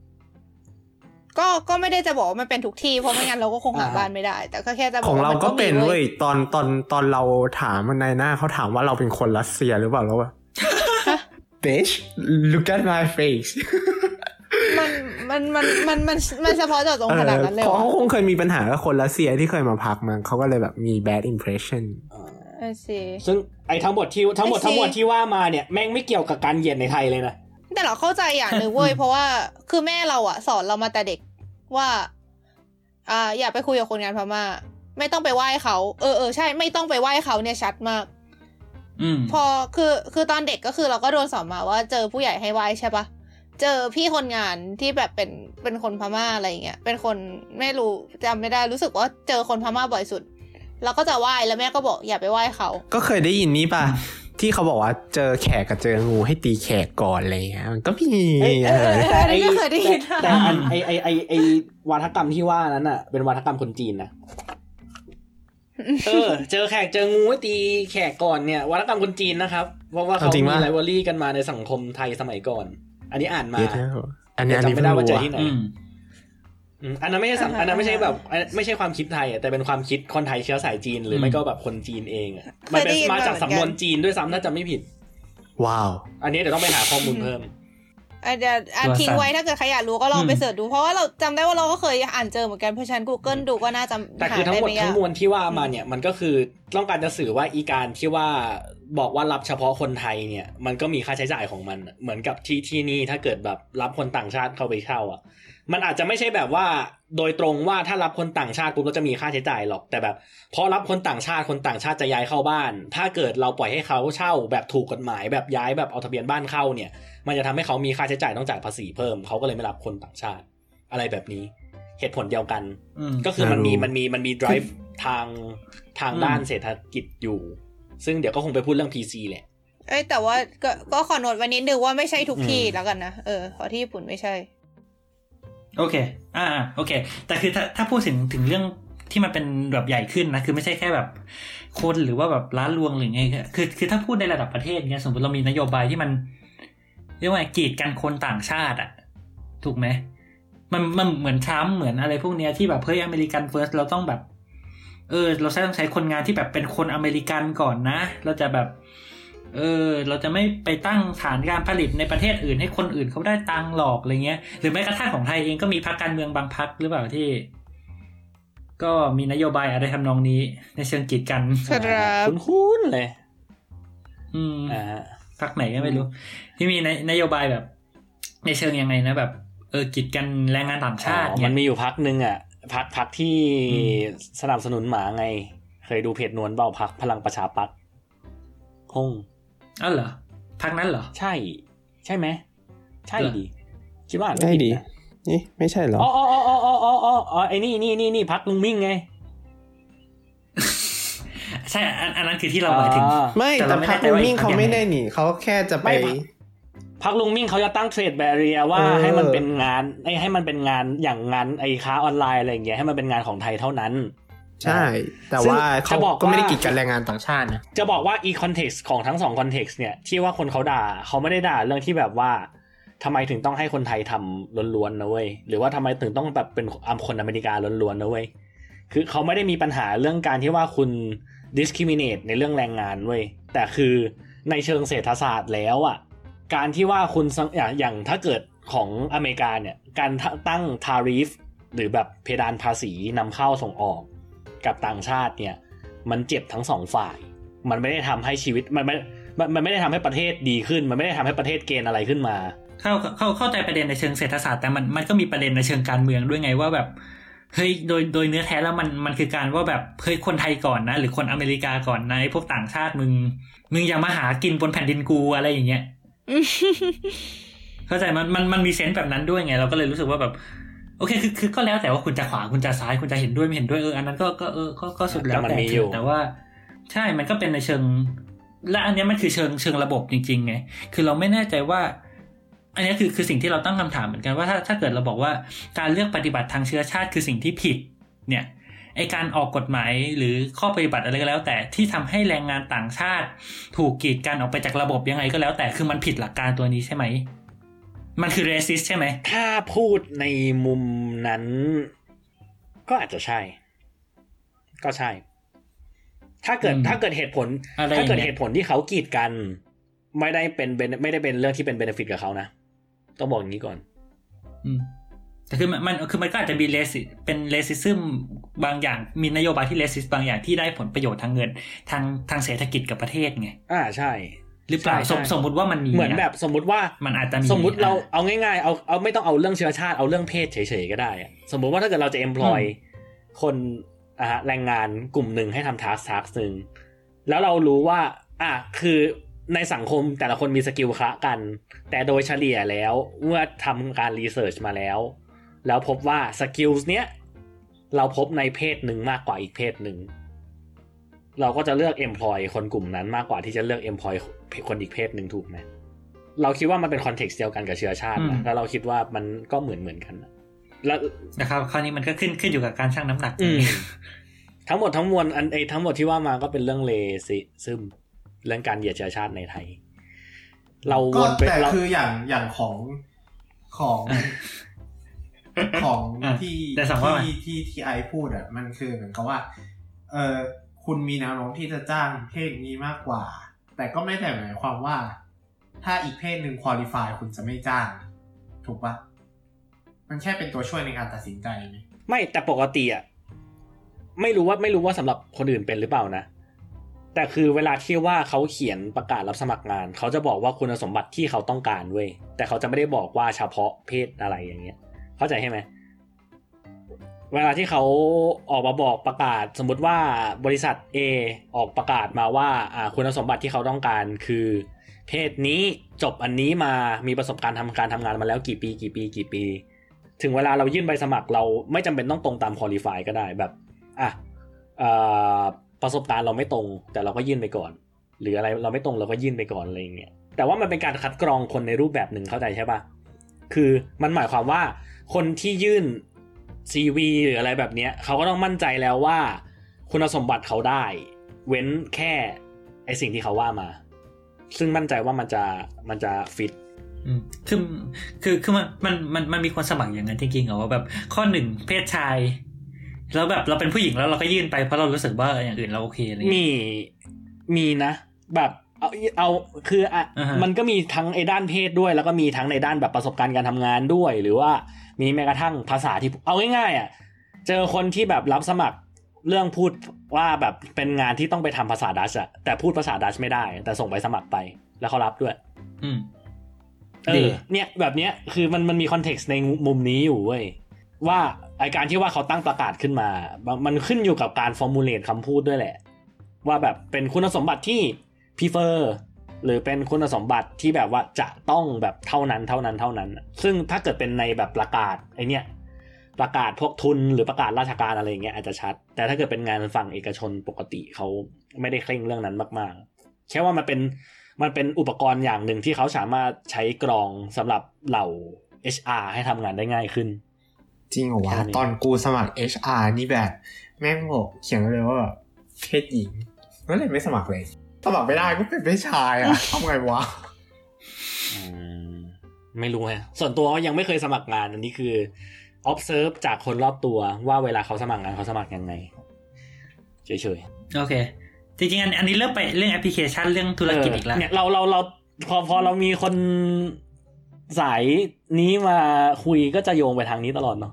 ก็ก็ไม่ได้จะบอกว่ามันเป็นทุกที่เพราะไม่งั้นเราก็คงหาอ่าฮะบ้านไม่ได้ แต่ก็แค่จะบขออกงว่าเรามันก็มีเป็นว้เว้ยตอนตอนตอนเราถามมันในหน้าเขาถามว่าเราเป็นคนรัสเซียหรือเปล่าแล้วว่า bitch look at my face มันมันมันมันมันมันเฉพาะเจาะจงขนาดนั้นเลยเพราะวะเขาคงเคยมีปัญหากับคนรัสเซียที่เคยมาพักมันเขาก็เลยแบบมี bad impression ไอซีซึ่งไอ้ทั้งหมดที่ทั้งหมดไอ้สิทั้งหมดที่ว่ามาเนี่ยแม่งไม่เกี่ยวกับการเหยียดในไทยเลยนะแต่เราเข้าใจอย่างหนึ่งเว้ยเพราะว่าคือแม่เราอะสอนเรามาแต่เด็ก ว่าอ่าอย่าไปคุยกับคนงานพม่า ไม่ต้องไปไหว้เขา เออเออใช่ไม่ต้องไปไหว้เขาเนี่ยชัดมากอืมพอคือคือตอนเด็กก็คือเราก็โดนสอนมาว่าเจอผู้ใหญ่ให้ไหว้ใช่ปะเจอพี่คนงานที่แบบเป็นเป็นคนพม่าอะไรอย่างเงี้ยเป็นคนไม่รู้จำไม่ได้รู้สึกว่าเจอคนพม่าบ่อยสุดเราก็จะไหว้แล้วแม่ก็บอกอย่าไปไหว้เขา ก็เคยได้ยินนี้ป่ะ ที่เขาบอกว่าเจอแขกกับเจองูให้ตีแขกก่อนอะไรเงี้ยมันก็มีเอ้ยเออเอออันนี้ก็เคยได้ยินแต่แต่อันไอไอไอไอวาทกรรมที่ว่านั้นอะ เป็นวาทกรรมคนจีนนะเออ เจอแขกเจองูให้ตีแขกก่อนเนี่ยวาทกรรมคนจีนนะครับ เพราะว่าเขาเอาจริงมีปะไลวอรี่กันมาในสังคมไทยสมัยก่อน อันนี้อ่านมาเดี๋ยวนะอันนี้อันจำนี้ไม่เพิ่งได้ว่ารู้เจออะที่ไหน อืมอืมอันนั้นไม่ใช่สังอันนั้นไม่ใช่แบบอันไม่ใช่ความคิดไทยอะแต่เป็นความคิดคนไทยเชื้อสายจีน หรือไม่ก็แบบคนจีนเองอะมันเป็นมาจากสำนวนจีนด้วยซ้ำถ้าจำไม่ผิด ว้าว อันนี้เดี๋ยวต้องไปหาข้อมูลเพิ่มอาจจะอะตัวสั่นทิ้งไว้ถ้าเกิดใครอยากรู้ก็ลองอืมไปเสิร์ชดูเพราะว่าเราจำได้ว่าเราก็เคยอ่านเจอเหมือนกันเพราะฉะนัน Google ดูก็น่าจะแต่หาคือทั้งได้หมดไม่ทั้ยากงมวลที่ว่ามาเนี่ยมันก็คือต้องการจะสื่อว่าอีการที่ว่าบอกว่ารับเฉพาะคนไทยเนี่ย มันก็มีค่าใช้จ่ายของมันอะเหมือนกับที่ที่นี่ถ้าเกิดแบบรับคนต่างชาติเข้าไปเช่าอะ มันอาจจะไม่ใช่แบบว่า โดยตรงว่าถ้ารับคนต่างชาติปุ๊บก็จะมีค่าใช้จ่ายหรอกแต่แบบพอรับคนต่างชาติคนต่างชาติจะย้ายเข้าบ้าน ถ้าเกิดเราปล่อยให้เขาเช่าแบบถูกกฎหมาย แบบย้ายแบบเอาทะเบียนบ้านเข้าเนี่ย มันจะทำให้เขามีค่าใช้จ่ายต้องจ่ายภาษีเพิ่มเขาก็เลยไม่รับคนต่างชาติ อะไรแบบนี้ เหตุผลเดียวกันอืมก็คือมันมีน่ารู้มันมีมันมี drive ทางทางอืมด้านเศรษฐกิจอยู่ ซึ่งเดี๋ยวก็คงไปพูดเรื่อง PC แหละเอ้ยแต่ว่าก็ก็ขอโน้ตไวันนี้นึงว่าไม่ใช่ทุกที่อืมแล้วกันนะเออเพราะที่ญี่ปุ่นไม่ใช่ โอเค อ่า โอเค แต่คือถ้าถ้าพูดถึงถึงเรื่องที่มันเป็นแบบใหญ่ขึ้นนะ คือไม่ใช่แค่แบบคนหรือว่าแบบร้านรวงหรือไง คือ คือถ้าพูดในระดับประเทศเนี้ย สมมติเรามีนโยบายที่มัน เรียกว่ากีดกันคนต่างชาติอะถูกไหม มัน มันเหมือนทรัมป์เหมือนอะไรพวกเนี้ยที่แบบเฮ้ย American first เราต้องแบบ เออ เราใช้ต้องใช้คนงานที่แบบเป็นคนอเมริกันก่อนนะ เราจะแบบ เออ เราจะไม่ไปตั้งฐานการผลิตในประเทศอื่นให้คนอื่นเขาได้ตังค์หรอกอะไรเงี้ย หรือแม้กระทั่งของไทยเองก็มีพรรคการเมืองบางพรรคหรือเปล่าที่ ก็มีนโยบายอะไรทำนองนี้ ในเชิงกีดกันครับคุ้นๆเลย อืมอ่าฮะพรรคไหนก็ไม่รู้ ที่มีนนโยบายแบบ ในเชิงยังไงนะแบบ เออกีดกันแรงงานต่างชาติอ๋อเนี่มัยนมีอยู่พักหนึ่งอะพักพักที่อืมสนับสนุนหมาไง เคยดูเพจนวลเปล่าพักพลังประชาปัตย์คง อ้าวเหรอพรรคนั้นเหรอ ใช่ ใช่ไหม ใช่เหรอดี คิดว่าได้ดีนะนี่ไม่ใช่เหรออ๋ออ๋ออ๋ออ๋ออ๋ออ๋ออ๋อไอ้นี่นี่นี่นี่พักลุงมิ่งไง ใช่ อันอันนั้นคือที่เราหมายถึงอ่าไม่แต่แต่เราไม่พักแน่ใจลุงว่ามิ่งอีกเขาพักไม่ยังไงได้หนีเขาแค่จะไปไม่พักพักลุงมิ่งเขาจะตั้งเทรดแบเรียว่าเออให้มันเป็นงานไอ้ให้มันเป็นงานอย่างงานไอ้ค้าออนไลน์อะไรอย่างเงี้ยให้มันเป็นงานของไทยเท่านั้น ใช่ แต่ซึ่งว่าเขาจะบอกก็ไม่ได้ว่ากีดกันแรงงานต่างชาตินะ จะบอกว่าอีคอนเท็กซ์ของทั้งสองคอนเท็กซ์เนี่ย ที่ว่าคนเขาด่าเขาไม่ได้ด่าเรื่องที่แบบว่าทำไมถึงต้องให้คนไทยทำล้วนๆนะเว้ย หรือว่าทำไมถึงต้องแบบเป็นอคนอเมริกาล้วนๆนะเว้ย คือเขาไม่ได้มีปัญหาเรื่องการที่ว่าคุณ discriminate ในเรื่องแรงงานเว้ย แต่คือในเชิงเศรษฐศาสตร์แล้วอะ การที่ว่าคุณสังอย่างอย่างถ้าเกิดของอเมริกาเนี่ย การตั้ง tariff หรือแบบเพดานภาษีนำเข้าส่งออก กับต่างชาติเนี่ย มันเจ็บทั้งสองฝ่าย มันไม่ได้ทำให้ชีวิตมันไม่มันมันไม่ได้ทำให้ประเทศดีขึ้น มันไม่ได้ทำให้ประเทศเกณฑ์อะไรขึ้นมา เข้าเข้าเข้าใจประเด็นในเชิงเศรษฐศาสตร์แต่มันมันก็มีประเด็นในเชิงการเมืองด้วยไงว่าแบบเฮ้ยโดยโดยเนื้อแท้แล้วมันมันคือการว่าแบบเฮ้ยคนไทยก่อนนะ หรือคนอเมริกาก่อนนะไอ้พวกต่างชาติมึง มึงอย่ามาหากินบนแผ่นดินกูอะไรอย่างเงี้ยเข้าใจมันมันมันมีเซนส์แบบนั้นด้วยไง เราก็เลยรู้สึกว่าแบบ โอเคคือคือก็แล้วแต่ว่าคุณจะขวาคุณจะซ้ายคุณจะเห็นด้วยไม่เห็นด้วยเอออันนั้นก็ก็เออก็ก็สุดแล้วแต่มันแต่มีอยู่แต่ว่า ใช่มันก็เป็นในเชิง และอันเนี้ยมันคือเชิงเชิงระบบจริงๆไงคือเราไม่แน่ใจว่า อันนี้คือคือสิ่งที่เราตั้งคำถามเหมือนกันว่าถ้าถ้าเกิดเราบอกว่าการเลือกปฏิบัติทางเชื้อชาติคือสิ่งที่ผิด เนี่ยไอการออกกฎหมายหรือข้อปฏิบัติอะไรก็แล้ว แต่ที่ทำให้แรงงานต่างชาติ ถูกกีดกันออกไปจากระบบยังไงก็แล้วแต่คือมันผิดหลักการตัวนี้ใช่ไหม มันคือเรสิสใช่ไหม ถ้าพูดในมุมนั้น ก็อาจจะใช่ ก็ใช่ ถ้าเกิดอืมถ้าเกิดเหตุผลอะไรถ้าเกิดอย่างเงี้ยเหตุผลที่เขากีดกัน ไม่ได้เป็น ben- ไม่ได้เป็นเรื่องที่เป็นเบนฟิตกับเขานะ ต้องบอกอย่างนี้ก่อน อืมแต่คือมันมันคือมันก็อาจจะมีเลสิเป็นเลสิซึมบางอย่างมีนโยบายที่เลสิสบางอย่างที่ได้ผลประโยชน์ทางเงิน ทางทางเศรษฐกิจกับประเทศไง อ่าใช่ หรือเปล่าใช่สมใช่สมมติว่ามันมีเหมือนแบบะสมมุติว่ามันอาจจะมีสมมุติเราอะเอาง่ายๆเอาเอาไม่ต้องเอาเรื่องเชื้อชาติเอาเรื่องเพศเฉยๆก็ได้อะสมมุติว่าถ้าเกิดเราจะ employ คนอ่าฮะแรงงานกลุ่มหนึ่งให้ทำ task task หนึ่งแล้วเรารู้ว่า อะคือในสังคมแต่ละคนมี skill คละกัน แต่โดยเฉลี่ยแล้วเมื่อทำการ research มาแล้ว แล้วพบว่า skill เนี้ยเราพบในเพศหนึ่งมากกว่าอีกเพศหนึ่ง เราก็จะเลือก employ คนกลุ่มนั้นมากกว่าที่จะเลือก employ คนอีกเพศหนึ่งถูกไหมเราคิดว่ามันเป็น context เดียวกันกับเชื้อชาตินะอืมแล้วเราคิดว่ามันก็เหมือนเหมือนกันนะแล้วนะครับคราวนี้มันก็ขึ้นขึ้นอยู่กับการชั่งน้ำหนักอืมทั้งหมดทั้งมวลอันไอทั้งหมดที่ว่ามาก็เป็นเรื่องเลซิซึมเรื่องการเหยียดเชื้อชาติในไทย เราวก็นไปแต่เราคืออย่างอย่างของของของอะที่แต่สองว่าที่ที่ที่ไอพูดอะมันคือเหมือนกับว่า เออ คุณมีแนวโน้มที่จะจ้างเพศนี้มากกว่า แต่ก็ไม่ได้หมายความว่า ถ้าอีกเพศหนึ่งคุริฟายคุณจะไม่จ้าง ถูกปะมันแค่เป็นตัวช่วยในการตัดสินใจไหมไม่แต่ปกติอะไม่รู้ว่าไม่รู้ว่าสำหรับคนอื่นเป็นหรือเปล่านะ แต่คือเวลาที่ว่าเขาเขียนประกาศรับสมัครงาน เขาจะบอกว่าคุณสมบัติที่เขาต้องการเว้ยแต่เขาจะไม่ได้บอกว่าเฉพาะเพศอะไรอย่างเงี้ย เข้าใจใช่ไหม เวลาที่เขาออกมาบอกประกาศ สมมติว่าบริษัท A ออกประกาศมาว่าคุณสมบัติที่เขาต้องการคือ เพศนี้จบอันนี้มามีประสบการณ์ทำการทำงานมาแล้วกี่ปี กี่ปี กี่ปี ถึงเวลาเรายื่นใบสมัครเราไม่จำเป็นต้องตรงตามคุริฟายก็ได้แบบอะอประสบการณ์เราไม่ตรง แต่เราก็ยื่นไปก่อน หรืออะไรเราไม่ตรงเราก็ยื่นไปก่อนอะไรอย่างเงี้ยแต่ว่ามันเป็นการคัดกรองคนในรูปแบบหนึ่งเข้าใจใช่ปะคือมันหมายความว่าคนที่ยื่น CV หรืออะไรแบบเนี้ยเขาก็ต้องมั่นใจแล้วว่า คุณสมบัติเขาได้ เว้นแค่ไอสิ่งที่เขาว่ามา ซึ่งมั่นใจว่ามันจะมันจะฟิตอืมคือคือคือมันมันมันมันมีคนสมัครอย่างนั้นจริงๆเหรอว่าแบบข้อหนึ่งเพศชาย แล้วแบบเราเป็นผู้หญิงแล้วเราก็ยื่นไปเพราะเรารู้สึกว่าอย่างอื่นเราโอเคอะไรอย่างมีเงี้ยมีนะ แบบ เอาเอาคืออะอ่าฮะมันก็มีทั้งไอ้ด้านเพศด้วย แล้วก็มีทั้งในด้านแบบประสบการณ์การทำงานด้วย หรือว่ามีแม้กระทั่งภาษาที่เอาง่ายๆอะเจอคนที่แบบรับสมัครเรื่องพูดว่าแบบเป็นงานที่ต้องไปทำภาษาดัตช์อะแต่พูดภาษาดัตช์ไม่ได้ แต่ส่งไปสมัครไป แล้วเขารับด้วย อืมเออดีเนี่ยแบบเนี้ยคือมันมันมี context ในมุมนี้อยู่เว้ยว่าไอการที่ว่าเขาตั้งประกาศขึ้นมา มันขึ้นอยู่กับการ formulate คำพูดด้วยแหละ ว่าแบบเป็นคุณสมบัติที่ prefer หรือเป็นคุณสมบัติที่แบบว่าจะต้องแบบเท่านั้นเท่านั้นเท่านั้น ซึ่งถ้าเกิดเป็นในแบบประกาศไอเนี้ยประกาศพวกทุนหรือประกาศราชการอะไรอย่างเงี้ยอาจจะชัด แต่ถ้าเกิดเป็นงานฝั่งเอกชนปกติเขาไม่ได้เคร่งเรื่องนั้นมากๆแค่ว่ามันเป็นมันเป็นอุปกรณ์อย่างหนึ่งที่เขาสามารถใช้กรองสำหรับเหล่า HR ให้ทำงานได้ง่ายขึ้น จริงเหรอวะแค่นี้ตอนกูสมัคร HR นี่แบบ แม่งบอกเขียนไว้เลยว่าแบบเพศหญิงก็เลยไม่สมัครเลย สมัครไม่ได้ก็เป็นเพศชายอะทำไงวะอืมไม่รู้ฮะส่วนตัวก็ยังไม่เคยสมัครงานอันนี้คือ observe จากคนรอบตัวว่าเวลาเขาสมัครงานเขาสมัครยังไงเฉยโอเค จริงๆอันอันนี้เริ่มไปเรื่องแอปพลิเคชันเรื่องๆธุรกิจอีกแล้วเนี่ยเราเราเราพอพอเรามีคนสายนี้มาคุยก็จะโยงไปทางนี้ตลอดเนาะ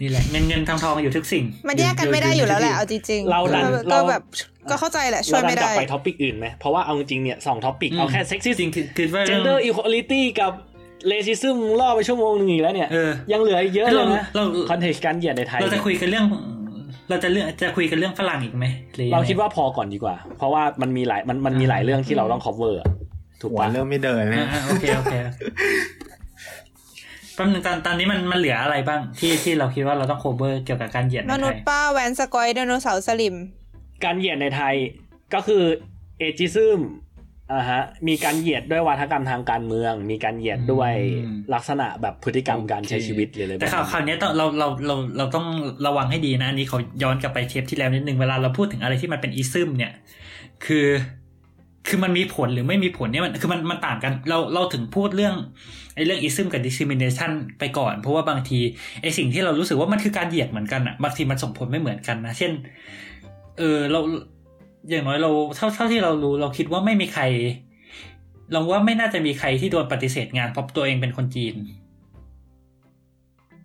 นี่แหละเงินเงินทองทองอยู่ทุกสิ่ง มันแยกกันไม่ได้อยู่แล้วแหละเอาจริงๆเราดันก็เราแบบก็เข้าใจแหละช่วยเราดัไม่นกลัได้บไปtopic อื่นไหมเพราะว่าเอาจริงๆเนี่ยสอง topic อืมเอาแค่ sexist จริงคือคือว่าเรื่อง gender equality กับ racism ล่อไปชั่วโมงหนึงอีกแล้วเนี่ยเออยังเหลืออีกเยอะเลยนะเรา context การเหยียดในไทยเราจะเนี่ยคุยกันเรื่องเราจะเรื่องจะคุยกันเรื่องฝรั่งอีกไหมหรือยังไงเราคิดว่าพอก่อนดีกว่า เพราะว่ามันมีหลายมันมันมีหลายเรื่องที่เราต้อง cover อะถูกหัวปะเริ่มไม่เดินเลยอ่าอ่าโอเคโอเคแป๊บนึงตอนตอนนี้มันมันเหลืออะไรบ้างที่ที่เราคิดว่าเราต้อง cover เกี่ยวกับการเหยียดในไทยมนุษย์ป้าแว้นสก๊อยไดโนเสาร์สลิ่ม การเหยียดในไทยก็คือ ageism อ่าฮะมีการเหยียดด้วยวาทกรรมทางการเมือง มีการเหยียดด้วยลักษณะแบบพฤติกรรมการใช้ชีวิตหรืออะไรแต่แบบข่าวนั้นข่าวเนี้ยต้องเราเราเราเราต้องระวังให้ดีนะ อันนี้เขาย้อนกลับไปเทปที่แล้วนิดนึงเวลาเราพูดถึงอะไรที่มันเป็น ism เนี่ย คือคือมันมีผลหรือไม่มีผลเนี่ยมันคือมันมันต่างกันเราเราถึงพูดเรื่องไอ้ เรื่อง ism กับ discrimination ไปก่อน เพราะว่าบางทีไอ้สิ่งที่เรารู้สึกว่ามันคือการเหยียดเหมือนกันอะบางทีมันส่งผลไม่เหมือนกันนะเช่น เออเราอย่างน้อยเราเท่าเท่าที่เรารู้เราคิดว่าไม่มีใคร เราว่าไม่น่าจะมีใครที่โดนปฏิเสธงานเพราะตัวเองเป็นคนจีน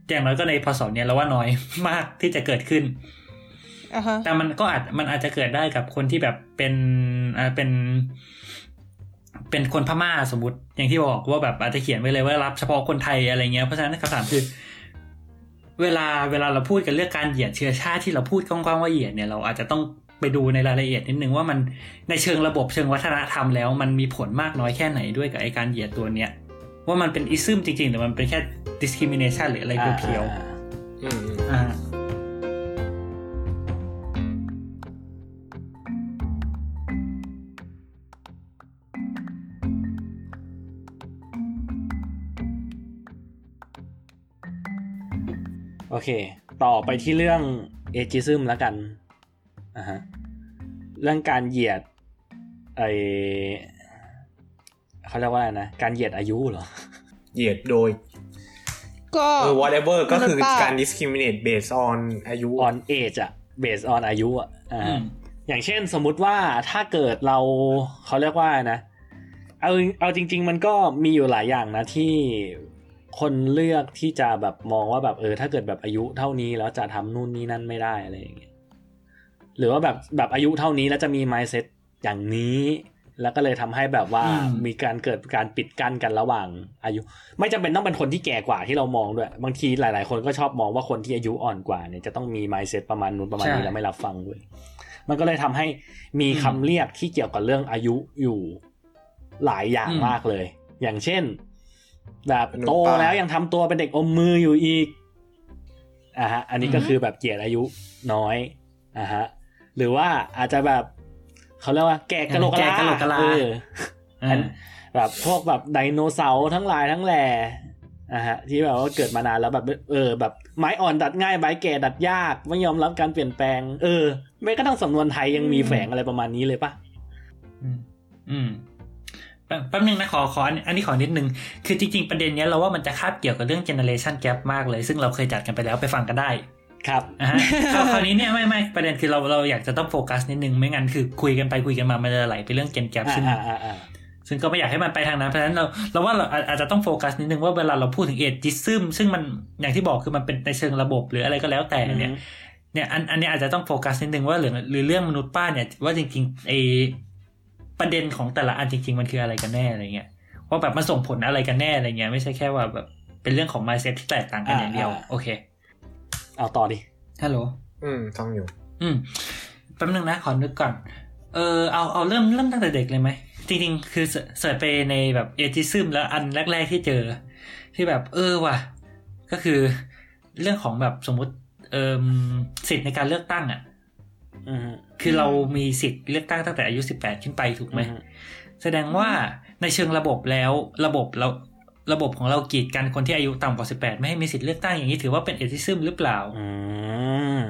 อย่างน้อยก็ในพศเนี้ยเราว่าน้อยมากที่จะเกิดขึ้นอะฮะแต่มันก็อาจมันอาจจะเกิดได้กับคนที่แบบเป็นอ่าเป็น เป็นคนพม่าสมมติอย่างที่บอกว่าแบบอาจจะเขียนไว้เลยว่ารับเฉพาะคนไทยอะไรเงี้ยเพราะฉะนั้นคำถามคือ เวลาเวลาเราพูดกันเรื่องการเหยียดเชื้อชาติที่เราพูดกว้างๆว่าเหยียดเนี่ยเราอาจจะต้องไปดูในรายละเอียดนิดนึงว่ามันในเชิงระบบเชิงวัฒนธรรมแล้ว มันมีผลมากน้อยแค่ไหนด้วยกับไอการเหยียดตัวเนี้ยว่ามันเป็นอิซึมจริงๆหรือมันเป็นแค่ discrimination หรืออะไรเพียวอ่าอืมๆอ่า โอเค ต่อไปที่เรื่องเอจิซึมแล้วกันอ่าฮะเรื่องการเหยียดไอเขาเรียกว่าอะไรนะ การเหยียดอายุเหรอ เหยียดโดย ก็เออ whatever ก็คือมนุษย์ป้าการ discriminate based on อายุ on age อะ based on อายุอะอ่าอืมอย่างเช่นสมมุติว่าถ้าเกิดเราเขาเรียกว่านะ เอาเอาจริง ๆ มันก็มีอยู่หลายอย่างนะที่ คนเลือกที่จะแบบมองว่าแบบเออ ถ้าเกิดแบบอายุเท่านี้แล้วจะทำนู่นนี่นั่นไม่ได้อะไรอย่างเงี้ยหรือว่าแบบแบบอายุเท่านี้แล้วจะมี mindset อย่างนี้ แล้วก็เลยทำให้แบบว่าอืมมีการเกิดการปิดกั้นกันระหว่าง อายุ ไม่จำเป็นต้องเป็นคนที่แก่กว่าที่เรามองด้วย บางทีหลาย ๆ คนก็ชอบมองว่าคนที่อายุอ่อนกว่าเนี่ยจะต้องมี mindset ประมาณนู้นประมาณนี้แล้วไม่รับฟังด้วยมันก็เลยทำให้มีคำเรียกที่เกี่ยวกับเรื่องอายุอยู่หลายอย่างอืมมากเลย อย่างเช่น แบบเป็นหนุ่มโตป่าแล้วยังทำตัวเป็นเด็กอมมืออยู่อีกอะฮะ อันนี้ก็คือแบบเกียรติอายุน้อยอะฮะ หรือว่าอาจจะแบบเขาเรียกว่าแก่กะโหลกกะลาแก่กะโหลกกะลาเอออ่าแบบพวกแบบไดโนเสาร์ทั้งหลายทั้งแหล่อะฮะ ที่แบบว่าเกิดมานานแล้วแบบเออ แบบไม้อ่อนดัดง่ายใบแก่ดัดยากไม่ยอมรับการเปลี่ยนแปลง เออแม้กระทั่งสำนวนไทยยังมีแฝงอะไรประมาณนี้เลยปะอืมอืม แป๊บแป๊บนึงนะขอขออันอันนี้ขอนิดนึง คือจริงๆ ประเด็นเนี้ยเราว่ามันจะคาบเกี่ยวกับเรื่อง generation gap มากเลย ซึ่งเราเคยจัดกันไปแล้วไปฟังกันได้ ครับอะฮะคราวคราวนี้เนี่ยไม่ไม่ประเด็นคือเราเราอยากจะต้องโฟกัสนิดนึง ไม่งั้นคือคุยกันไปคุยกันมามันจะไหลไปเรื่อง gen gap ซึ่งอ่าอ่าอ่าซึ่งก็ไม่อยากให้มันไปทางนั้น เพราะฉะนั้นเราเราว่าเราอาอาจจะต้องโฟกัสนิดนึงว่าเวลาเราพูดถึงเอจิซึมซึ่งมันอย่างที่บอกคือมันเป็นในเชิงระบบหรืออะไรก็แล้วแต่เนี่ยเนี่ยอันอันนี้อาจจะต้องโฟกัสนิดนึงว่าหรือหรือเรื่องมนุษย์ป้าเนี่ยว่าจริงๆไอ ประเด็นของแต่ละอันจริงๆมันคืออะไรกันแน่อะไรเงี้ยว่าแบบมันส่งผลอะไรกันแน่อะไรเงี้ยไม่ใช่แค่ว่าแบบเป็นเรื่องของ mindset ที่แตกต่างกันอย่างเดียว โอเค เอาต่อดิฮัลโหลอืมต้องอยู่ อืมแป๊บนึงนะขอนึกก่อน เออเอาเอาเริ่มเริ่มตั้งแต่เด็กเลยไหมจริงๆ คือเสิร์เสิร์ชไปในแบบเอจิซึมแล้วอันแรก ๆที่เจอ ที่แบบเออว่ะ ก็คือเรื่องของแบบสมมุติเอ่มสิทธิ์ในการเลือกตั้งอะอืม คือเรามีสิทธิ์เลือกตั้งตั้งแต่อายุ18ขึ้นไปถูกไหมอืมแสดงว่าในเชิงระบบแล้วระบบเราระบบของเรากีดกันคนที่อายุต่ำกว่า18ไม่ให้มีสิทธิ์เลือกตั้งอย่างนี้ถือว่าเป็นเอทิซึมหรือเปล่าอืม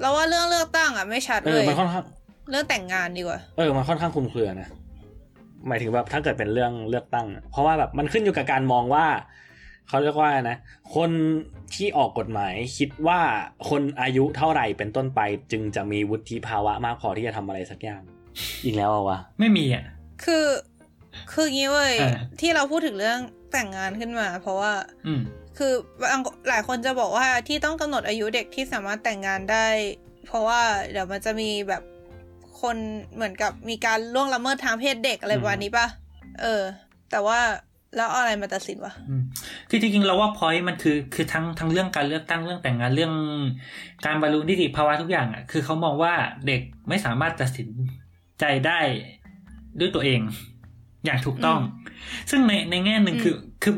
เราว่าเรื่องเลือกตั้งอะไม่ชัดเอเลอยมันค่อนข้างเรื่องแต่งงานดีกว่าเออมันค่อนข้างคลุมเครือนะหมายถึงแบบถ้าเกิดเป็นเรื่องเลือกตั้งอะเพราะว่าแบบมันขึ้นอยู่กับการมองว่าเขาเรียกว่านะ คน ที่ออกกฎหมายคิดว่าคนอายุเท่าไหร่เป็นต้นไป จึงจะมีวุฒิภาวะมากพอที่จะทำอะไรสักอย่าง อีกแล้วอะวะไม่มีอะคือคืองี้เว้ยอ่าที่เราพูดถึงเรื่องแต่งงานขึ้นมา เพราะว่าอืมคือบางหลายคนจะบอกว่าที่ต้องกำหนดอายุเด็กที่สามารถแต่งงานได้ เพราะว่าเดี๋ยวมันจะมีแบบคนเหมือนกับมีการล่วงละเมิดทางเพศเด็กอะไรประมาณนี้ป่ะเออ แต่ว่า แล้วเอาอะไรมาตัดสินวะอืมคือจริงๆเราว่าพอยต์มันคือคือทั้งทั้งเรื่องการเลือกตั้งเรื่องแต่งงานเรื่อง การบรรลุนิติภาวะทุกอย่างอะคือเขามองว่าเด็กไม่สามารถตัดสินใจได้ด้วยตัวเอง อย่างถูกต้อง ซึ่งในในแง่หนึ่งคือคือ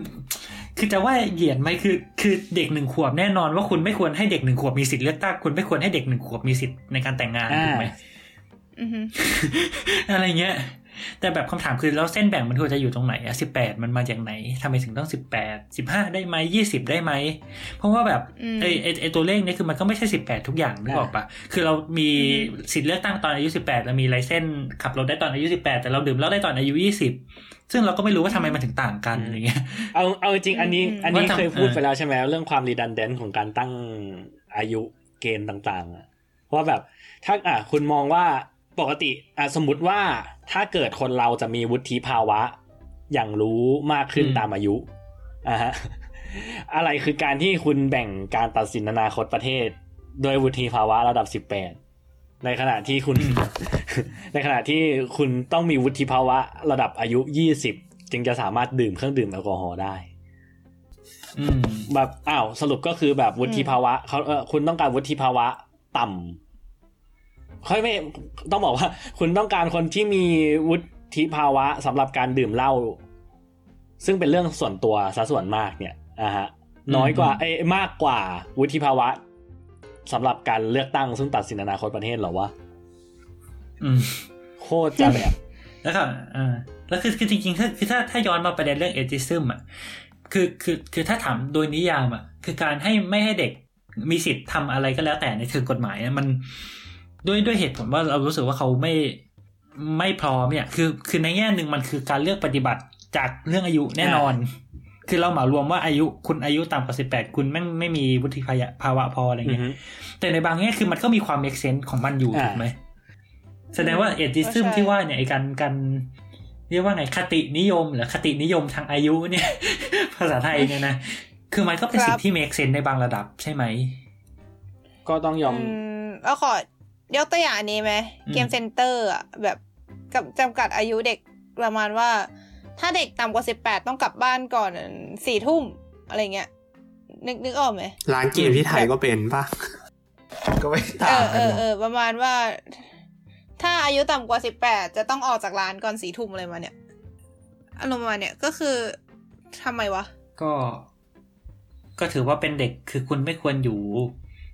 คือจะว่าเหยียดไหมคือ คือเด็กหนึ่งขวบแน่นอนว่าคุณไม่ควรให้เด็กหนึ่งขวบมีสิทธิ์เลือกตั้งคุณไม่ควรให้เด็กหนึ่งขวบมีสิทธิ์ในการแต่งงานอ่าถูกไหมอือฮึอะไรเงี้ย แต่แบบคำถามคือแล้วเส้นแบ่งมันควรจะอยู่ตรงไหนอะสิบแปดมันมาจากไหนทำไมถึงต้องสิบแปดสิบห้าได้ไหมยี่สิบได้ไหม เพราะว่าแบบอืมไอไอไอตัวเลขนี้คือมันก็ไม่ใช่สิบแปดทุกอย่างนึกออกปะคือเรามีอืมสิทธิ์เลือกตั้งตอนอายุสิบแปดเรามีไลเซนส์ขับรถได้ตอนอายุสิบแปดแต่เราดื่มเหล้าได้ตอนอายุยี่สิบซึ่งเราก็ไม่รู้ว่าทำไมมันถึงต่างกันอะไรเงี้ยเอาเอาจริงๆอันนี้อืมอันนี้ว่าทำเคยพูดเออไปแล้วใช่ไหมเรื่องความ redundant ของการตั้งอายุเกณฑ์ต่างๆอะว่าแบบถ้าอะคุณมองว่าปกติอะสมมติว่า ถ้าเกิดคนเราจะมีวุฒิภาวะ อย่างรู้มากขึ้นตามอายุอะฮะอะไรคือการที่คุณแบ่งการตัดสินอนาคตประเทศ โดยวุฒิภาวะระดับสิบแปดในขณะที่คุณ ในขณะที่คุณต้องมีวุฒิภาวะระดับอายุยี่สิบจึงจะสามารถดื่มเครื่องดื่มแอลกอฮอล์ได้อืมแบบอ้าวสรุปก็คือแบบวุฒิภาวะเขาเออคุณต้องการวุฒิภาวะต่ำ ค่อยไม่ต้องบอกว่า คุณต้องการคนที่มีวุฒิภาวะสำหรับการดื่มเหล้าซึ่งเป็นเรื่องส่วนตัวซะส่วนมากเนี่ยอ่าฮะน้อยกว่าอืมเอ้ยมากกว่าวุฒิภาวะสำหรับการเลือกตั้งซึ่งตัดสินอนาคตประเทศเหรอวะอืมโคตรจะแบบแล้วก็อ่าแล้วคือคือจริงๆถ้าคือถ้าถ้าย้อนมาประเด็นเรื่องเอติซึมอะคือคือคือถ้าถามโดยนิยามอะคือการให้ไม่ให้เด็กมีสิทธิ์ทำอะไรก็แล้วแต่ในเชิงกฎหมายอะมัน ด้วยด้วยเหตุผลว่าเรารู้สึกว่าเขาไม่ไม่พร้อมเนี่ย คือคือในแง่หนึ่งมันคือการเลือกปฏิบัติจากเรื่องอายุแน่นอน คือเราเหมารวมว่าอายุคุณอายุต่ำกว่าสิบแปดคุณแม่งไม่มีวุฒิภาวะพออะไรอือเงี้ยฮึแต่ในบางแง่คือมันก็มีความ make sense ของมันอยู่อ่าถูกไหมแสดงว่าเอติซึมก็ใช่ที่ว่าเนี่ยไอ้การการเรียกว่าไงคตินิยมหรือคตินิยมทางอายุเนี่ย ภาษาไทยเนี่ยนะ คือมันก็เป็นสิ่งที่ make sense ในบางระดับใช่ไหม ก็ต้องยอมอืมแล้วขอ ยกตัวอย่างอันนี้ไหมอืมเกมเซ็นเตอร์อะแบบกับจำกัดอายุเด็กประมาณว่า ถ้าเด็กต่ำกว่าสิบแปดต้องกลับบ้านก่อนสี่ทุ่มอะไรเงี้ยนึกนึกออกไหมร้านเกมที่ไทยก็เป็นปะก็ไม่เอต่างอเอกันอหรอกเออประมาณว่า ถ้าอายุต่ำกว่าสิบแปดจะต้องออกจากร้านก่อนสี่ทุ่มอะไรมาเนี่ยอารมณ์ประมาณเนี่ยก็คือทำไมวะ ก็ ก็ถือว่าเป็นเด็กคือคุณไม่ควรอยู่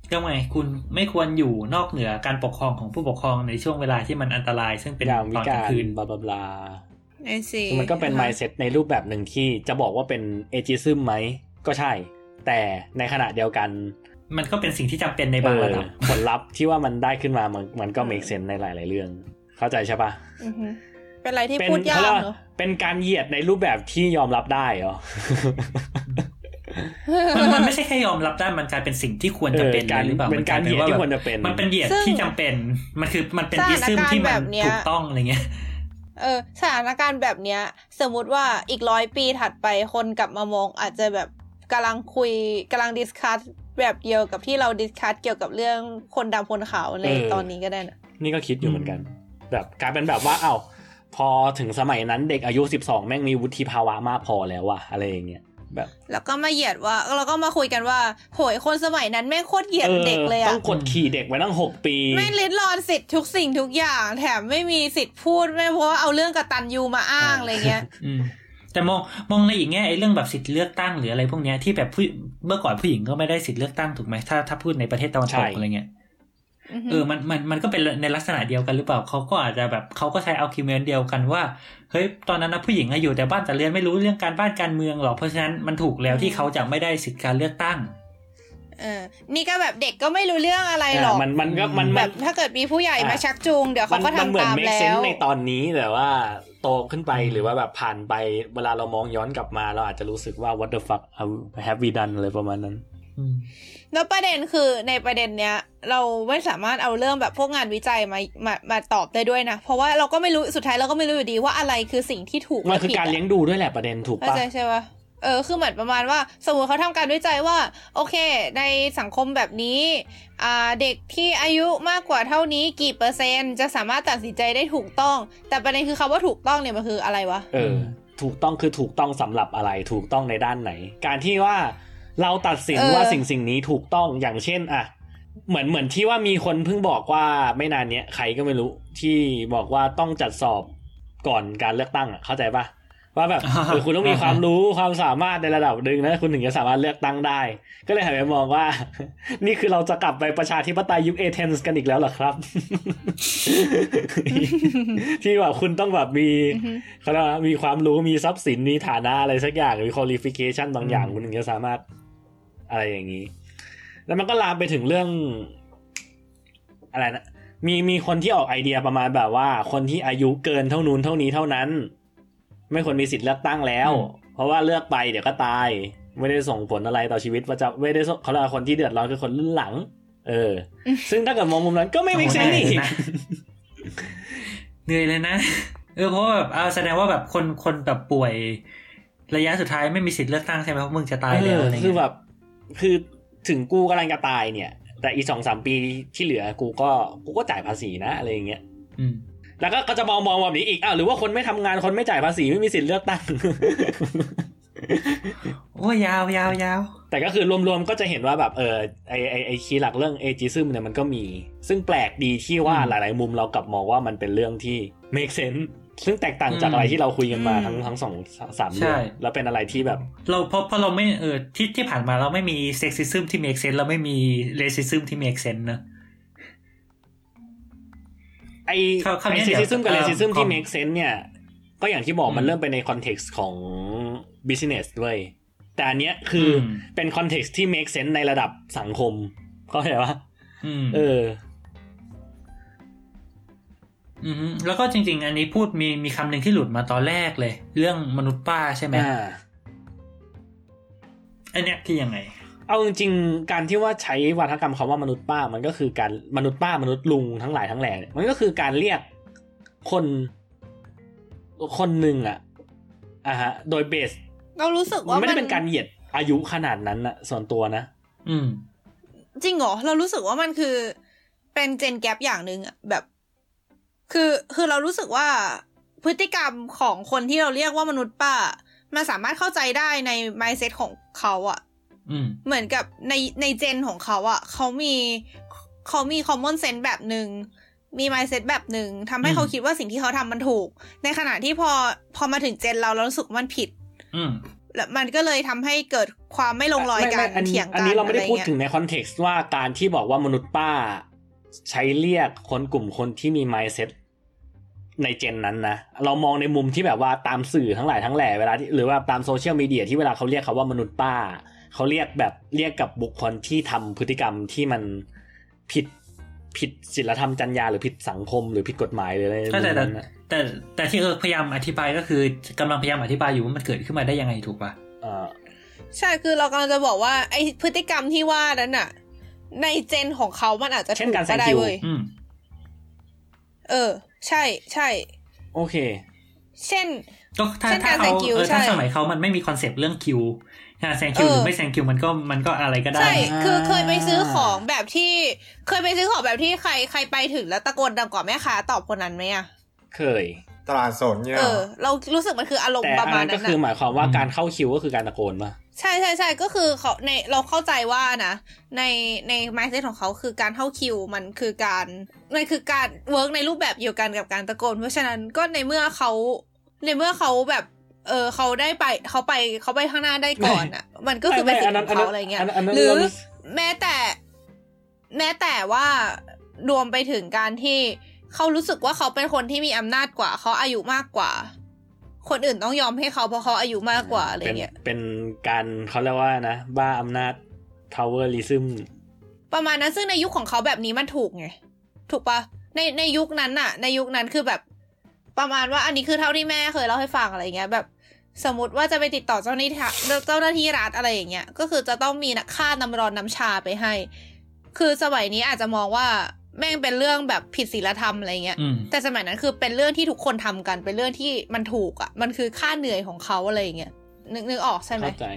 เรียกว่าไงคุณไม่ควรอยู่นอกเหนือการปกครองของผู้ปกครองในช่วงเวลาที่มันอันตราย ซึ่งเป็นยามวิตอนกลากางรคืนบลาบลาบลาไอซีคือมันก็เป็น mindset ในรูปแบบหนึ่งที่จะบอกว่าเป็นเอจิซึมไหมก็ใช่ แต่ในขณะเดียวกัน มันก็เป็นสิ่งที่จำเป็นในบางระดับเออผลลัพธ์ที่ว่ามันได้ขึ้นมามันมันก็ make sense ในหลาย ๆ เรื่อง เข้าใจใช่ปะอือฮึเป็นอะไรที่เป็นพูดยาเขากเรียกว่าเนอะเป็นการเหยียดในรูปแบบที่ยอมรับได้เหรอ มันมันไม่ใช่แค่ยอมรับได้มันกลายเป็นสิ่งที่ควรจะเป็นเออการหรือเปล่าเป็นการเหยียดที่ควรจะเป็นมันเป็นเหยียดซึ่งที่จำเป็น มันคือมันเป็นสถานอิซึมที่การณ์มันแบบเนี้ยถูกต้องอะไรเงี้ยเออสถานการณ์แบบเนี้ย สมมุติว่าอีกร้อยปีถัดไปคนกลับมามอง อาจจะแบบกำลังคุยกำลัง discuss แบบเดียวกับที่เรา discuss เกี่ยวกับเรื่องคนดำคนขาวในเออตอนนี้ก็ได้นะนี่ก็คิดอยู่เหมือนกัน แบบกลายเป็นแบบว่าเอ้าพอถึงสมัยนั้นเด็กอายุสิบสองแม่งมีวุฒิภาวะมากพอแล้วว่ะอะไรอย่างเงี้ย แบบ แล้วก็มาเหยียดว่าแล้วก็มาคุยกันว่าโหยคนสมัยนั้นแม่งโคตรเหยียดเด็กเลยอะต้องกดขี่เด็กไว้ตั้งหกปี ไม่ลิดรอนสิทธิ์ทุกสิ่งทุกอย่าง แถมไม่มีสิทธิ์พูดไม่เพราะว่าเอาเรื่องกตัญญูมาอ้างอะไรเงี้ยอืมแต่มองมองในอีกแง่ไอ้เรื่องแบบสิทธิเลือกตั้งหรืออะไรพวกเนี้ยที่แบบผู้เมื่อก่อนผู้หญิงก็ไม่ได้สิทธิเลือกตั้งถูกไหมถ้าถ้าพูดในประเทศตะวันตกอะไรเงี้ยอือฮึ เออมันมันมันก็เป็นในลักษณะเดียวกันหรือเปล่าเขาก็อาจจะแบบเขาก็ใช้เอาคิวเมนเดียวกันว่าเฮ้ยตอนนั้นนะผู้หญิงอะอยู่แต่บ้านแต่เรียนไม่รู้เรื่องการบ้านการเมืองหรอกเพราะฉะนั้นมันถูกแล้วที่เขาจะไม่ได้สิทธิการเลือกตั้งเออ นี่ก็แบบเด็กก็ไม่รู้เรื่องอะไรหรอก มันมันก็มันแบมันบถ้าเกิดมีผู้ใหญ่อะมาชักจูงเดี๋ยวเขามันก็มันเหมือนทำตาม make แล้ sense วในตอนนี้แต่ว่าโตขึ้นไปหรือว่าแบบผ่านไปเวลาเรามองย้อนกลับมา เราอาจจะรู้สึกว่า what the fuck have we done อะไรประมาณนั้นอืม แล้วประเด็นคือในประเด็นเนี้ย เราไม่สามารถเอาเรื่องแบบพวกงานวิจัยมามามาตอบได้ด้วยนะ เพราะว่าเราก็ไม่รู้สุดท้ายเราก็ไม่รู้อยู่ดีว่าอะไรคือสิ่งที่ถูกมันและคือผิดการอะเลี้ยงดูด้วยแหละประเด็นถูกเข้าปะใจใช่ปะเออคือเหมือนประมาณว่า สมมติเขาทำการวิจัยว่า โอเค ในสังคมแบบนี้อ่าเด็กที่อายุมากกว่าเท่านี้กี่เปอร์เซ็นต์จะสามารถตัดสินใจได้ถูกต้อง แต่ประเด็นคือคำว่าถูกต้องเนี่ยมันคืออะไรวะเออถูกต้องคือถูกต้องสำหรับอะไรถูกต้องในด้านไหน การที่ว่า เราตัดสินเออว่าสิ่งสิ่งนี้ถูกต้องอย่างเช่นอะเหมือนเหมือนที่ว่ามีคนเพิ่งบอกว่าไม่นานเนี้ยใครก็ไม่รู้ที่บอกว่าต้องจัดสอบก่อนการเลือกตั้งอะเข้าใจปะว่าแบบอ่าเออคุณต้องมีความรู้ความสามารถในระดับหนึ่งนะคุณถึงจะสามารถเลือกตั้งได้ ก็เลยหันไปมองว่า นี่คือเราจะกลับไปประชาธิปไตยยุคเอเธนส์กันอีกแล้วเหรอครับ ที่แบบคุณต้องแบบมีอือฮึเขาเรียกว่ามีความรู้มีทรัพย์สินมีฐานะอะไรสักอย่างมี qualification บางอย่างอืมคุณถึงจะสามารถ อะไรอย่างนี้ แล้วมันก็ลามไปถึงเรื่องอะไรนะมีมีคนที่ออกไอเดียประมาณแบบว่า คนที่อายุเกินเท่านู้นเท่านี้เท่านั้น ไม่ควรมีสิทธิ์เลือกตั้งแล้ว เพราะว่าเลือกไปเดี๋ยวก็ตาย ไม่ได้ส่งผลอะไรต่อชีวิตประจำไม่ได้ส่งเขาเรียกว่าคนที่เดือดร้อนคือคนรุ่นหลัง เออ ซึ่งถ้าเกิดมองมุมนั้นก็ไม่ make sense นี่โอ้โหเหนื่อยเลยนะเหนื่อยเลยนะเออเพราะว่าแบบเอาแสดงว่าแบบคนคนแบบป่วย ระยะสุดท้ายไม่มีสิทธิ์เลือกตั้งใช่ไหมเพราะมึงจะตายแล้วอะไรเออคือเงี้ยแบบ คือถึงกูกำลังจะตายเนี่ย แต่อีสองสามปีที่เหลือกูก็กูก็จ่ายภาษีนะอะไรอย่างเงี้ยอืมแล้วก็ก็จะมองมองแบบนี้อีกอ้าวหรือว่าคนไม่ทำงานคนไม่จ่ายภาษีไม่มีสิทธิ์เลือกตั้งโอ้ยยาวยาวยาวแต่ก็คือรวมๆก็จะเห็นว่าแบบเออไอไอไอ key หลักเรื่อง ageism เนี่ยมันก็มี ซึ่งแปลกดีที่ว่าอืมหลายๆมุมเรากลับมองว่ามันเป็นเรื่องที่ make sense ซึ่งแตกต่างจากอืมอะไรที่เราคุยกันมาอืมทั้งทั้งสองสามใช่เรื่องแล้วเป็นอะไรที่แบบ เราเพราะเพราะเราไม่เออที่ที่ผ่านมาเราไม่มี sexism ที่ make sense เราไม่มีเ a ซิซึมที่ make sense นะไอคราวคราวไอนี้ซีเดี๋ยว sexism กับเอ่อ racism ที่ขอ make sense เนี่ย ก็อย่างที่บอกอืมมันเริ่มไปใน context ของ business ด้วยแต่อันเนี้ยคืออมเป็น context ที่ make sense ในระดับสังคมเข้าใจปะอืมเออ อืมแล้วก็จริง ๆ อันนี้พูดมีมีคำหนึ่งที่หลุดมาตอนแรกเลย เรื่องมนุษย์ป้าใช่ไหมอ่าอันเนี้ยคือยังไง เอาจริงๆการที่ว่าใช้วาทกรรมคำว่ามนุษย์ป้ามันก็คือการมนุษย์ป้ามนุษย์ลุงทั้งหลายทั้งแหล่เนี่ยมันก็คือการเรียกคนคนหนึ่งอะอะฮะ โดยเบส เรารู้สึกมัว่านไม่มัได้นเป็นการเหยียดอายุขนาดนั้นอะส่วนตัวนะอืม จริงเหรอเรารู้สึกว่ามันคือเป็นเจนแกปอย่างหนึ่งอะแบบ คือคือเรารู้สึกว่าพฤติกรรมของคนที่เราเรียกว่ามนุษย์ป้ามันสามารถเข้าใจได้ใน mindset ของเขาอะอืมเหมือนกับในในเจนของเขาอะเขามีเขามี common sense แบบหนึ่งมี mindset แบบหนึ่งทำให้อืมเขาคิดว่าสิ่งที่เขาทำมันถูก ในขณะที่พอพอมาถึงเจนเราเรารู้สึกว่ามันผิดอืมแล้วมันก็เลยทำให้เกิดความไม่ลงรอยกันไม่ไม่เถียงกันอันนี้เราไม่ได้อะพูดงี้ยถึงในคอนเท็กซ์ว่าการที่บอกว่ามนุษย์ป้า ใช้เรียกคนกลุ่มคนที่มี mindset ในเจนนั้นนะเรามองในมุมที่แบบว่าตามสื่อทั้งหลายทั้งแหล่เวลาที่หรือว่าตามโซเชียลมีเดียที่เวลาเขาเรียกเขาว่ามนุษย์ป้า เขาเรียกแบบเรียกกับบุคคลที่ทำพฤติกรรมที่มันผิดผิดศีลธรรมจรรยาหรือผิดสังคมหรือผิดกฎหมายหรืออะไรก็แต่แต่นั้นน่ะแต่แต่ที่เออพยายามอธิบายก็คือกำลังพยายามอธิบายอยู่ว่ามันเกิดขึ้นมาได้ยังไงถูกปะเอ่อใช่คือเรากำลังจะบอกว่าไอพฤติกรรมที่ว่านั้นน่ะ ในเจนของเขามันอาจจะเช่ถูนกการแซก็งได้คิวเว้ยอืมเออ ใช่ใช่ โอเค เช่น ก็ถ้าเช่นถ้าการเขาแซงคิวเออถ้าใช่สมัยเขามันไม่มี concept เรื่องคิวการแซงคิวเออหรือไม่แซงคิวมันก็มันก็อะไรก็ได้ ใช่ คืออ่าเคยไปซื้อของแบบที่ เคยไปซื้อของแบบที่ใครใครไปถึงแล้วตะโกนดังกว่าแม่ค้าตอบคนนั้นไหมอะเคยตลาดสดเนี่ยเออ เรารู้สึกมันคืออารมณ์ปอัระนมาณนั้นอะแต่อันนั้นคือหมายความว่าอืมการเข้าคิวก็คือการตะโกนป่ะ ใช่ใช่ใช่ก็คือเขาในเราเข้าใจว่านะ ในใน mindset ของเขาคือการเข้าคิวมันคือการมันคือการ work ในรูปแบบเดียวกันกับการตะโกน เพราะฉะนั้นก็ในเมื่อเขาในเมื่อเขาแบบเออเขาได้ไปเขาไปเขาไปข้างหน้าได้ก่อนอะ มันก็คือเป็นสิทธิ์ของเขาอะไรเงี้ยนนั้นหรือเรารู้แม้แต่ แม้แต่ว่ารวมไปถึงการที่เขารู้สึกว่าเขาเป็นคนที่มีอำนาจกว่า เขาอายุมากกว่า คนอื่นต้องยอมให้เขาเพราะเขาอายุมากกว่าอะไรเป็นเงี้ยเป็นการเขาเรียกว่านะ บ้าอำนาจ powerism ประมาณนั้นซึ่งในยุคของเขาแบบนี้มันถูกไง ถูกปะในในยุคนั้นน่ะในยุคนั้นคือแบบ ประมาณว่าอันนี้คือเท่าที่แม่เคยเล่าให้ฟังอะไรเงี้ยแบบสมมติว่าจะไปติดต่อเจ้าหน้าที่เจ้าหน้าที่รัฐอะไรอย่างเงี้ยก็คือจะต้องมีนักค่าน้ำร้อนน้ำชาไปให้ คือสมัยนี้อาจจะมองว่า แม่งเป็นเรื่องแบบผิดศีลธรรมอะไรเงี้ยอืมแต่สมัยนั้นคือเป็นเรื่องที่ทุกคนทำกัน เป็นเรื่องที่มันถูกอะ มันคือค่าเหนื่อยของเขาอะไรอย่างเงี้ย นึกนึกออกใช่ไหมเข้าใจ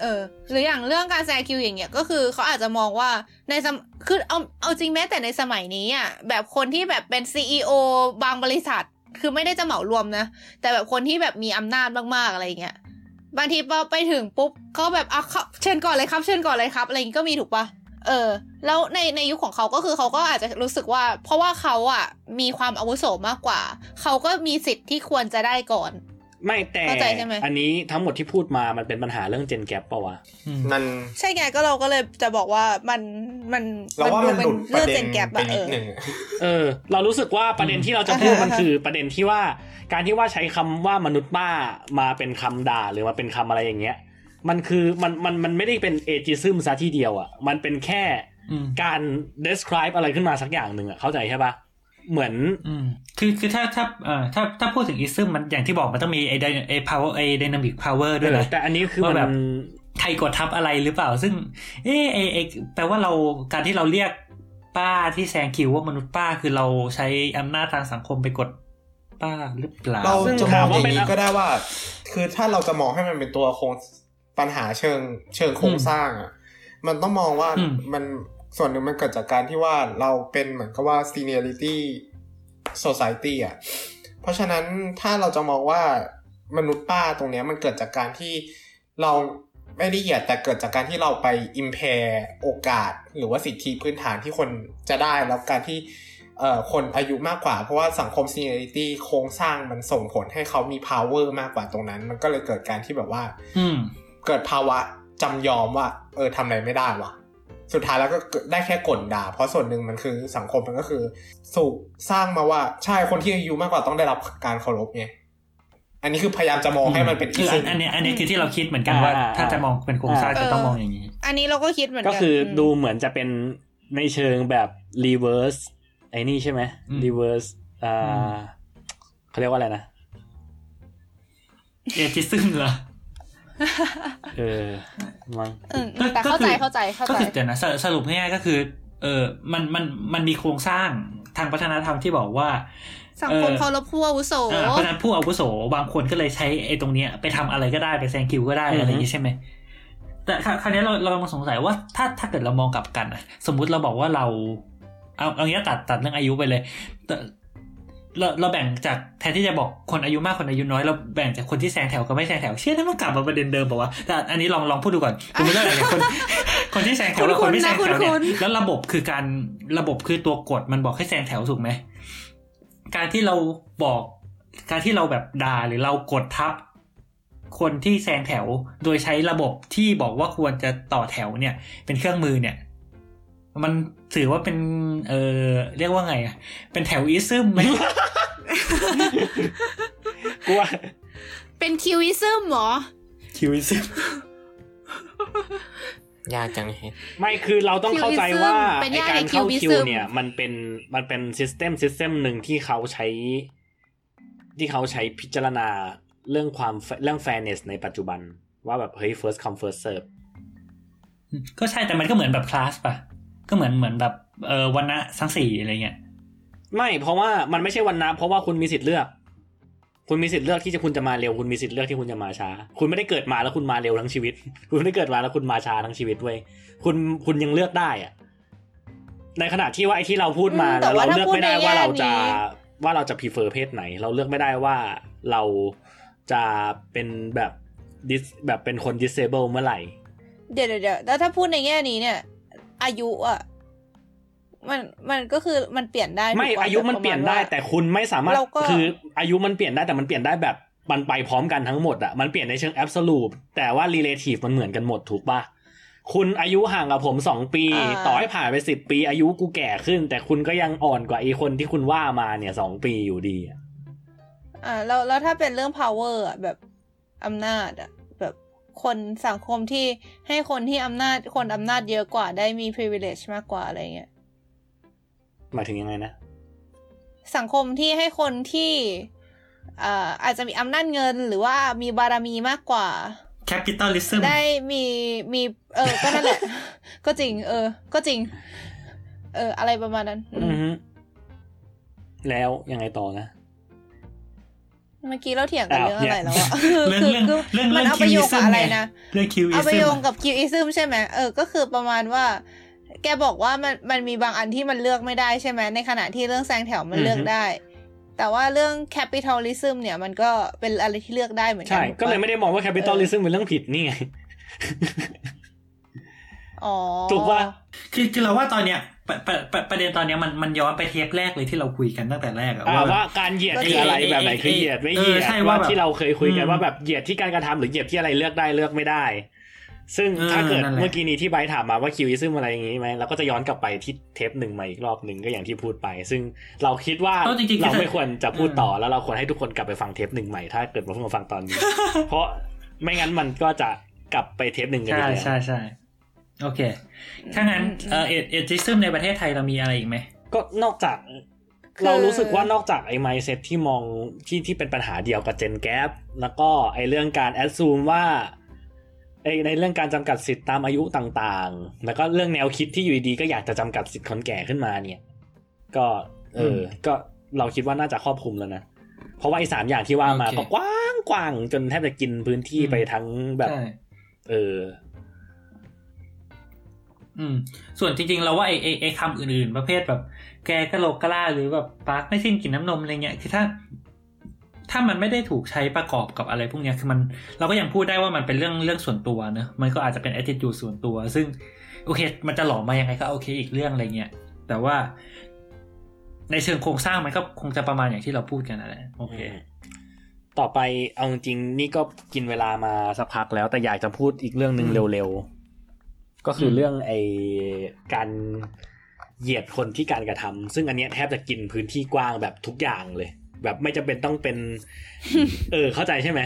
เออ หรืออย่างเรื่องการแซงคิวอย่างเงี้ย ก็คือเขาอาจจะมองว่าในสมคือเอาเอาจริงแม้แต่ในสมัยนี้อะ แบบคนที่แบบเป็นซีอบางบริษัท คือไม่ได้จะเหมารวมนะ แต่แบบคนที่แบบมีอำนาจมากๆอะไรเงี้ย บางทีพอไปถึงปุ๊บเขาแบบอะเขาเชิญก่อนเลยครับ เชิญก่อนเลยครับ อะไรอย่างงี้ก็มีถูกปะ เออ แล้วในในยุคของเขาก็คือเขาก็อาจจะรู้สึกว่า เพราะว่าเขาอะ มีความอาวุโสมากกว่า เขาก็มีสิทธิ์ที่ควรจะได้ก่อน ไม่แต่เข้าใจใช่ไหมอันนี้ทั้งหมดที่พูดมามันเป็นปัญหาเรื่องเจนแก p ปะวะอืมมันใช่ไงก็เราก็เลยจะบอกว่ามันมันเราว่ามันดูหลุดประเรื่องเด็เจนนแกปไปอะเอนิดอหนึ่งเออ เรารู้สึกว่าประเด็นที่เราจะพูดมันคือประเด็นที่ว่า การที่ว่าใช้คำว่ามนุษย์ป้ามาเป็นคำด่าหรือมาเป็นคำอะไรอย่างเงี้ย มันคือมันมันมันไม่ได้เป็นเอจิซึมซะทีเดียวอะ มันเป็นแค่อืมการ describe อะไรขึ้นมาสักอย่างหนึ่งอะเข้าใจใช่ปะเหมือนอืมคือคือถ้าถ้าเอ่อถ้าถ้าพูดถึงอิซึมมันอย่างที่บอกมันต้องมีไอ้ไดไอ้ power ไอ้ dynamic power ด้วยนะแต่อันนี้คือว่ามันแบบใครกดทับอะไรหรือเปล่า ซึ่ง เอ๊ะเอเอแปลว่าเราการที่เราเรียกป้าที่แซงคิวว่ามนุษย์ป้าคือเราใช้อำนาจทางสังคมไปกดป้าหรือเปล่าเราซึ่งจะมถาอมงว่าอย่างเป็นนี้ก็ได้ว่า คือถ้าเราจะมองให้มันเป็นตัวโครง ปัญหาเชิงเชิงโครงสร้างอะมันต้องมองว่าอืมมันส่วนหนึ่งมันเกิดจากการที่ว่าเราเป็นเหมือนกับว่า seniority society อะเพราะฉะนั้นถ้าเราจะมองว่ามนุษย์ป้าตรงเนี้ยมันเกิดจากการที่เราไม่ได้เหยียดแต่เกิดจากการที่เราไป impair โอกาส หรือว่าสิทธิพื้นฐานที่คนจะได้ แล้วการที่เอ่อคนอายุมากกว่า เพราะว่าสังคม seniority โครงสร้างมันส่งผลให้เขามี power มากกว่าตรงนั้น มันก็เลยเกิดการที่แบบว่าอืม เกิดภาวะจำยอมว่า เออทำอะไรไม่ได้วะสุดท้ายแล้วก็ได้แค่กลด่า เพราะส่วนหนึ่งมันคือสังคมมันก็คือสูกสร้างมาว่าใช่คนที่อายุมากกว่าต้องได้รับการเคารพไงอันนี้คือพยายามจะมองให้มันเป็นคืออันอันเนี้ยอันเนี้ยคือที่เราคิดเหมือนกันว่าอ่าถ้าจะมองเป็นโครงสร้างอ่าจะต้องมองอย่างนี้ อันนี้เราก็คิดเหมือนกัก็นคืออมดูเหมือนจะเป็นในเชิงแบบ reverse ไอ้นี่ใช่ไหมอืม reverse อ่อืามเขาเรียกว่าอะไรนะเอจิซึมเหรอ เออมั้งอืมแต่เข้าใจเข้าใจเข้าก็ใจคือเดี๋ยวนะสรุปสรุปง่ายๆก็คือ เออมันมันมันมีโครงสร้างทางวัฒนธรรมที่บอกว่าสังคมเคารพผู้อาวุโสเออเพราะฉะนั้นผู้อาวุโสบางคนก็เลยใช้ไอ้ตรงเนี้ยไปทำอะไรก็ได้ไปแซงคิวก็ได้อือฮึอะไรอย่างนี้ใช่ไหมแต่คราวคราวนี้เราเรามาสงสัยว่าถ้าถ้าเกิดเรามองกลับกันอะสมมุติเราบอกว่าเรา เอาเอางี้ตัดตัดเรื่องอายุไปเลยแต่ เราเราแบ่งจากแทนที่จะบอกคนอายุมากคนอายุน้อยเราแบ่งจากคนที่แซงแถวกับไม่แซงแถวเชื่อนั้นมันกลับมาประเด็นเดิมบอกว่าแต่อันนี้ลองลองพูดดูก่อนคุณไม่ได้อะไรคน คนที่แซงแถวกับคนไม่แซงแถวเนี่ยคุ้นๆนะคุ้นๆแล้วระบบคือการระบบคือตัวกดมันบอกให้แซงแถวถูกไหมการที่เราบอก การที่เราแบบด่าหรือเรากดทับ คนที่แซงแถวโดยใช้ระบบที่บอกว่าควรจะต่อแถวเนี่ย เป็นเครื่องมือเนี่ย มันถือว่าเป็น เออเรียกว่าไงอะเป็นแถวอีซึมไหมกูว่าเป็นคิวิซึมเหรอ คิวอีซึมยากจังเลยไม่คือเราต้องเข้าใจว่า Cubism เป็นไอญาติการในเข้าคิว Cubism เนี่ย มันเป็นมันเป็นซิสเต็มซิสเต็มหนึ่งที่เขาใช้ ที่เขาใช้พิจารณาเรื่องความเรื่อง fairness ในปัจจุบัน ว่าแบบเฮ้ย first come first serve ก็ใช่แต่มันก็เหมือนแบบคลาสป่ะ ก็เหมือนเหมือนแบบเออวันนะทั้งสี่อะไรเงี้ยไม่เพราะว่ามันไม่ใช่วันนับเพราะว่าคุณมีสิทธิ์เลือก คุณมีสิทธิ์เลือกที่จะคุณจะมาเร็วคุณมีสิทธิ์เลือกที่คุณจะมาช้า คุณไม่ได้เกิดมาแล้วคุณมาเร็วทั้งชีวิต คุณไม่ได้เกิดมาแล้วคุณมาช้าทั้งชีวิตเว้ยคุณคุณยังเลือกได้อะในขณะที่ว่าไอ้ที่เราพูดมาอืมแต่แล้วว่าเราเลือกไม่ได้ถ้าพูดในว่าเราจะแง่นี้ว่าเราจะ prefer เพศไหน เราเลือกไม่ได้ว่าเราจะเป็นแบบ dis แบบเป็นคน disable เมื่อไหร่ เดี๋ยวเดี๋ยวเดี๋ยวแล้วถ้าพูดในแง่นี้เนี่ย อายุอะมันมันก็คือมันเปลี่ยนได้ไม่ถูกปะอายุมันเปลี่ยนได้ประมาณว่าแต่คุณไม่สามารถเราก็คืออายุมันเปลี่ยนได้แต่มันเปลี่ยนได้แบบมันไปพร้อมกันทั้งหมดอะมันเปลี่ยนในเชิง absolute แต่ว่า relative มันเหมือนกันหมดถูกปะคุณอายุห่างกับผมสองปี ต่อให้ผ่านไปสิบปี อายุกูแก่ขึ้น แต่คุณก็ยังอ่อนกว่าไอ้คนที่คุณว่ามาเนี่ยสองปีอยู่ดีอะอ่าแล้วแล้วถ้าเป็นเรื่อง power อะแบบอำนาจอะแบบ คนสังคมที่ให้คนที่อำนาจคนอำนาจเยอะกว่าได้มี privilege มากกว่าอะไรเงี้ยหมายถึงยังไงนะ สังคมที่ให้คนที่อ่าอาจจะมีอำนาจเงินหรือว่ามีบารมีมากกว่าแคปิตอลิซึมได้มีมี เออ ก็นั่นแหละ ก็จริง เออ ก็จริง เออ อะไรประมาณนั้นอือืมอฮึแล้วยังไงต่อนะ เมื่อกี้เราเถียงกันอ้าวเรื่องอะไรเนี่ยแล้วอะคือเรื่องคือเรื่องคือเรื่องมันเรื่องเอาคิไปวโยอิงซึกับมอะไรไงนะเรื่องคิวอิเอาไปซึโยมงกับคิวอิซึมใช่ไหมเออก็คือประมาณว่า แกบอกว่ามันมันมีบางอันที่มันเลือกไม่ได้ใช่ไหมในขณะที่เรื่องแซงแถวมันเลือกได้ แต่ว่าเรื่องแคปิตอลิซึมเนี่ยมันก็เป็นอะไรที่เลือกได้เหมือนกัใช่ถูปะก็เลยไม่ได้มองว่า capitalism เป็นเรื่องผิดนี่ไงอ๋อถูกปะคือคือเราว่าตอนเนี้ย ประประประประเด็นตอนเนี้ยมันมันย้อนไปเทปแรกเลยที่เราคุยกันตั้งแต่แรกอะอ่าว่าแบบว่าการเหยียดคืออะไรเออแบบไหนคือเหยียดไม่เหยียดเออใช่ว่าว่าแบบที่เราเคยคุยกันอืมว่าแบบเหยียดที่การกระทำหรือเหยียดที่อะไรเลือกได้เลือกไม่ได้ ซึ่งเออถ้าเกิดนั่นแหละเมื่อกี้นี้ที่ไบร์ทถามมาว่าคิวซึมอะไรอย่างงี้ไหมเราก็จะย้อนกลับไปที่เทปหนึ่งมาอีกรอบหนึ่งก็อย่างที่พูดไป ซึ่งเราคิดว่าเพราะจริงๆเราคือไม่ควรจะพูดต่อแล้วเราควรให้ทุกคนกลับไปฟังเทปหนึ่งใหม่ถ้าเกิดมาเพิ่งมาฟังตอนนี้ เพราะไม่งั้นมันก็จะกลับไปเทปหนึ่งกันอีใช่กแล้วใช่ใช่ โอเค ถ้างั้นเออเอเอจิซึมในประเทศไทยเรามีอะไรอีกไหม ก็นอกจากคือเรารู้สึกว่านอกจากไอ้ mindset ที่มองที่ที่เป็นปัญหาเดียวกับ Gen Gap แล้วก็ไอ้เรื่องการ assume ว่าไอ้ในเรื่องการจำกัดสิทธิ์ตามอายุต่างๆ แล้วก็เรื่องแนวคิดที่อยู่ดีๆก็อยากจะจำกัดสิทธิ์คนแก่ขึ้นมาเนี่ย ก็ เออ ก็เราคิดว่าน่าจะครอบคลุมแล้วนะ เพราะว่าไอ้สามอย่างที่ว่ามาโอเคก็กว้างกว้างๆจนแทบจะกินพื้นที่ไปทั้งแบบใช่เออ อืม ส่วนจริงๆเราว่าไอ้ไอ้ไอ้คำอื่นๆ ประเภทแบบ แกกะโหลกกะลาหรือแบบปากไม่สิ้นกลิ่นน้ำนมอะไรเงี้ยคือถ้า ถ้ามันไม่ได้ถูกใช้ประกอบกับอะไรพวกเนี้ยคือมัน เราก็ยังพูดได้ว่ามันเป็นเรื่องเรื่องส่วนตัวเนอะมันก็อาจจะเป็น attitude ส่วนตัว ซึ่ง โอเค มันจะหลอมมายังไงก็โอเคอีกเรื่องอะไรเงี้ยแต่ว่า ในเชิงโครงสร้างมันก็คงจะประมาณอย่างที่เราพูดกันนั่นแหละโอเคต่อไปเอาจริงๆนี่ก็กินเวลามาสักพักแล้วแต่อยากจะพูดอีกเรื่องหนึ่งอืมเร็วๆ ก็คืออมเรื่องไอการเหยียดคนที่การกระทำซึ่งอันเนี้ยแทบจะกินพื้นที่กว้างแบบทุกอย่างเลย แบบไม่จำเป็นต้องเป็น เออ เข้าใจใช่ไหม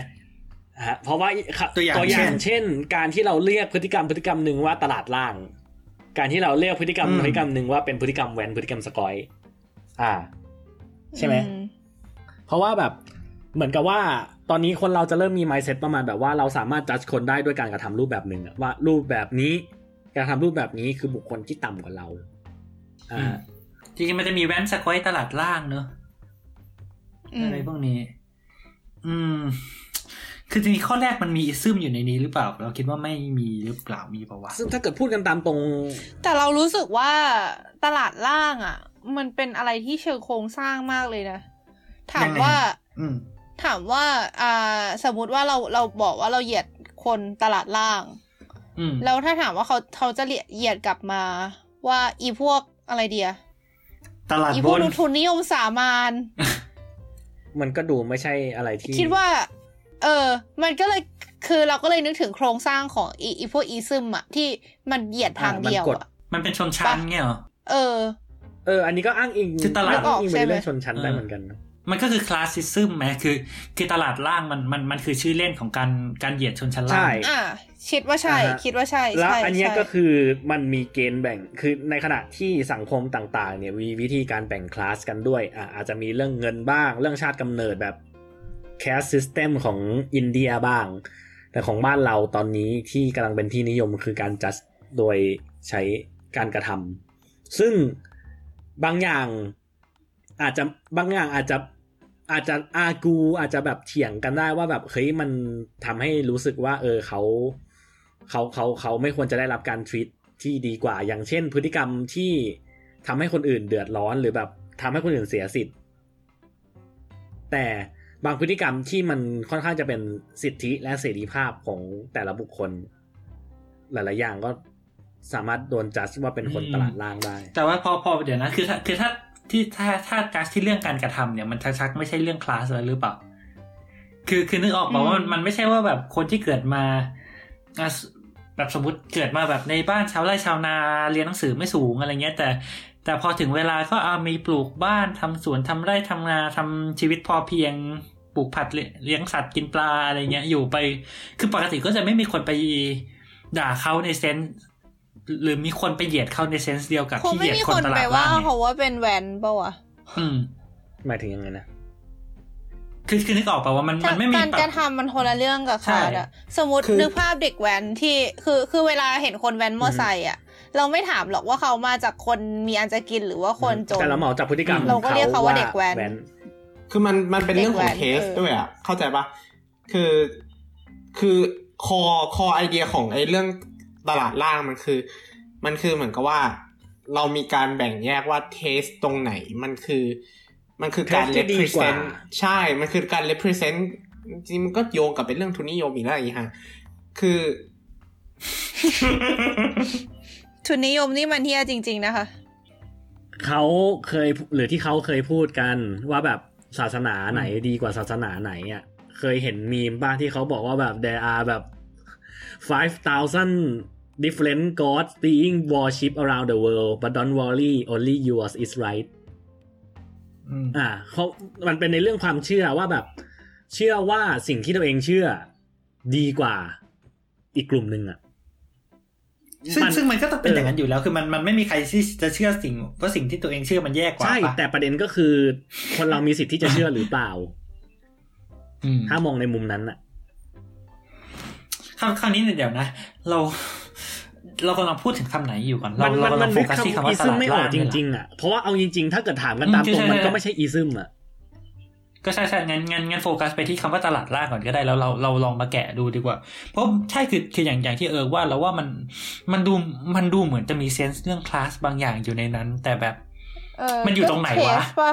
ฮะเพราะว่าตัวอย่างอย่างเช่นเช่น การที่เราเรียกพฤติกรรมพฤติกรรมหนึ่งว่าตลาดล่าง การที่เราเรียกพฤติกรรมอืมพฤติกรรมหนึ่งว่าเป็นพฤติกรรมแว้นพฤติกรรมสกอยอ่า ใช่ไหมอืเพราะว่าแบบเหมือนกับว่าตอนนี้คนเราจะเริ่มมี mindset ประมาณแบบว่าเราสามารถจัดคนได้ด้วยการกระทำรูปแบบหนึ่งอะว่ารูปแบบนี้ การทำรูปแบบนี้คือบุคคลที่ต่ำกว่าเรา อ่า จริงๆมันจะมีแว้นสกอยตลาดล่างเนอะอืมอะไรพวกนี้ อืม คือจริงๆข้อแรกมันมีอิซึมอยู่ในนี้หรือเปล่า เราคิดว่าไม่มีหรือเปล่ามีปะวะซึ่งถ้าเกิดพูดกันตามตรง แต่เรารู้สึกว่าตลาดล่างอะ มันเป็นอะไรที่เชิงโครงสร้างมากเลยนะ ถามว่าอืมถามว่า อ่า สมมุติว่าเราเราบอกว่าเราเหยียดคนตลาดล่างอืม แล้วถ้าถามว่าเขาเขาจะเหยียดเหยียดกลับมา ว่าอีพวกอะไรเดียตลาดอีบพวกนทุนนิยมสามานมันก็ดูไม่ใช่อะไรที่ คิดว่า เออ มันก็เลยคือเราก็เลยนึกถึงโครงสร้างของอีอีพวกอีซึมอะที่มันเหยียดทางเดียวอะมันเป็นชนชั้นเงี้ยเหรอเออ เออ อันนี้ก็อ้างอิงคือตลาดอ้างอิงนึกออกใช่ไปไหมเรื่องชนชั้นได้เออเหมือนกัน มันก็คือคลาสซิซึมไหมคือ คือตลาดล่างมันมันมันคือชื่อเล่นของการการเหยียดชนชั้นล่างใช่อ่าคิดว่าใช่อ่าฮะคิดว่าใช่แล้วใช่อันเนี้ยใช่ก็คือมันมีเกณฑ์แบ่งคือในขณะที่สังคมต่างๆ เนี่ยมีวิธีการแบ่งคลาสกันด้วยอะอาจจะมีเรื่องเงินบ้าง เรื่องชาติกำเนิดแบบ caste system ของอินเดียบ้าง แต่ของบ้านเราตอนนี้ที่กำลังเป็นที่นิยมคือการจัดโดยใช้การกระทำซึ่งบางอย่างอาจจะบางอย่างอาจจะ อาจจะอากูอาจจะแบบเถียงกันได้ว่าแบบเฮ้ยมันทำให้รู้สึกว่า เออเขาเขาเขาเขาไม่ควรจะได้รับการทรีตที่ดีกว่า อย่างเช่น พฤติกรรมที่ทำให้คนอื่นเดือดร้อนหรือแบบทำให้คนอื่นเสียสิทธิ์ แต่บางพฤติกรรมที่มันค่อนข้างจะเป็นสิทธิและเสรีภาพของแต่ละบุคคล หลาย ๆ อย่างก็สามารถโดนจัดว่าเป็นคนอืมตลาดล่างได้ แต่ว่าพอพอเดี๋ยวนะคือถ้าคือถ้า ที่ถ้าถ้าการที่เรื่องการกระทำเนี่ยมันชักๆไม่ใช่เรื่องคลาสแล้วหรือเปล่า คือคือนึกออกป่าว่ามันมันไม่ใช่ว่าแบบคนที่เกิดมาอะสแบบสมมติเกิดมาแบบในบ้านชาวไร่ชาวนาเรียนหนังสือไม่สูงอะไรเงี้ย แต่ แต่พอถึงเวลาก็อามีปลูกบ้านทำสวนทำไร่ทำนาทำชีวิตพอเพียงปลูกผัดเลี้ยงสัตว์กินปลาอะไรเงี้ยอยู่ไป คือปกติก็จะไม่มีคนไปด่าเขาในเซนส์ หรือมีคนไปเหยียดเขาในเซนส์เดียวกับคงที่เหไม่ยียดมีคคนนตไปลาดว่าล่างไงเขาว่าเป็นแวนเปล่าวะอืมหมายถึงยังไงนะคือคือนึกออกป่าว่ามันมันไม่มีการปกรัระบทำมันคนละเรื่องกับใช่คาร์ดอะสมมติคือนึกภาพเด็กแว้นที่คือคือเวลาเห็นคนแว้นมอไซค์อะเราไม่ถามหรอกว่าเขามาจากคนมีอันจะกินหรือว่าคนจนแต่เราเหมาจากพฤติกรรมเราก็เรียกเขาว่าเด็กแว้นคือมันมันเป็นเรื่องของเด็กแว้นเทสเออด้วยอะเข้าใจปะคือคือคอคอไอเดียของไอเรื่อง ตลาดล่างมันคือ มันคือเหมือนกับว่า เรามีการแบ่งแยกว่าเทสตรงไหนมันคือ มันคือการ Taste ที่ดีกว่า represent ใช่ มันคือการ represent จริงๆมันก็โยงกับเป็นเรื่องทุนนิยมอีกแล้วอีกฮะคือ ทุนนิยมนี่มันเฮียจริง ๆ นะคะเขาเคยหรือที่เขาเคยพูดกันว่าแบบศาสนาไหนดีกว่าศาสนาไหนอะเคยเห็นมีมบ้างที่เขาบอกว่าแบบ there are แบบ five thousand different gods being worship around the world but don't worry only yours is right อืมอ่าเขามันเป็นในเรื่องความเชื่อว่าแบบ เชื่อว่าสิ่งที่ตัวเองเชื่อ ดีกว่า อีกกลุ่มหนึ่งอะ ซึ่งมันซึ่งมันก็ต้องเป็นเออออย่างนั้นอยู่แล้ว คือมันมันไม่มีใครที่จะเชื่อสิ่งว่าสิ่งที่ตัวเองเชื่อมันแย่กว่า ใช่ปะแต่ประเด็นก็คือ คนเรามีสิทธิ์ที่จะเชื่อหรือเปล่าอืมถ้ามองในมุมนั้นอะ คราวคราวนี้เนี่ยเดี๋ยวนะ เราเรากำลังพูดถึงคำไหนอยู่ก่อน เรามันเรามันกำลัมันงโฟกัสที่คำอีว่าตซึมลาดไม่อล่าอกงจเนี่ยเหรอริงๆอะเพราะว่าเอาจริงๆ ถ้าเกิดถามกันอืมตามตรงใช่ใช่มันก็ไม่ใช่อีซึมอะก็ใช่ใช่งั้นงั้นงั้นโฟกัสไปที่คำว่าตลาดล่างก่อนก็ได้แล้วเราเราลองมาแกะดูดีกว่า เพราะใช่คือคืออย่างอย่างที่เออว่าเราว่ามันมันดูมันดูเหมือนจะมี sense เรื่องคลาสบางอย่างอยู่ในนั้น แต่แบบเออมันอยู่ตรงไหนวะก็ taste ปะ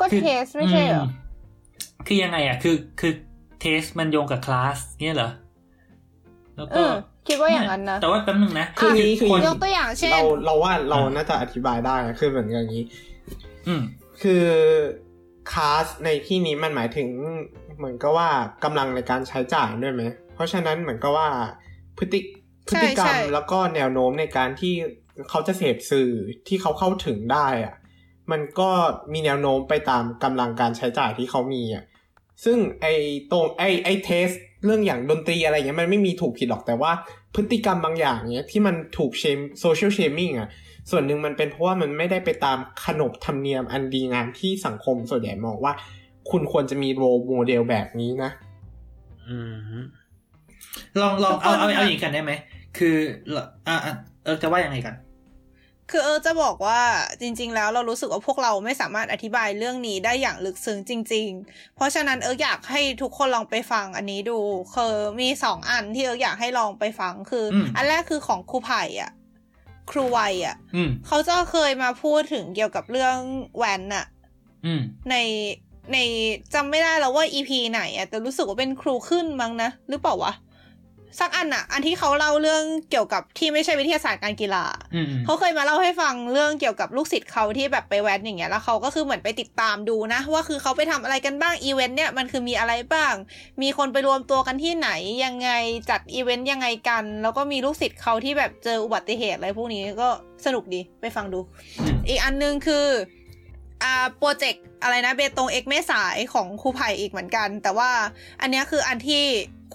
ก็คือ taste ไม่ใช่เหรอมคือยังไงอะคือคือ taste มันโยงกับคลาสเนี่ยเหรอ แล้วก็เออคิดว่าอย่างนั้นนะแต่ว่าแป๊บนึงนะคืออย่างนี้คือคนยกตัวอย่างเช่นเราเราว่าเราอ่าน่าจะอธิบายได้นะคือเหมือนอย่างนี้ อืมคือคลาสในที่นี้มันหมายถึงเหมือนกับว่ากำลังในการใช้จ่ายด้วยไหม เพราะฉะนั้นเหมือนกับว่าพฤติพฤติกรรมใช่ใช่แล้วก็แนวโน้มในการที่เขาจะเสพสื่อที่เขาเข้าถึงได้อะมันก็มีแนวโน้มไปตามกำลังการใช้จ่ายที่เขามีอะซึ่งไอตรงไอไอ taste เรื่องอย่างดนตรีอะไรเงี้ยมันไม่มีถูกผิดหรอกแต่ว่าพฤติกรรมบางอย่างเนี้ยที่มันถูก shame social shaming อะส่วนหนึ่งมันเป็นเพราะว่ามันไม่ได้ไปตามขนบธรรมเนียมอันดีงามที่สังคมส่วนใหญ่มองว่า คุณควรจะมีโรโมเดลแบบนี้นะ อืมลองลองเอาเอาเอาอย่างนี้กันได้ไหมคืออะอะเออจะว่ายังไงกัน คือเออจะบอกว่าจริง ๆ แล้วเรารู้สึกว่าพวกเราไม่สามารถอธิบายเรื่องนี้ได้อย่างลึกซึ้งจริง ๆ เพราะฉะนั้นเอออยากให้ทุกคนลองไปฟังอันนี้ดู คือมีสองอันที่เอออยากให้ลองไปฟังคืออมอันแรกคือของครูไผ่อะ ครูวัยอะอืมเขาจะเคยมาพูดถึงเกี่ยวกับเรื่องแวนอะอืมในในจำไม่ได้แล้วว่า EP ไหนอะแต่รู้สึกว่าเป็นครูขึ้นมั้งนะหรือเปล่าวะ สักอันอะอันที่เขาเล่าเรื่องเกี่ยวกับที่ไม่ใช่วิทยาศาสตร์การกีฬาอืมอืมเขาเคยมาเล่าให้ฟังเรื่องเกี่ยวกับลูกศิษย์เขาที่แบบไปแว้นอย่างเงี้ยแล้วเขาก็คือเหมือนไปติดตามดูนะ ว่าคือเขาไปทำอะไรกันบ้างอีเวนต์เนี่ยมันคือมีอะไรบ้าง มีคนไปรวมตัวกันที่ไหนยังไงจัดอีเวนต์ยังไงกัน แล้วก็มีลูกศิษย์เขาที่แบบเจออุบัติเหตุอะไรพวกนี้ก็สนุกดีไปฟังดูอืมอีกอันหนึงคือ อ่าโปรเจกต์อะไรนะเบตงเอกเมสายของครูไผ่อีกเหมือนกัน แต่ว่าอันเนี้ยคืออันที่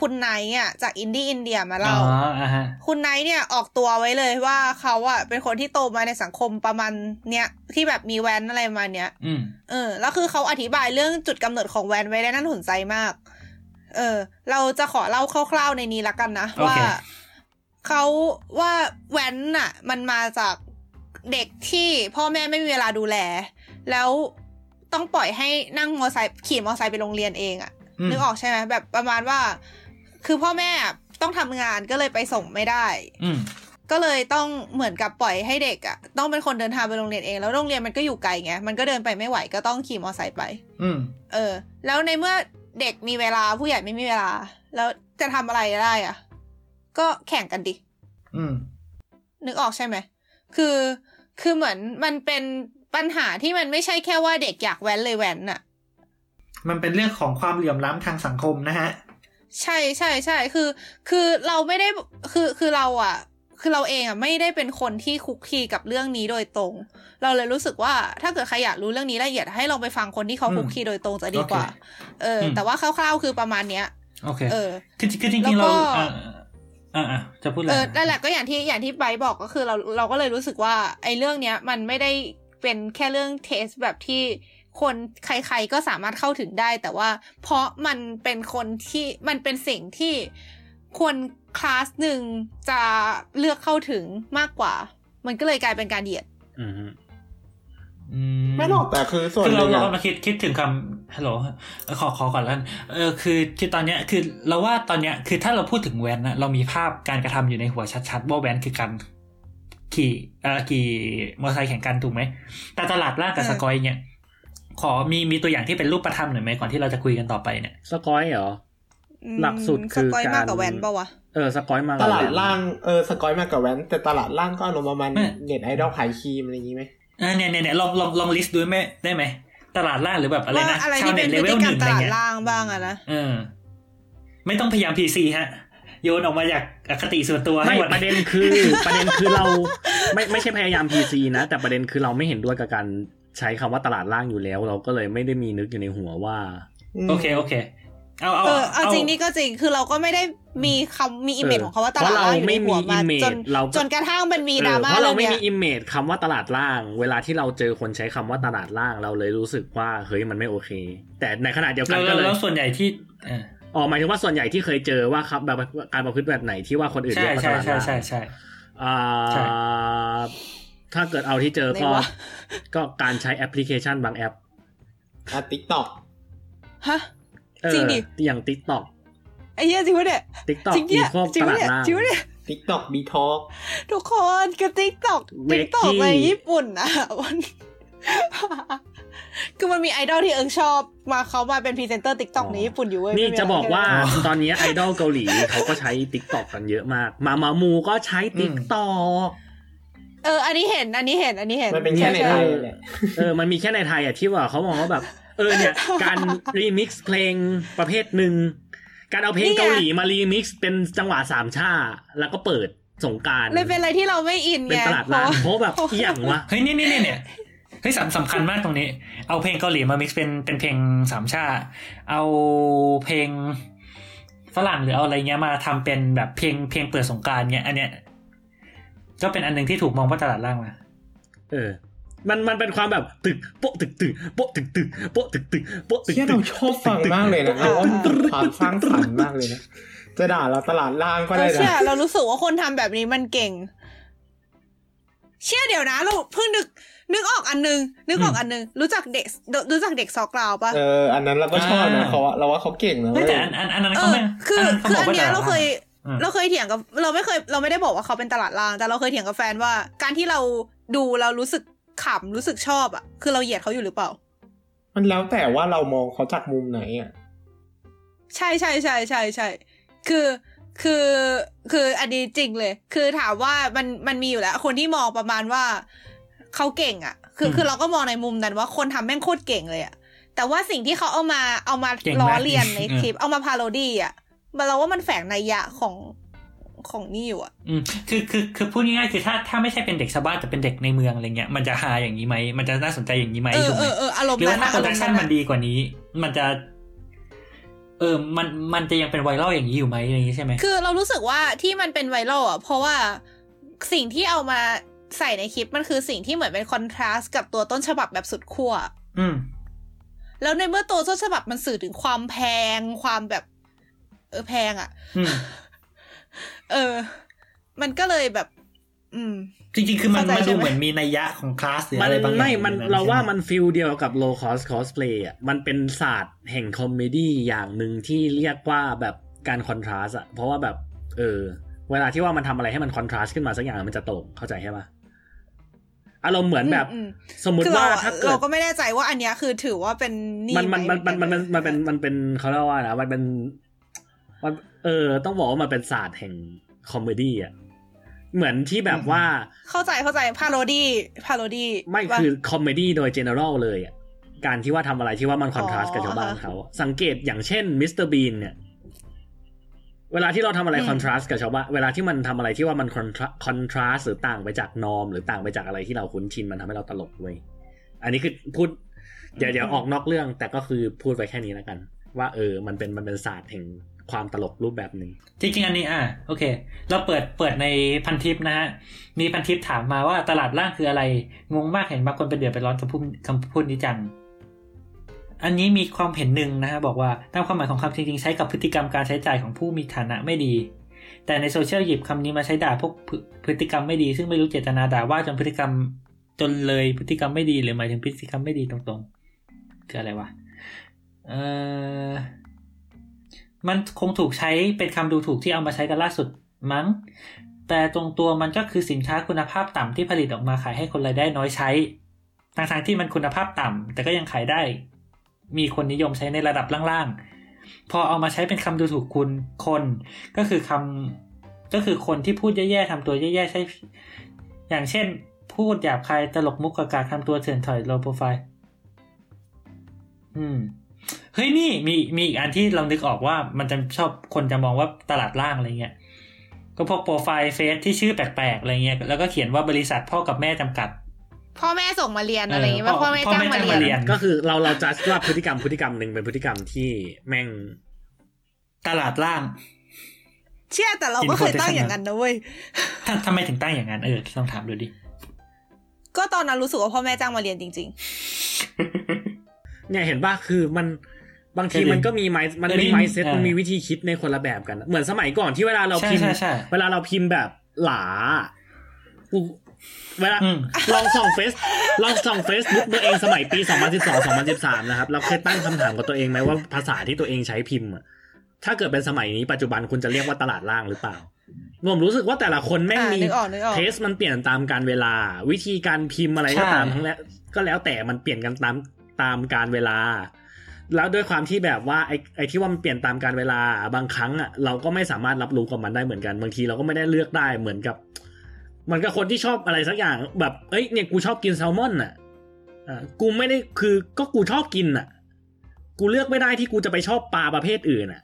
คุณไนท์อะจากอินดี้อินเดียมาอ๋เล่าออ่าฮะคุณไนท์เนี่ยออกตัวไว้เลยว่าเขาอะเป็นคนที่โตมาในสังคมประมาณเนี้ยที่แบบมีแว้นอะไรมาเนี้ยอืมเออแล้วคือเขาอธิบายเรื่องจุดกำเนิดของแว้นไว้ได้น่าสนใจมาก เออ เราจะขอเล่าคร่าวๆในนี้ละกันนะโอเคว่าเขาว่าแวนน่ะ มันมาจากเด็กที่พ่อแม่ไม่มีเวลาดูแล แล้วต้องปล่อยให้นั่งมอไซค์ขี่มอไซค์ไปโรงเรียนเองอะอืมนึกออกใช่ไหมแบบประมาณว่า คือพ่อแม่อะต้องทำงานก็เลยไปส่งไม่ได้ อืมก็เลยต้องเหมือนกับปล่อยให้เด็กอะต้องเป็นคนเดินทางไปโรงเรียนเองแล้วโรงเรียนมันก็อยู่ไกลไงมันก็เดินไปไม่ไหวก็ต้องขี่มอเตอร์ไซค์ไป อืมเออ แล้วในเมื่อเด็กมีเวลาผู้ใหญ่ไม่มีเวลา แล้วจะทำอะไรได้อะก็แข่งกันดิ อืมนึกออกใช่ไหมคือคือเหมือนมันเป็น ปัญหาที่มันไม่ใช่แค่ว่าเด็กอยากแว้นเลยแว้นน่ะ มันเป็นเรื่องของความเหลื่อมล้ำทางสังคมนะฮะ ใช่ใช่ใช่คือ คือเราไม่ได้คือคือเราอะ คือเราเองอะไม่ได้เป็นคนที่คุกคีกับเรื่องนี้โดยตรง เราเลยรู้สึกว่าถ้าเกิดใครอยากรู้เรื่องนี้ละเอียดให้ลองไปฟังคนที่เขาอืมคุกคีโดยตรงจะดีกว่าโอเคเอออมแต่ว่าคร่าวๆคือประมาณเนี้ยโอเค เออ คือคือจริงๆแล้เราวก็อ่าอ่าอ่าจะพูดอะไรเออนั่นแหละก็อย่างที่อย่างที่ไบร์ทบอกก็คือเราเราก็เลยรู้สึกว่าไอ้เรื่องเนี้ยมันไม่ได้ เป็นแค่เรื่องเทสแบบที่คนใคร ๆก็สามารถเข้าถึงได้ แต่ว่าเพราะมันเป็นคนที่มันเป็นสิ่งที่คนคลาสหนึ่งจะเลือกเข้าถึงมากกว่า มันก็เลยกลายเป็นการเหยียดอืมอืไม่หรอกแต่คือส่วนคือหเรานึ่งเราอะเราคิดคิดถึงคำฮัลโหลเออขอขอก่อนแล้วกันเออคือคือตอนเนี้ยคือเราว่าตอนเนี้ยคือถ้าเราพูดถึงแวนนะเรามีภาพการกระทำอยู่ในหัวชัดๆว่าแวนคือการ ขี่เอ่อขี่มอเตอร์ไซค์แข่งกันถูกไหมแต่ตลาดล่างกับเออสกอยเนี่ยขอมีมีตัวอย่างที่เป็นรูปธรรมหน่อยไหมก่อนที่เราจะคุยกันต่อไปเนี่ยสกอยเหรอหลักสุดคือสกอยมากการกับแวนปะวะเออสกอยมาตลาดล่างเออสกอยมากกับแวนแต่ตลาดล่างก็อารมณ์ประมาณไม่เน็ตไอดอลขายครีมอะไรอย่างงี้ไหมเออเนี่ยเนี่ยเนี่ยลองลองลองลิสต์ดูไหมได้ไหมตลาดล่างหรือแบบอะไรว่านะอะไรชาวที่เน็เป็ตนเลพฤเวติลกหรรมนึ่งตอะไรลาดเงี้ยล่างบ้างอะนะเออไม่ต้องพยายามพีซีฮะ โยนออกมาจากอคติส่วนตัวให้ไม่หมดประเด็นคือ ประเด็นคือเราไม่ไม่ใช่พยายาม PC นะ แต่ประเด็นคือเราไม่เห็นด้วยกับการใช้คำว่าตลาดล่างอยู่แล้ว เราก็เลยไม่ได้มีนึกอยู่ในหัวว่า โอเคโอเคเอาเอาเออเอาจริงนี่ก็จริงคือเราก็ไม่ได้มีคำมีอิมเมจเออของคำว่าตเพลาดราะเราล่างอยู่ในไม่มีหัวมา image จนเราจนกระทั่งมันมีดเอราอม่าเพราะเราเรื่องไม่เนี้มียอิมเมจคำว่าตลาดล่าง เวลาที่เราเจอคนใช้คำว่าตลาดล่างเราเลยรู้สึกว่าเฮ้ยมันไม่โอเค แต่ในขณะเดียวกัเรานก็เราเลยแล้วส่วนใหญ่ที่เอออ๋อหมายถึงว่าส่วนใหญ่ที่เคยเจอว่าครับแบบการประพฤติแบบไหนที่ว่าคนอื่นใช่เรียกว่าตใช่ลาดใช่ล่างใช่ใช่อ่าใช่ถ้าเกิดเอาที่เจอก็ไหนวะก็การใช้แอปพลิเคชันบางแอปอะติ๊กต็อกฮะเออจริงดิอย่าง TikTok ไอ้เหี้ยจริงปะเนี่ย TikTok จริงเนี่ยอีโคจริงตปะลาดเนี่ยล่างจริงปะเนี่ยติ๊กต็อกบีทอกทุกคนคือติ๊กต็อกเวติ๊กกต็อกกี้ในญี่ปุ่นอะมัน คือมันมีไอดอลที่เอิงชอบมาเขามาเป็นพรีเซนเตอร์ติ๊กต็อกในญี่ปุ่นอยู่เว้ยนี่ไม่มีจะบอกว่าอะไรตอนนี้ไอดอลเกาหลีเขาก็ใช้ TikTok กันเยอะมาก มามามูก็ใช้ TikTok เออ อันนี้เห็น อันนี้เห็น อันนี้เห็น มันเป็นแค่ในไทยใช่แหละเออ มันมีแค่ในไทยอะที่ว่าเขามองว่าแบบ เออเนี่ย การรีมิกซ์เพลงประเภทหนึ่ง การเอาเพลงเกาหลีมารีมิกซ์เป็นจังหวะสามชาแล้วก็เปิดสงกรารเลยเป็นอะไรที่เราไม่อินเป็นไงตลาดล่างเพเพราะราะแบบอหย่างวะ เฮ้ยนี่นี่นี่เนี่ยเฮ้ยสำสำคัญมากตรงนี้ เอาเพลงเกาหลีมา mix เป็นเป็นเพลงสามชาติเอาเพลงฝรั่งหรือเอาอะไรเงี้ยมาทำเป็นแบบเพลงเพลงเปิดสงกรารเงี้ย อันเนี้ยก็เป็นอันหนึ่งที่ถูกมองว่าตลาดล่างมาเออ มันมันเป็นความแบบตึกโป๊ะตึกตึกโป๊ะตึกตึกโป๊ะตึกตึกโป๊ะตึกเชี่ยตึเรากชอบฟังมากเลยนะเราว่ามันเป็นความสร้างสรรค์มากเลยนะจะด่าเราตลาดล่างก็เอได้อเชื่อนะเรารู้สึกว่าคนทำแบบนี้มันเก่ง เชื่อเดี๋ยวนะเราเพิ่งนึก นึกออกอันนึง นึกออกอันนึง รู้จักเด็ก รู้จักเด็กซอกราวปะเออ อันนั้นเราก็ชอบนะอ่าเขาว่าเราว่าเขาเก่งนะเฮ้ยเว้ยแต่อันอันอันนั้นเอเขาอไม่คืออันนั้นเขาคือบออักนว่าเนี้ยตลาดเราล่างเคยอืมเราเคยเถียงกับเราไม่เคยเราไม่ได้บอกว่าเขาเป็นตลาดล่าง แต่เราเคยเถียงกับแฟนว่า การที่เราดูเรารู้สึกขำรู้สึกชอบอะ คือเราเหยียดเขาอยู่หรือเปล่า มันแล้วแต่ว่าเรามองเขาจากมุมไหนอะใช่ใช่ใช่ใช่ใช่คือคือคืออันนี้จริงเลย คือถามว่ามันมันมีอยู่แล้ว คนที่มองประมาณว่า เขาเก่งอะ คืออืมคือเราก็มองในมุมนั้นว่าคนทำแม่งโคตรเก่งเลยอะ แต่ว่าสิ่งที่เขาเอามาเอามาเก่งล้อมากเลียนในอืมคลิป เอามาพาโรดี้อะมันเราว่ามันแฝงนัยยะของของนี่อยู่อะอืมคือคือคือพูดง่ายๆคือถ้าถ้าไม่ใช่เป็นเด็กชาวบ้านแต่เป็นเด็กในเมืองอะไรเงี้ยมันจะฮาอย่างนี้ไหมมันจะน่าสนใจอย่างนี้ไหมเออถูกไหเอมอเอออารมหณ์รือนั้ว่านถ้าอะโปรดักชันอารณ์มันดีกว่านี้ มันจะ เออมันมันจะยังเป็นไวรัลอย่างนี้อยู่ไหมอะไรอย่างนี้ใช่ไหมคือเรารู้สึกว่าที่มันเป็นไวรัลอะ เพราะว่าสิ่งที่เอามา ใส่ในคลิปมันคือสิ่งที่เหมือนเป็นคอนทราสต์กับตัวต้นฉบับแบบสุดขั้วอืม แล้วในเมื่อตัวต้นฉบับมันสื่อถึงความแพงความแบบ เออแพงอะอืมเออ มันก็เลยแบบ อืม จริงๆ คือมันเข้าใจมันใช่ดูไหมเหมือนมีนัยยะของคลาสหรือมันอะไรบางอย่างไม่มันอยู่เราว่าใช่ไหมัน feel เดียวกับ low cost cosplay อะมันเป็นศาสตร์แห่ง comedy อย่างหนึ่งที่เรียกว่าแบบการ contrast อะเพราะว่าแบบ เออ เวลาที่ว่ามันทำอะไรให้มัน contrast ขึ้นมาสักอย่างมันจะตลกเข้าใจใช่ปะ อารมณ์เหมือนแบบอืมสมมุติคือว่าเราอะถ้าเกิเราดก็ไม่แน่ใจว่าอันเนี้ยคือถือว่าเป็นนี่มันมันไหมันมันมันมันมันเป็นมันเป็นเขาเรียกว่านะมันเป็นมันเออ ต้องบอกว่ามันเป็นศาสตร์แห่ง comedy อะเหมือนที่แบบว่า เข้าใจเข้าใจ parody parody ไม่คือ comedy โดย general เลยอะการที่ว่าทำอะไรที่ว่ามัน contrast กับชาวบ้านเขา สังเกตอย่างเช่นมิสเตอร์บีนเนี่ย เวลาที่เราทำอะไร contrast กับชาวบ้านเวลาที่มันทำอะไรที่ว่ามัน con contrast หรือต่างไปจาก norm หรือต่างไปจากอะไรที่เราคุ้นชินมันทำให้เราตลกเว้ยอันนี้คือพูดเดี๋ยวเดี๋ยวออกนอกเรื่องแต่ก็คือพูดไปแค่นี้แล้วกัน ว่าเออมันเป็นมันเป็นศาสตร์แห่งความตลกรูปแบบหนึ่งจริงๆอันนี้อะโอเค เราเปิดเปิดในพันทิปนะฮะมีพันทิปถามมาว่าตลาดล่างคืออะไรงงมากเห็นบางคนไปเดือดไปร้อนกับพูดคำพูดนี้จัง อันนี้มีความเห็นหนึ่งนะฮะบอกว่าตามความหมายของคำจริงๆ ใช้กับพฤติกรรมการใช้จ่ายของผู้มีฐานะไม่ดี แต่ในโซเชียลหยิบคำนี้มาใช้ด่าพวกพฤติกรรมไม่ดี ซึ่งไม่รู้เจตนาด่าว่าจนพฤติกรรมจนเลยพฤติกรรมไม่ดีหรือหมายถึงพฤติกรรมไม่ดีตรงๆ คืออะไรวะเออมันคงถูกใช้เป็นคำดูถูกที่เอามาใช้กันล่าสุดมั้ง แต่ตรงตัวมันก็คือสินค้าคุณภาพต่ำที่ผลิตออกมาขายให้คนรายได้น้อยใช้ทั้งๆที่มันคุณภาพต่ำแต่ก็ยังขายได้ มีคนนิยมใช้ในระดับล่างๆ พอเอามาใช้เป็นคำดูถูกคุณคน ก็คือคำก็คือคนที่พูดแย่ๆทำตัวแย่ๆใช่อย่างเช่น พูดหยาบคายตลกมุกกากาทำตัวเถื่อนถอยโลโปรไฟล์อืมเฮ้ยนี่มีมีอีกอันที่เรานึกออกว่ามันจะชอบคนจะมองว่าตลาดล่างอะไรเงี้ยก็พวกโปรไฟล์เฟซที่ชื่อแปลกๆอะไรเงี้ยแล้วก็เขียนว่าบริษัทพ่อกับแม่จำกัด พ่อแม่ส่งมาเรียนเอออะไรอย่างเงี้ยว่าพ่พ่ออแม่พ่อจ้างแม่มาจ้างมาเรีเรียยนนก็คือเราเราจะว่าพฤติกรรมพฤติกรรมหนึ่งเป็นพฤติกรรมที่แม่งตลาดล่าง เชื่อแต่เราก็เคยตั้งอย่างนั้นนะเว้ยทำทำไมถึงตั้งอย่างนั้นเออต้องถามดูดิ ก็ตอนนั้นรู้สึกว่าพ่อแม่จ้างมาเรียนจริงเนี่ยเห็นป่ะคือมันบางทีเคยได้มันก็มีไมมันเคยได้มีไมเซ็ตอ่ามัมันมีวิธีคิดในคนละแบบกัน เหมือนสมัยก่อนที่เวลาเราใช่พิมพ์ใช่ใช่เวลาเราพิมพ์แบบหลากู เวลาอืมลองส่องเฟซลองส่องเฟซบุ๊กตัวเองสมัยปี 2012 2013 นะครับ เราเคยตั้งคำถามกับตัวเองไหมว่าภาษาที่ตัวเองใช้พิมพ์อะถ้าเกิดเป็นสมัยนี้ปัจจุบันคุณจะเรียกว่าตลาดล่างหรือเปล่าผมรู้สึกว่าแต่ละคนๆแม่งอ่ามีนึกออกนึกออกเทสมันเปลี่ยนตามการเวลา วิธีการพิมพ์อะไรก็ตามทั้งแล้วก็แล้วแต่มันเปลี่ยนกันตามตามการเวลา แล้วด้วยความที่แบบว่าไอ้ไอ้ที่ว่ามันเปลี่ยนตามการเวลาบางครั้งอะเราก็ไม่สามารถรับรู้กับมันได้เหมือนกัน บางทีเราก็ไม่ได้เลือกได้เหมือนกับ เหมือนกับคนที่ชอบอะไรสักอย่างแบบเอ้ยเนี่ยกูชอบกินแซลมอนอะอ่ากูไม่ได้คือก็กูชอบกินอะ กูเลือกไม่ได้ที่กูจะไปชอบปลาประเภทอื่นอะ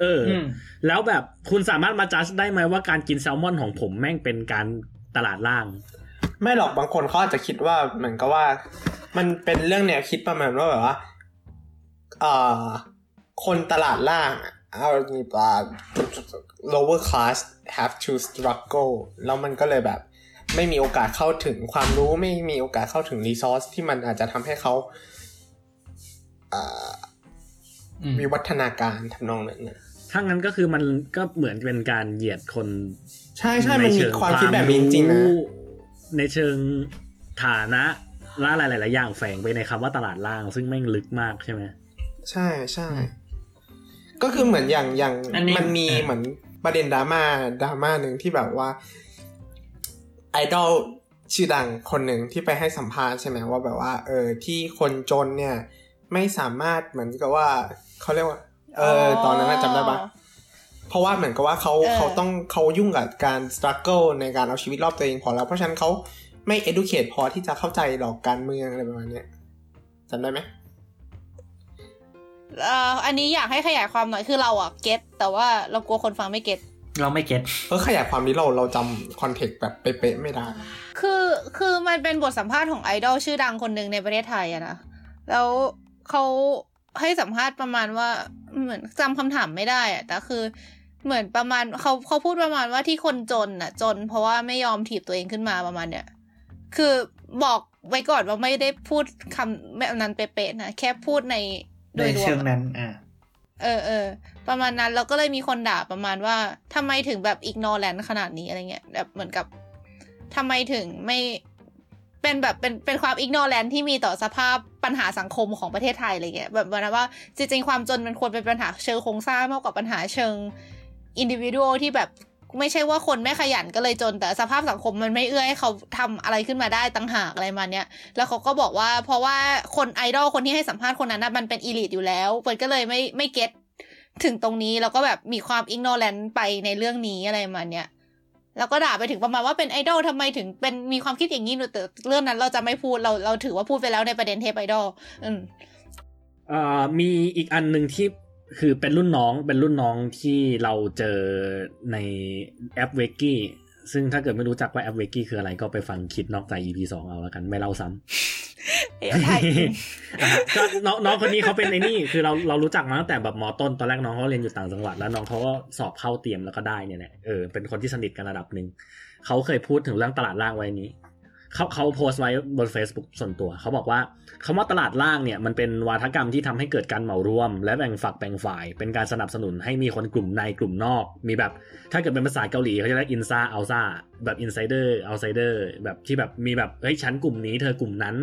เออออืมแล้วแบบคุณสามารถมาจัดได้ไหมว่าการกินแซลมอนของผมแม่งเป็นการตลาดล่าง ไม่หรอกบางคนเขาอาจจะคิดว่าเหมือนกับว่า มันเป็นเรื่องแนวคิดประมาณว่าแบบว่าเอ่อคนตลาดล่างอะ เอาอ่า lower class have to struggle แล้วมันก็เลยแบบ ไม่มีโอกาสเข้าถึงความรู้ไม่มีโอกาสเข้าถึง resource ที่มันอาจจะทำให้เขาเอ่ออืมวิวัฒนาการทำนองนั้นนะถ้างั้นก็คือมันก็เหมือนเป็นการเหยียดคน ใช่ใช่มันมีความคิดแบบนี้จริงๆนะในเชิงฐานะและอะไรหลายๆอย่างแฝงไปในคำว่าตลาดล่าง ซึ่งแม่งลึกมากใช่ไหมใช่ใช่ ก็คือเหมือนอย่างอย่างอันนี้มันมีอะเหมือนประเด็นดราม่าดราม่าหนึ่งที่แบบว่า ไอดอลชื่อดังคนหนึ่งที่ไปให้สัมภาษณ์ใช่ไหมว่าแบบว่า เออที่คนจนเนี่ย ไม่สามารถเหมือนกับว่าเขาเรียกว่า เอออตอนนั้นน่ะจำได้ปะเพราะว่าเหมือนกับว่าเขาเออเขาต้องเขายุ่งกับการส t รั g เกิลในการเอาชีวิตรอบตัวเองพอแล้ว เพราะฉะนั้นเขาไม่ educate พอที่จะเข้าใจหลอกการเมืองอะไรประมาณเนี้ยจำได้ไหมเอ่ออันนี้อยากให้ขยายความหน่อยคือเราอะ get แต่ว่าเรากลัวคนฟังไม่ getเราไม่ get เออขยายความนี้เราเราจำ context แบบเป๊ะๆไม่ได้ คือคือมันเป็นบทสัมภาษณ์ของไอดอลชื่อดังคนหนึ่งในประเทศไทยอะนะแล้วเขาให้สัมภาษณ์ประมาณว่าเหมือนจำคำถามไม่ได้อะแต่คือเหมือนประมาณเขาเขาพูดประมาณว่าที่คนจนอะจน เพราะว่าไม่ยอมถีบตัวเองขึ้นมาประมาณเนี้ยคือบอกไว้ก่อนว่าไม่ได้พูดคำแบบนั้นเป๊ะๆนะแค่พูดใน โดยรวมในเชิงอะนั้นอะอ่าเออเออประมาณนั้นแล้วก็เลยมีคนด่าประมาณว่าทำไมถึงแบบ ignorant ขนาดนี้อะไรเงี้ยแบบเหมือนกับทำไมถึงไม่เป็นแบบเป็นเป็นความ ignorant ที่มีต่อสภาพปัญหาสังคมของประเทศไทยอะไรเงี้ยแบบประมาณว่าจริงๆความจนมันควรเป็นปัญหาเชิงโครงสร้างมากกว่าปัญหาเชิง individual ที่แบบ ไม่ใช่ว่าคนไม่ขยันก็เลยจน แต่สภาพสังคมมันไม่เอื้อให้เขาทำอะไรขึ้นมาได้ต่างหากอะไรมาเนี้ยแล้วเขาก็บอกว่าเพราะว่าคนไอดอลคนที่ให้สัมภาษณ์คนนั้นนะมันเป็นอีลิทอยู่แล้วเปิดก็เลยไม่ไม่เก็ตถึงตรงนี้แล้วก็แบบมีความอิกโนแลนไปในเรื่องนี้อะไรมาเนี้ยแล้วก็ด่าไปถึงประมาณว่าเป็นไอดอลทำไมถึงเป็นมีความคิดอย่างนี้แต่เรื่องนั้นเราจะไม่พูดเราเราถือว่าพูดไปแล้วในประเด็นเทปไอดอลอืมเอ่อมีอีกอันหนึ่งที่ คือเป็นรุ่นน้องเป็นรุ่นน้องที่เราเจอในแอปเวกกี้ซึ่งถ้าเกิดไม่รู้จักว่าแอปเวกกี้คืออะไรก็ไปฟังคิดนอกใจ EP สองเอาแล้วกัน ไม่เล่าซ้ำเอ้ยใช่อะก็น้องน้องคนนี้เขาเป็นไอ้นี่คือเราเรารู้จักมาตั้งแต่แบบมอต้นตอนแรกน้องเขาเรียนอยู่ต่างจังหวัดแล้วน้องเขาก็สอบเข้าเตรียมแล้วก็ได้เนี่ยแหละเออเป็นคนที่สนิทกันระดับหนึ่งเขาเคยพูดถึงเรื่องตลาดล่างไว้นี้ เขาเขาโพสต์ไว้บน Facebook ส่วนตัว เขาบอกว่าคำว่าตลาดล่างเนี่ยมันเป็นวาทกรรมที่ทำให้เกิดการเหมารวม และแบ่งฝักแบ่งฝ่าย เป็นการสนับสนุนให้มีคนกลุ่มในกลุ่มนอก มีแบบ ถ้าเกิดเป็นภาษาเกาหลีเขาจะเรียก인싸 아싸แบบ insider outsider แบบที่แบบมีแบบเฮ้ยฉันกลุ่มนี้เธอกลุ่มนั้น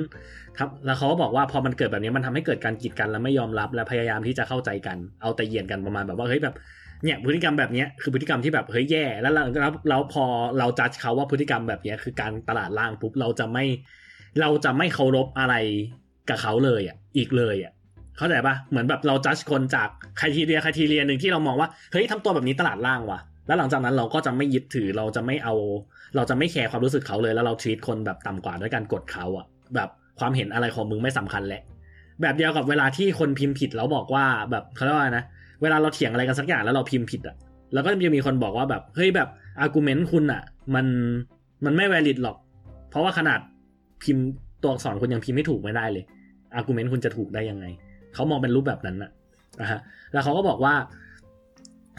ครับแล้วเขาก็บอกว่าพอมันเกิดแบบนี้มันทำให้เกิดการกีดกันและไม่ยอมรับและพยายามที่จะเข้าใจกันเอาแต่เหยียดกันประมาณแบบว่าเฮ้ยแบบ เนี่ยพฤติกรรมแบบนี้คือพฤติกรรมที่แบบเฮ้ยแย่แล้วแล้วแล้วพอเราจัดเขาว่าพฤติกรรมแบบนี้คือการตลาดล่างปุ๊บเราจะไม่ เราจะไม่เคารพอะไรกับเขาเลยอะอีกเลยอะเข้าใจปะเหมือนแบบเราจัดคนจากcriteria criteria หนึ่งที่เรามองว่าเฮ้ยทำตัวแบบนี้ตลาดล่างว่ะ แล้วหลังจากนั้นเราก็จะไม่ยึดถือเราจะไม่เอา เราจะไม่แคร์ความรู้สึกเขาเลยแล้วเราทีตคนแบบต่ำกว่าด้วยการกดเขาอะ แบบความเห็นอะไรของมึงไม่สำคัญแหละแบบเดียวกับเวลาที่คนพิมพ์ผิดแล้วบอกว่าแบบเขาเรียกว่านะ เวลาเราเถียงอะไรกันสักอย่างแล้วเราพิมพ์ผิดอะแล้วก็จะมีคนบอกว่าแบบเฮ้ยแบบ argument คุณอะมันมันไม่ valid หรอก เพราะว่าขนาดพิมพ์ตัวอักษรคุณยังพิมพ์ไม่ถูกไม่ได้เลยargument คุณจะถูกได้ยังไงเขามองเป็นรูปแบบนั้นนะนะฮะแล้วเขาก็บอกว่า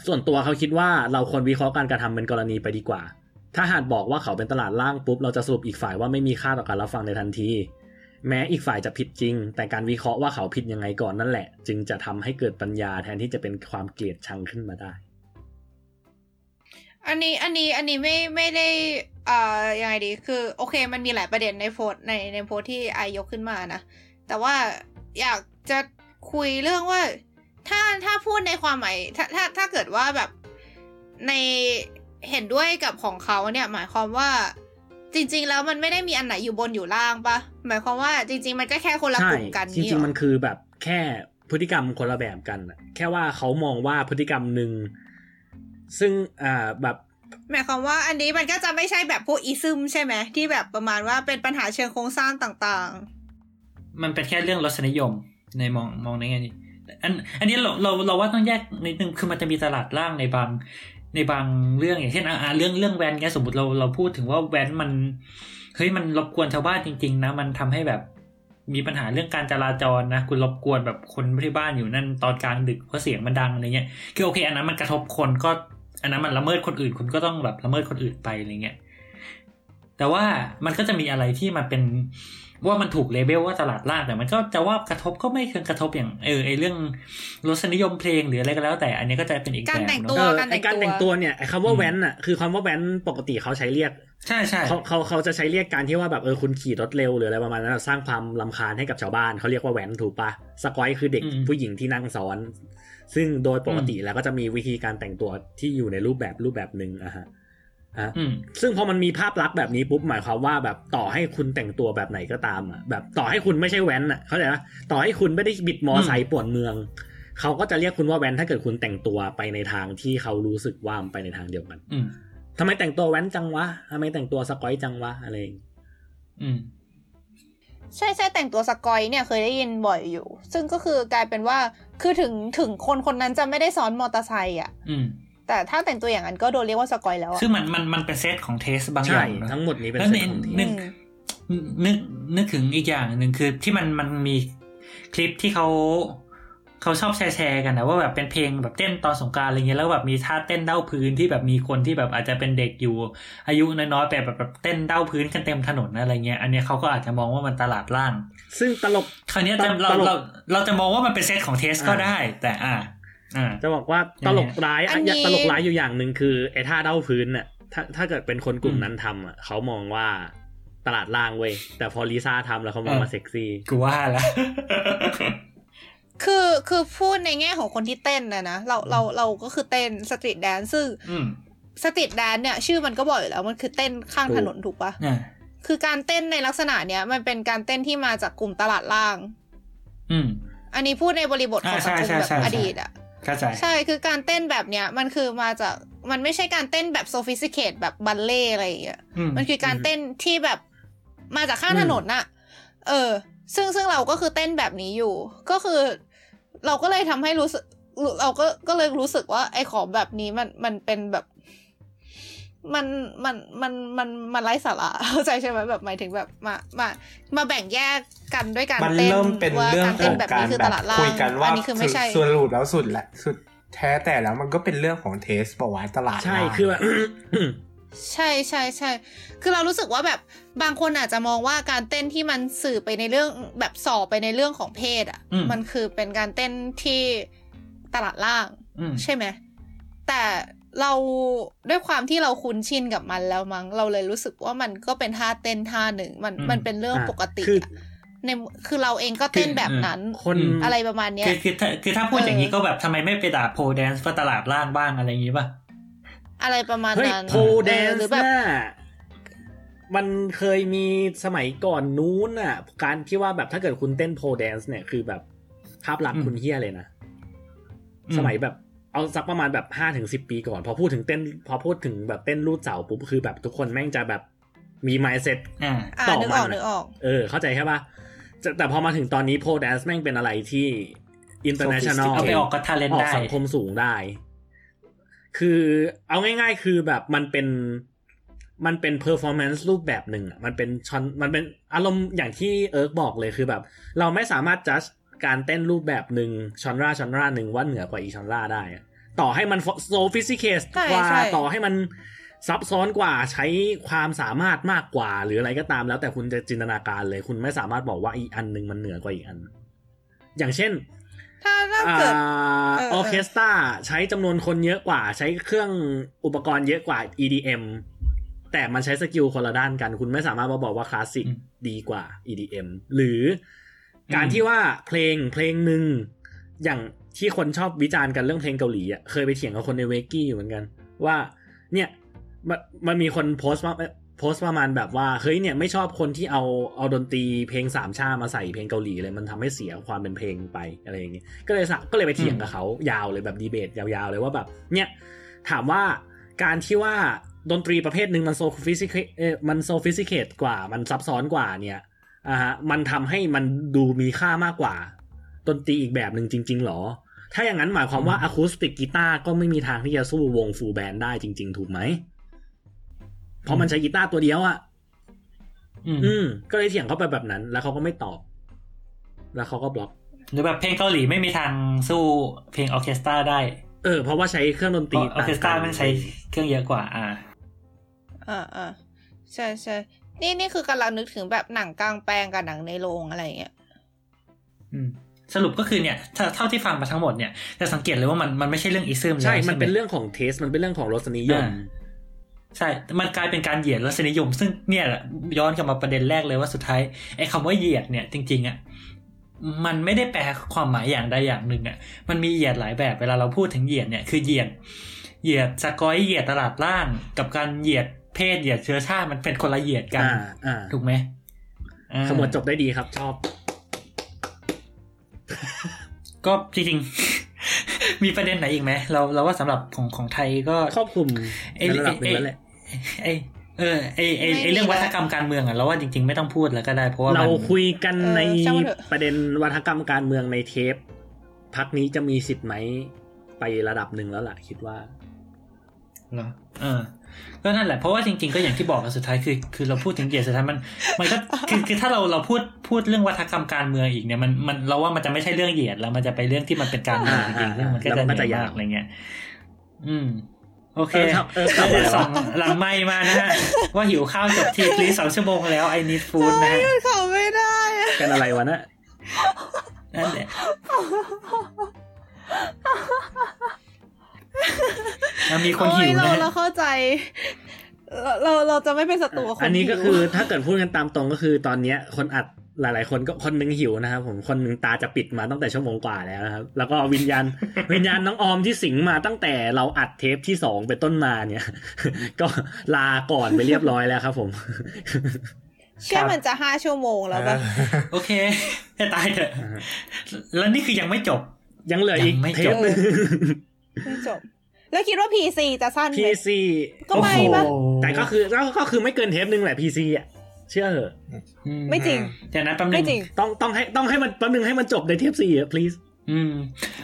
ส่วนตัวเขาคิดว่าเราควรวิเคราะห์การกระทำเป็นกรณีไปดีกว่า ถ้าหากบอกว่าเขาเป็นตลาดล่างปุ๊บเราจะสรุปอีกฝ่ายว่าไม่มีค่าต่อการรับฟังในทันที แม้อีกฝ่ายจะผิดจริง แต่การวิเคราะห์ว่าเขาผิดยังไงก่อนนั่นแหละ จึงจะทำให้เกิดปัญญาแทนที่จะเป็นความเกลียดชังขึ้นมาได้ อันนี้อันนี้อันนี้ไม่ไม่ได้อ่ายังไงดี คือ โอเค มันมีหลายประเด็นในโพสต์ในในโพสต์ที่ไอยกขึ้นมานะ แต่ว่าอยากจะคุยเรื่องว่า ถ้าถ้าพูดในความหมายถ้าถ้าถ้าเกิดว่าแบบในเห็นด้วยกับของเขาเนี่ย หมายความว่า จริง ๆ แล้วมันไม่ได้มีอันไหนอยู่บนอยู่ล่างปะหมายความว่าจริง ๆ มันก็แค่คนละใช่กลุ่มกันจนี่ริงหๆมันคือแบบแค่พฤติกรรมคนละแบบกันน่ะแค่ว่าเขามองว่าพฤติกรรมหนึ่งซึ่งอ่าแบบหมายความว่าอันนี้มันก็จะไม่ใช่แบบพวกอีซึมใช่ไหมที่แบบประมาณว่าเป็นปัญหาเชิงโครงสร้างต่างมันเป็นแค่เรื่องรสนิยมในมองมองในแง่นี้อันอันนี้เราเราเราว่าต้องแยกนิดนึงคือมันจะมีตลาดล่างในบาง ในบางเรื่องอย่างเช่นอ่าเรื่องเรื่องแวนเงี้ยสมมติเราเราพูดถึงว่าแวนมันเฮ้ยมันรบกวนชาวบ้านจริง ๆ นะ มันทำให้แบบมีปัญหาเรื่องการจราจรนะ คุณรบกวนแบบคนที่บ้านอยู่นั่นตอนกลางดึกเพราะเสียงมันดังอะไรเงี้ยคือโอเค อันนั้นมันกระทบคนก็ อันนั้นมันละเมิดคนอื่น คุณก็ต้องแบบละเมิดคนอื่นไปอะไรเงี้ยแต่ว่ามันก็จะมีอะไรที่มันเป็น ว่ามันถูกเลเบลว่าตลาดล่างแต่มันก็จะว่ากระทบก็ไม่เชิงกระทบอย่างเออไอเรื่องรสนิยมเพลงหรืออะไรก็แล้ว แต่อันนี้ก็จะเป็นอีกๆการแบบแต่งเนตัวอะเออไอการแต่งตัวเนี่ยไอคำว่าอืมแว้นอะคือคำว่าแว้นปกติเขาใช้เรียกใช่ใช่เขาเขาเขาจะใช้เรียกการที่ว่าแบบเออคุณขี่รถเร็วหรืออะไรประมาณนั้นอะสร้างความลำคาญให้กับชาวบ้านเขาเรียกว่าแว้นถูกปะสกอยคือเด็กผู้หญิงที่นั่งซ้อน ซึ่งโดยปกติแล้วก็จะมีวิธีการแต่งตัวที่อยู่ในรูปแบบรูปแบบหนึ่งอะฮะ ฮะอืมซึ่งพอมันมีภาพลักษณ์แบบนี้ปุ๊บหมายความว่าแบบต่อให้คุณแต่งตัวแบบไหนก็ตามอะแบบต่อให้คุณไม่ใช่แว้นอะเข้าใจปะต่อให้คุณไม่ได้บิดมอไซค์ป่วนเมือง เขาก็จะเรียกคุณว่าแว้นถ้าเกิดคุณแต่งตัวไปในทางที่เขารู้สึกว่ามันไปในทางเดียวกันอืมทำไมแต่งตัวแว้นจังวะทำไมแต่งตัวสกอยจังวะอะไรอย่างงี้อืมใช่ใช่แต่งตัวสกอยเนี่ยเคยได้ยินบ่อยอยู่ ซึ่งก็คือกลายเป็นว่าคือถึงถึงคนคนนั้นจะไม่ได้ซ้อนมอเตอร์ไซค์อะอืม แต่ถ้าแต่งตัวอย่างนั้นก็โดนเรียกว่าสกอยแล้วอะซึ่งมันมันมันเป็นเซตของเทสบางอใช่ย่างเนอะทั้งหมดนี้เป็นแล้วเซในตของทีหนึ่มงนึกนึกถึงอีกอย่างหนึ่งคือที่มันมันมีคลิปที่เขาเขาชอบแชร์แชร์กันนะว่าแบบเป็นเพลงแบบเต้นตอนสงกรารอะไรเงี้ยแล้วแบบมีท่าเต้นเด้าพื้นที่แบบมีคนที่แบบอาจจะเป็นเด็กอยู่ อายุน้อยๆแต่แบบแบบเต้นเด้าพื้นกันเต็มถนนอะไรเงี้ยอันเนี้ยเขาก็อาจจะมองว่ามันตลาดล่าง ซึ่งตลกคราวเนี้ยตจะลกเราเราเราจะมองว่ามันเป็นเซตของ taste ก็อ่าได้ แต่อ่าอ่า จะบอกว่าตลกร้ายอะตลกร้ายอยู่อย่างหนึ่งคือไอ้ท่าเด้าพื้นน่ะถ้าถ้าเกิดเป็นคนกลุ่มนั้นทำอะเขามองว่าตลาดล่างเว้ยแต่พอลิซ่าทำแล้วเขามองว่าเออเซ็กซี่กูว่าแล้วคือคือพูดในแง่ของคนที่เต้นนะนะเราเราเราก็คือเต้น street dance ซึ่งอืม street dance เนี่ยชื่อมันก็บอกอยู่แล้วมันคือเต้นข้างถนนถูกปะอ่าคือการเต้นในลักษณะเนี้ยมันเป็นการเต้นที่มาจากกลุ่มตลาดล่าง อืม อันนี้พูดในบริบทของอ่าสังคมใช่แบบใช่ใช่อดีตอะ เข้าใจใช่คือการเต้นแบบเนี้ยมันคือมาจากมันไม่ใช่การเต้นแบบ sophisticated แบบบัลเลต์อะไรอย่างเงี้ยอืมมันคือการเต้นที่แบบมาจากข้างถนนน่ะ เออ ซึ่งซึ่งเราก็คือเต้นแบบนี้อยู่ ก็คือ เราก็เลยทำให้รู้สึกเราก็ก็เลยรู้สึกว่าไอ้ของแบบนี้มันมันเป็นแบบ มันมันมันมันมันไร้สาระเข้าใจใช่ไหมแบบหมายถึงแบบมามามาแบ่งแยกกันด้วยการมันเต้นเริ่มเป็นว่าเรื่องการขเต้อนงแบบการนี้คือแบตบลาดล่างคุยกันว่าอันนี้คือไม่ใช่ส่วนรูปแล้วสุดแหละสุดแท้แต่แล้วมันก็เป็นเรื่องของเทสบอกว่าตลาดใช่ล่างคือแบบใช่ใช่ใช่คือเรารู้สึกว่าแบบบางคนอาจจะมองว่าการเต้นที่มันสื่อไปในเรื่องแบบสอบไปในเรื่องของเพศอะอืมมันคือเป็นการเต้นที่ตลาดล่างอืมใช่ไหมแต่ เราด้วยความที่เราคุ้นชินกับมันแล้วมั้งเราเลยรู้สึกว่ามันก็เป็นท่าเต้นท่าหนึ่งมันอืมมันเป็นเรื่องอะปกติคืออะในคือเราเองก็เต้นแบบนั้นคนอะไรประมาณเนี้ยคือคือถ้าคือถ้าพูดอย่างนี้เออก็แบบทำไมไม่ไปด่าโพแดนซ์ว่าตลาดล่างบ้างอะไรอย่างนี้ป่ะอะไรประมาณเฮ้ยนั้นโพแดนเออหรือซ์แบบน่ะมันเคยมีสมัยก่อนนู้นน่ะ การที่ว่าแบบถ้าเกิดคุณเต้นโพแดนซ์เนี่ยคือแบบภาพลักษอืมคุณเหี้ยเลยนะอืมสมัยแบบ เอาสักประมาณแบบห้าถึงสิบปีก่อน พอพูดถึงเต้น พอพูดถึงแบบเต้นรูดเสาปุ๊บคือแบบทุกคนแม่งจะแบบมี mindset อ่าอ่าต่อนึกมัอนอกนึกออกเออ เข้าใจใช่ปะแต่แต่พอมาถึงตอนนี้ pole dance แม่งเป็นอะไรที่ international เอาไปออก Got Talent ออกได้สังคมสูงได้ คือเอาง่าย ๆ คือแบบมันเป็นมันเป็น performance รูปแบบหนึ่งอะมันเป็นชอนมันเป็นอารมณ์อย่างที่เอิร์กบอกเลยคือแบบ เราไม่สามารถ judge การเต้นรูปแบบหนึ่งชอนราชอนราหนึ่งว่าเหนือกว่าอีชอนราได้อะต่อให้มัน sophisticated ใช่กว่าใช่ต่อให้มันซับซ้อนกว่าใช้ความสามารถมากกว่า หรืออะไรก็ตามแล้วแต่คุณจะจินตนาการเลย คุณไม่สามารถบอกว่าอีกอันหนึ่งมันเหนือกว่าอีกอัน อย่างเช่นถ้าถ้าอ่าเกิดอเออเอออเคสตราใช้จำนวนคนเยอะกว่า ใช้เครื่องอุปกรณ์เยอะกว่า EDM แต่มันใช้ skill คนละด้านกัน คุณไม่สามารถมาบอกว่าคลาสสิกอืมดีกว่า EDM หรือ การอืมที่ว่าเพลงเพลงหนึ่งอย่างที่คนชอบวิจารณ์กันเรื่องเพลงเกาหลีอะเคยไปเถียงกับคนในเวกี้อยู่เหมือนกัน ว่าเนี่ยมันมันมีคนโพสต์ว่าโพสต์ประมาณแบบว่าเฮ้ยเนี่ยไม่ชอบคนที่เอาเอาดนตรีเพลงสามชาติมาใส่เพลงเกาหลีเลยมันทำให้เสียความเป็นเพลงไปอะไรอย่างเงี้ยก็เลยสะก็เลยไปเถียงกับเขายาวเลยแบบดีเบตยาวๆเลยว่าแบบเนี่ยถามว่าการที่ว่าดนตรีประเภทหนึ่งมัน sophisticate เออมัน sophisticated กว่ามันซับซ้อนกว่าเนี่ย อ่าฮะมันทำให้มันดูมีค่ามากกว่าดนตรีอีกแบบหนึ่งจริง ๆ หรอ ถ้าอย่างนั้นหมายความว่า acoustic guitar ก็ไม่มีทางที่จะสู้วง full band ได้จริง ๆ ถูกไหม เพราะมันใช้กีตาร์ตัวเดียวอะอืมอืมก็เลยเถียงเขาไปแบบนั้น แล้วเขาก็ไม่ตอบ แล้วเขาก็บล็อก หรือแบบเพลงเกาหลีไม่มีทางสู้เพลงออร์เคสตราได้ เออ เพราะว่าใช้เครื่องดนเพตรีราะออร์เคสตรามันใช้เครื่องเยอะกว่า อ่า อ่าอ่าใช่ใช่ นี่นี่คือกำลังนึกถึงแบบหนังกลางแปลงกับหนังในโรงอะไรอย่างเงี้ยอืมสรุปก็คือเนี่ยถ้าเท่าที่ฟังมาทั้งหมดเนี่ยจะสังเกตเลยว่ามันมันไม่ใช่เรื่อง ism ใช่แล้วมันเป็นเรื่องของ taste มันเป็นเรื่องของรสนิยมอ่าใช่ มันกลายเป็นการเหยียดรสนิยม ซึ่งเนี่ยแหละย้อนกลับมาประเด็นแรกเลยว่าสุดท้ายไอ้คำว่าเหยียดเนี่ยจริงๆอะมันไม่ได้แปลความหมายอย่างใดอย่างหนึ่งอะ มันมีเหยียดหลายแบบเวลาเราพูดถึงเหยียดเนี่ยคือเหยียดเหยียดสกอยเหยียดตลาดล่าง กับการเหยียด เพศเหยียดเชื้อชาติมันเป็นคนละเหยียดกันอ่าอ่าถูกไหมอ่าขมวดจบได้ดีครับ ชอบ ก็จริงๆ มีประเด็นไหนอีกไหมเราเราว่าสำหรับของของไทยก็ครอบคลุมไอ้ในระดับหนึ่งแล้วแหละไอ้เออไอ้ไอ้ไม่ไอ้เรื่องมีวัแล้วฒกรรมการเมืองอะเราว่าจริง ๆ ไม่ต้องพูดแล้วก็ได้เพราะว่าเรามันคุยกันเออในช่างมันเถอะประเด็นวัฒกรรมการเมืองในเทปพักนี้จะมีสิทธิ์ไหมไประดับหนึ่งแล้วล่ะ คิดว่าเหรอเออ ก็นั่นแหละเพราะว่าจริงๆก็อย่างที่บอกกันสุดท้ายคือคือเราพูดถึงเหยียดสุดท้ายมันมันก็คือคือถ้าเราเราพูดพูดเรื่องวัฒกรรมการเมืองอีกเนี่ยมันมันเราว่ามันจะไม่ใช่เรื่องเหยียดแล้วมันจะไปเรื่องที่มันเป็นการเมืองจริงๆซึ่งมันก็จะเหนื่อยมากอะไรเงี้ยอืม โอเคเออครับเออกลับมาแล้วสองหลังไม่มานะฮะว่าหิวข้าวจบทีพลีสองชั่วโมงแล้วไอ้นิดฟู้ดนะฮะเขาไม่ได้อะเป็นอะไรวะนะนั่นแหละ มันมีคนหิวโอ้ยเรานะเราฮะเข้าใจเราเราเราจะไม่เป็นศัตรูกับคนอันนี้ก็หิวคือถ้าเกิดพูดกันตามตรงก็คือตอนเนี้ย คนอัดหลาย ๆ คนก็คนหนึงหิวนะครับผมคนหนึงตาจะปิดมาตั้งแต่ชั่วโมงกว่าแล้วนะครับ แล้วก็วิญญาณวิญญาณน้องออมที่สิงมาตั้งแต่เราอัดเทปที่สองเป็นต้นมาเนี่ย ก็ลาก่อนไปเรียบร้อยแล้วครับ ผมเชื่อมันจะห้าชั่วโมงแล้วแบบโอเคให้ตายเถอะแล้วนี่คือยังไม่จบ ยังเหลืออีกยังไม่เทจปบหนึง ไม่จบ แล้วคิดว่า PC จะสั้นไหม PC ก็ไม่ปะโอ้โหแต่ก็คือก็ก็คือไม่เกินเทปหนึงแหละ PC อะเชื่อเหอะอืไม่จริงเดี๋ยวนะแป๊บนึไม่งจริงต้องต้องให้ต้องให้มันแป๊บนึงให้มันจบในเทปสี่อะ please อืม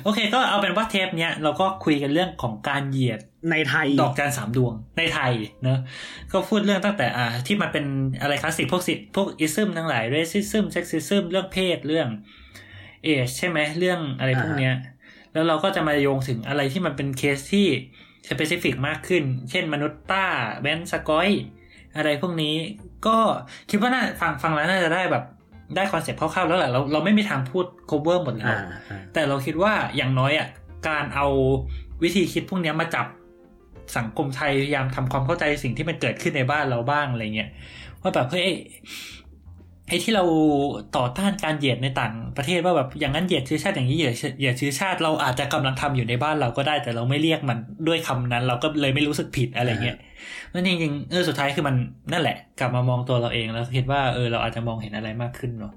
โอเค ก็เอาเป็นว่าเทปเนี้ยเราก็คุยกันเรื่องของการเหยียดในไทย ดอกจันสามดวงในไทยเนอะก็พูดเรื่องตั้งแต่อ่า ที่มันเป็นอะไรคลาสสิกพวกสิพวก ism ทั้งหลาย racism sexism เรื่องเพศเรื่อง เอชใช่ไหมเรื่องอะไรพวกเนี้ย แล้วเราก็จะมาโยงถึงอะไรที่มันเป็นเคสที่ specific มากขึ้น เช่นมนุษย์ป้าแว้นสก๊อยอะไรพวกนี้ก็คิดว่าน่าฟังฟังแล้วน่าจะได้แบบได้ concept คร่าวๆแล้วแหละเราเราไม่มีทางพูด cover หมดแล้วอ่าอ่าแต่เราคิดว่าอย่างน้อยอะการเอาวิธีคิดพวกเนี้ยมาจับสังคมไทยพยายามทำความเข้าใจสิ่งที่มันเกิดขึ้นในบ้านเราบ้างอะไรเงี้ยว่าแบบเฮ้ย ไอ้ไอ้ที่เราต่อต้านการเหยียดในต่างประเทศว่าแบบอย่างนั้นเหยียดเชื้อชาติอย่างนี้เหยียดเชื้อเหยียดเชื้อชาติเราอาจจะกำลังทำอยู่ในบ้านเราก็ได้ แต่เราไม่เรียกมันด้วยคำนั้น เราก็เลยไม่รู้สึกผิดอะไรเงี้ยนั่นจริงๆเออสุดท้ายคือมันนั่นแหละ กลับมามองตัวเราเองแล้วคิดว่าเออเราอาจจะมองเห็นอะไรมากขึ้นเนาะ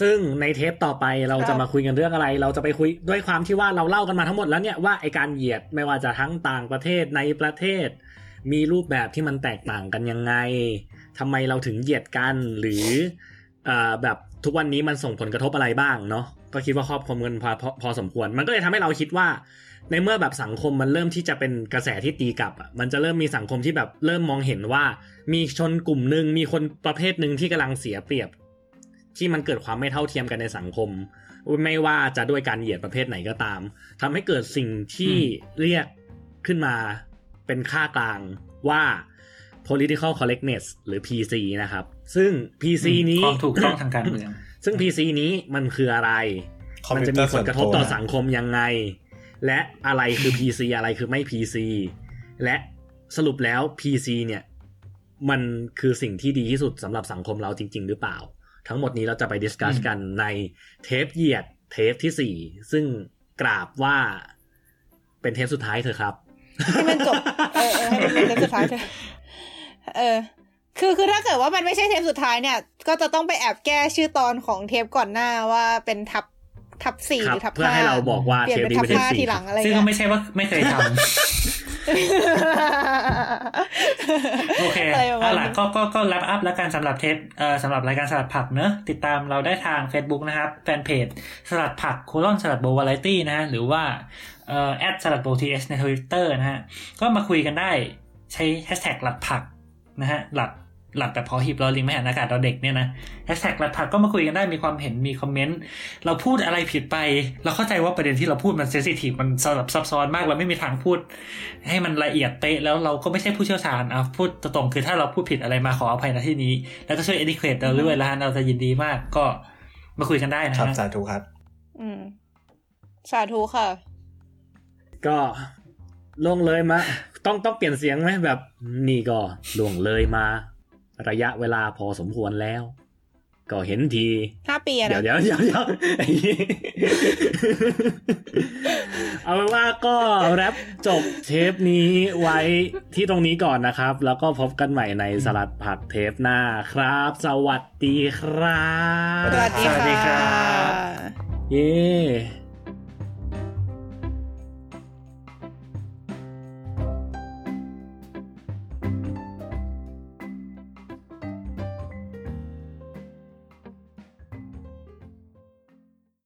ซึ่งในเทปต่อไปเราครัจะบมาคุยกันเรื่องอะไร เราจะไปคุยด้วยความที่ว่าเราเล่ากันมาทั้งหมดแล้วเนี่ยว่าไอการเหยียดไม่ว่าจะทั้งต่างประเทศในประเทศ มีรูปแบบที่มันแตกต่างกันยังไงทำไมเราถึงเหยียดกันหรือเอ่อ แบบทุกวันนี้มันส่งผลกระทบอะไรบ้างเนาะก็คิดว่าครอบคลุมกันพอพอพอสมควร มันก็เลยทำให้เราคิดว่า ในเมื่อแบบสังคมมันเริ่มที่จะเป็นกระแสที่ตีกลับอะมันจะเริ่มมีสังคมที่แบบเริ่มมองเห็นว่า มีชนกลุ่มหนึ่งมีคนประเภทหนึ่งที่กำลังเสียเปรียบ ที่มันเกิดความไม่เท่าเทียมกันในสังคม ไม่ว่าจะด้วยการเหยียดประเภทไหนก็ตามทำให้เกิดสิ่งที่เรียกขึ้นมาเป็นค่ากลางว่า political correctness หรือ PC นะครับ ซึ่ง PC นี้ความถูกต้องทางการเมือง ซึ่ง PC นี้มันคืออะไรคอมมันพิวจะเตอมีร์ผส่วลนกระทบตัวต่อสังคมยังไง และอะไรคือ PC อะไรคือไม่ PC และสรุปแล้ว PC เนี่ย มันคือสิ่งที่ดีที่สุดสำหรับสังคมเราจริง ๆ หรือเปล่า ทั้งหมดนี้เราจะไปดิสคัสอืมกันในเทปเหยียดเทปที่สี่ซึ่งกราบว่าเป็นเทปสุดท้ายเถอะครับให้มันจบเออเออให้มันเป็นเทปสุดท้ายเถอะเออ คือคือถ้าเกิดว่ามันไม่ใช่เทปสุดท้ายเนี่ย ก็จะต้องไปแอบแก้ชื่อตอนของเทปก่อนหน้าว่าเป็นทับทับสี่คหรับรือทับเพื่อห้าให้เราบอกว่าเปลี่ยนเทปเป็นนี้ทับเป็นเทปห้าสี่ทีหลังอะไรซึ่งเงี้ก็ยไม่ใช่ว่าไม่เคยทำโอเคอะไรประมาเอาณล่ะนี้ก็ก็ก็แลปอัพแล้วกันสำหรับเทปเอ่อสำหรับรายการสลัดผักเนอะติดตามเราได้ทาง Facebook นะครับ แฟนเพจสลัดผักโคลอนสลัดโบวาไรตี้นะฮะ หรือว่าเอ่อแอดสลัดโบทีเอสในทวิตเตอร์นะฮะ ก็มาคุยกันได้ใช้แฮชแท็กหลัดผักนะฮะหลัด หลัดแบบพอหีบรอลิงไม่หันอากาศเราเด็กเนี่ยนะแฮชแท็กหลัดผักก็มาคุยกันได้มีความเห็นมีคอมเมนต์เราพูดอะไรผิดไป เราเข้าใจว่าประเด็นที่เราพูดมันเซนซิทีฟมันสลับซับซ้อนมากเราไม่มีทางพูด ให้มันละเอียดเป๊ะแล้วเราก็ไม่ใช่ผู้เชี่ยวชาญอะพูดตรงๆคือถ้าเราพูดผิดอะไรมาขออภัยในที่นี้ แล้วก็ช่วย educate เราด้วยแล้วฮะเราจะยินดีมากก็มาคุยกันได้นะครัฮะบสาธุครับ อืมสาธุค่ะ ก็ล่วงเลยมา ต้องต้องเปลี่ยนเสียงไหมแบบ นี่ก็ล่วงเลยมา ระยะเวลาพอสมควรแล้ว ก็เห็นทีห้าปีอะเดี๋ยวนะเดี๋ยวเดี๋ยวเดี๋ยวไอ้นี่เอาเป็นว่าก็แรปจบเทปนี้ไว้ที่ตรงนี้ก่อนนะครับ แล้วก็พบกันใหม่ในสลัดผักเทปหน้าครับ สวัสดีครับ สวัสดีสวัสดีครัค่ะบเย้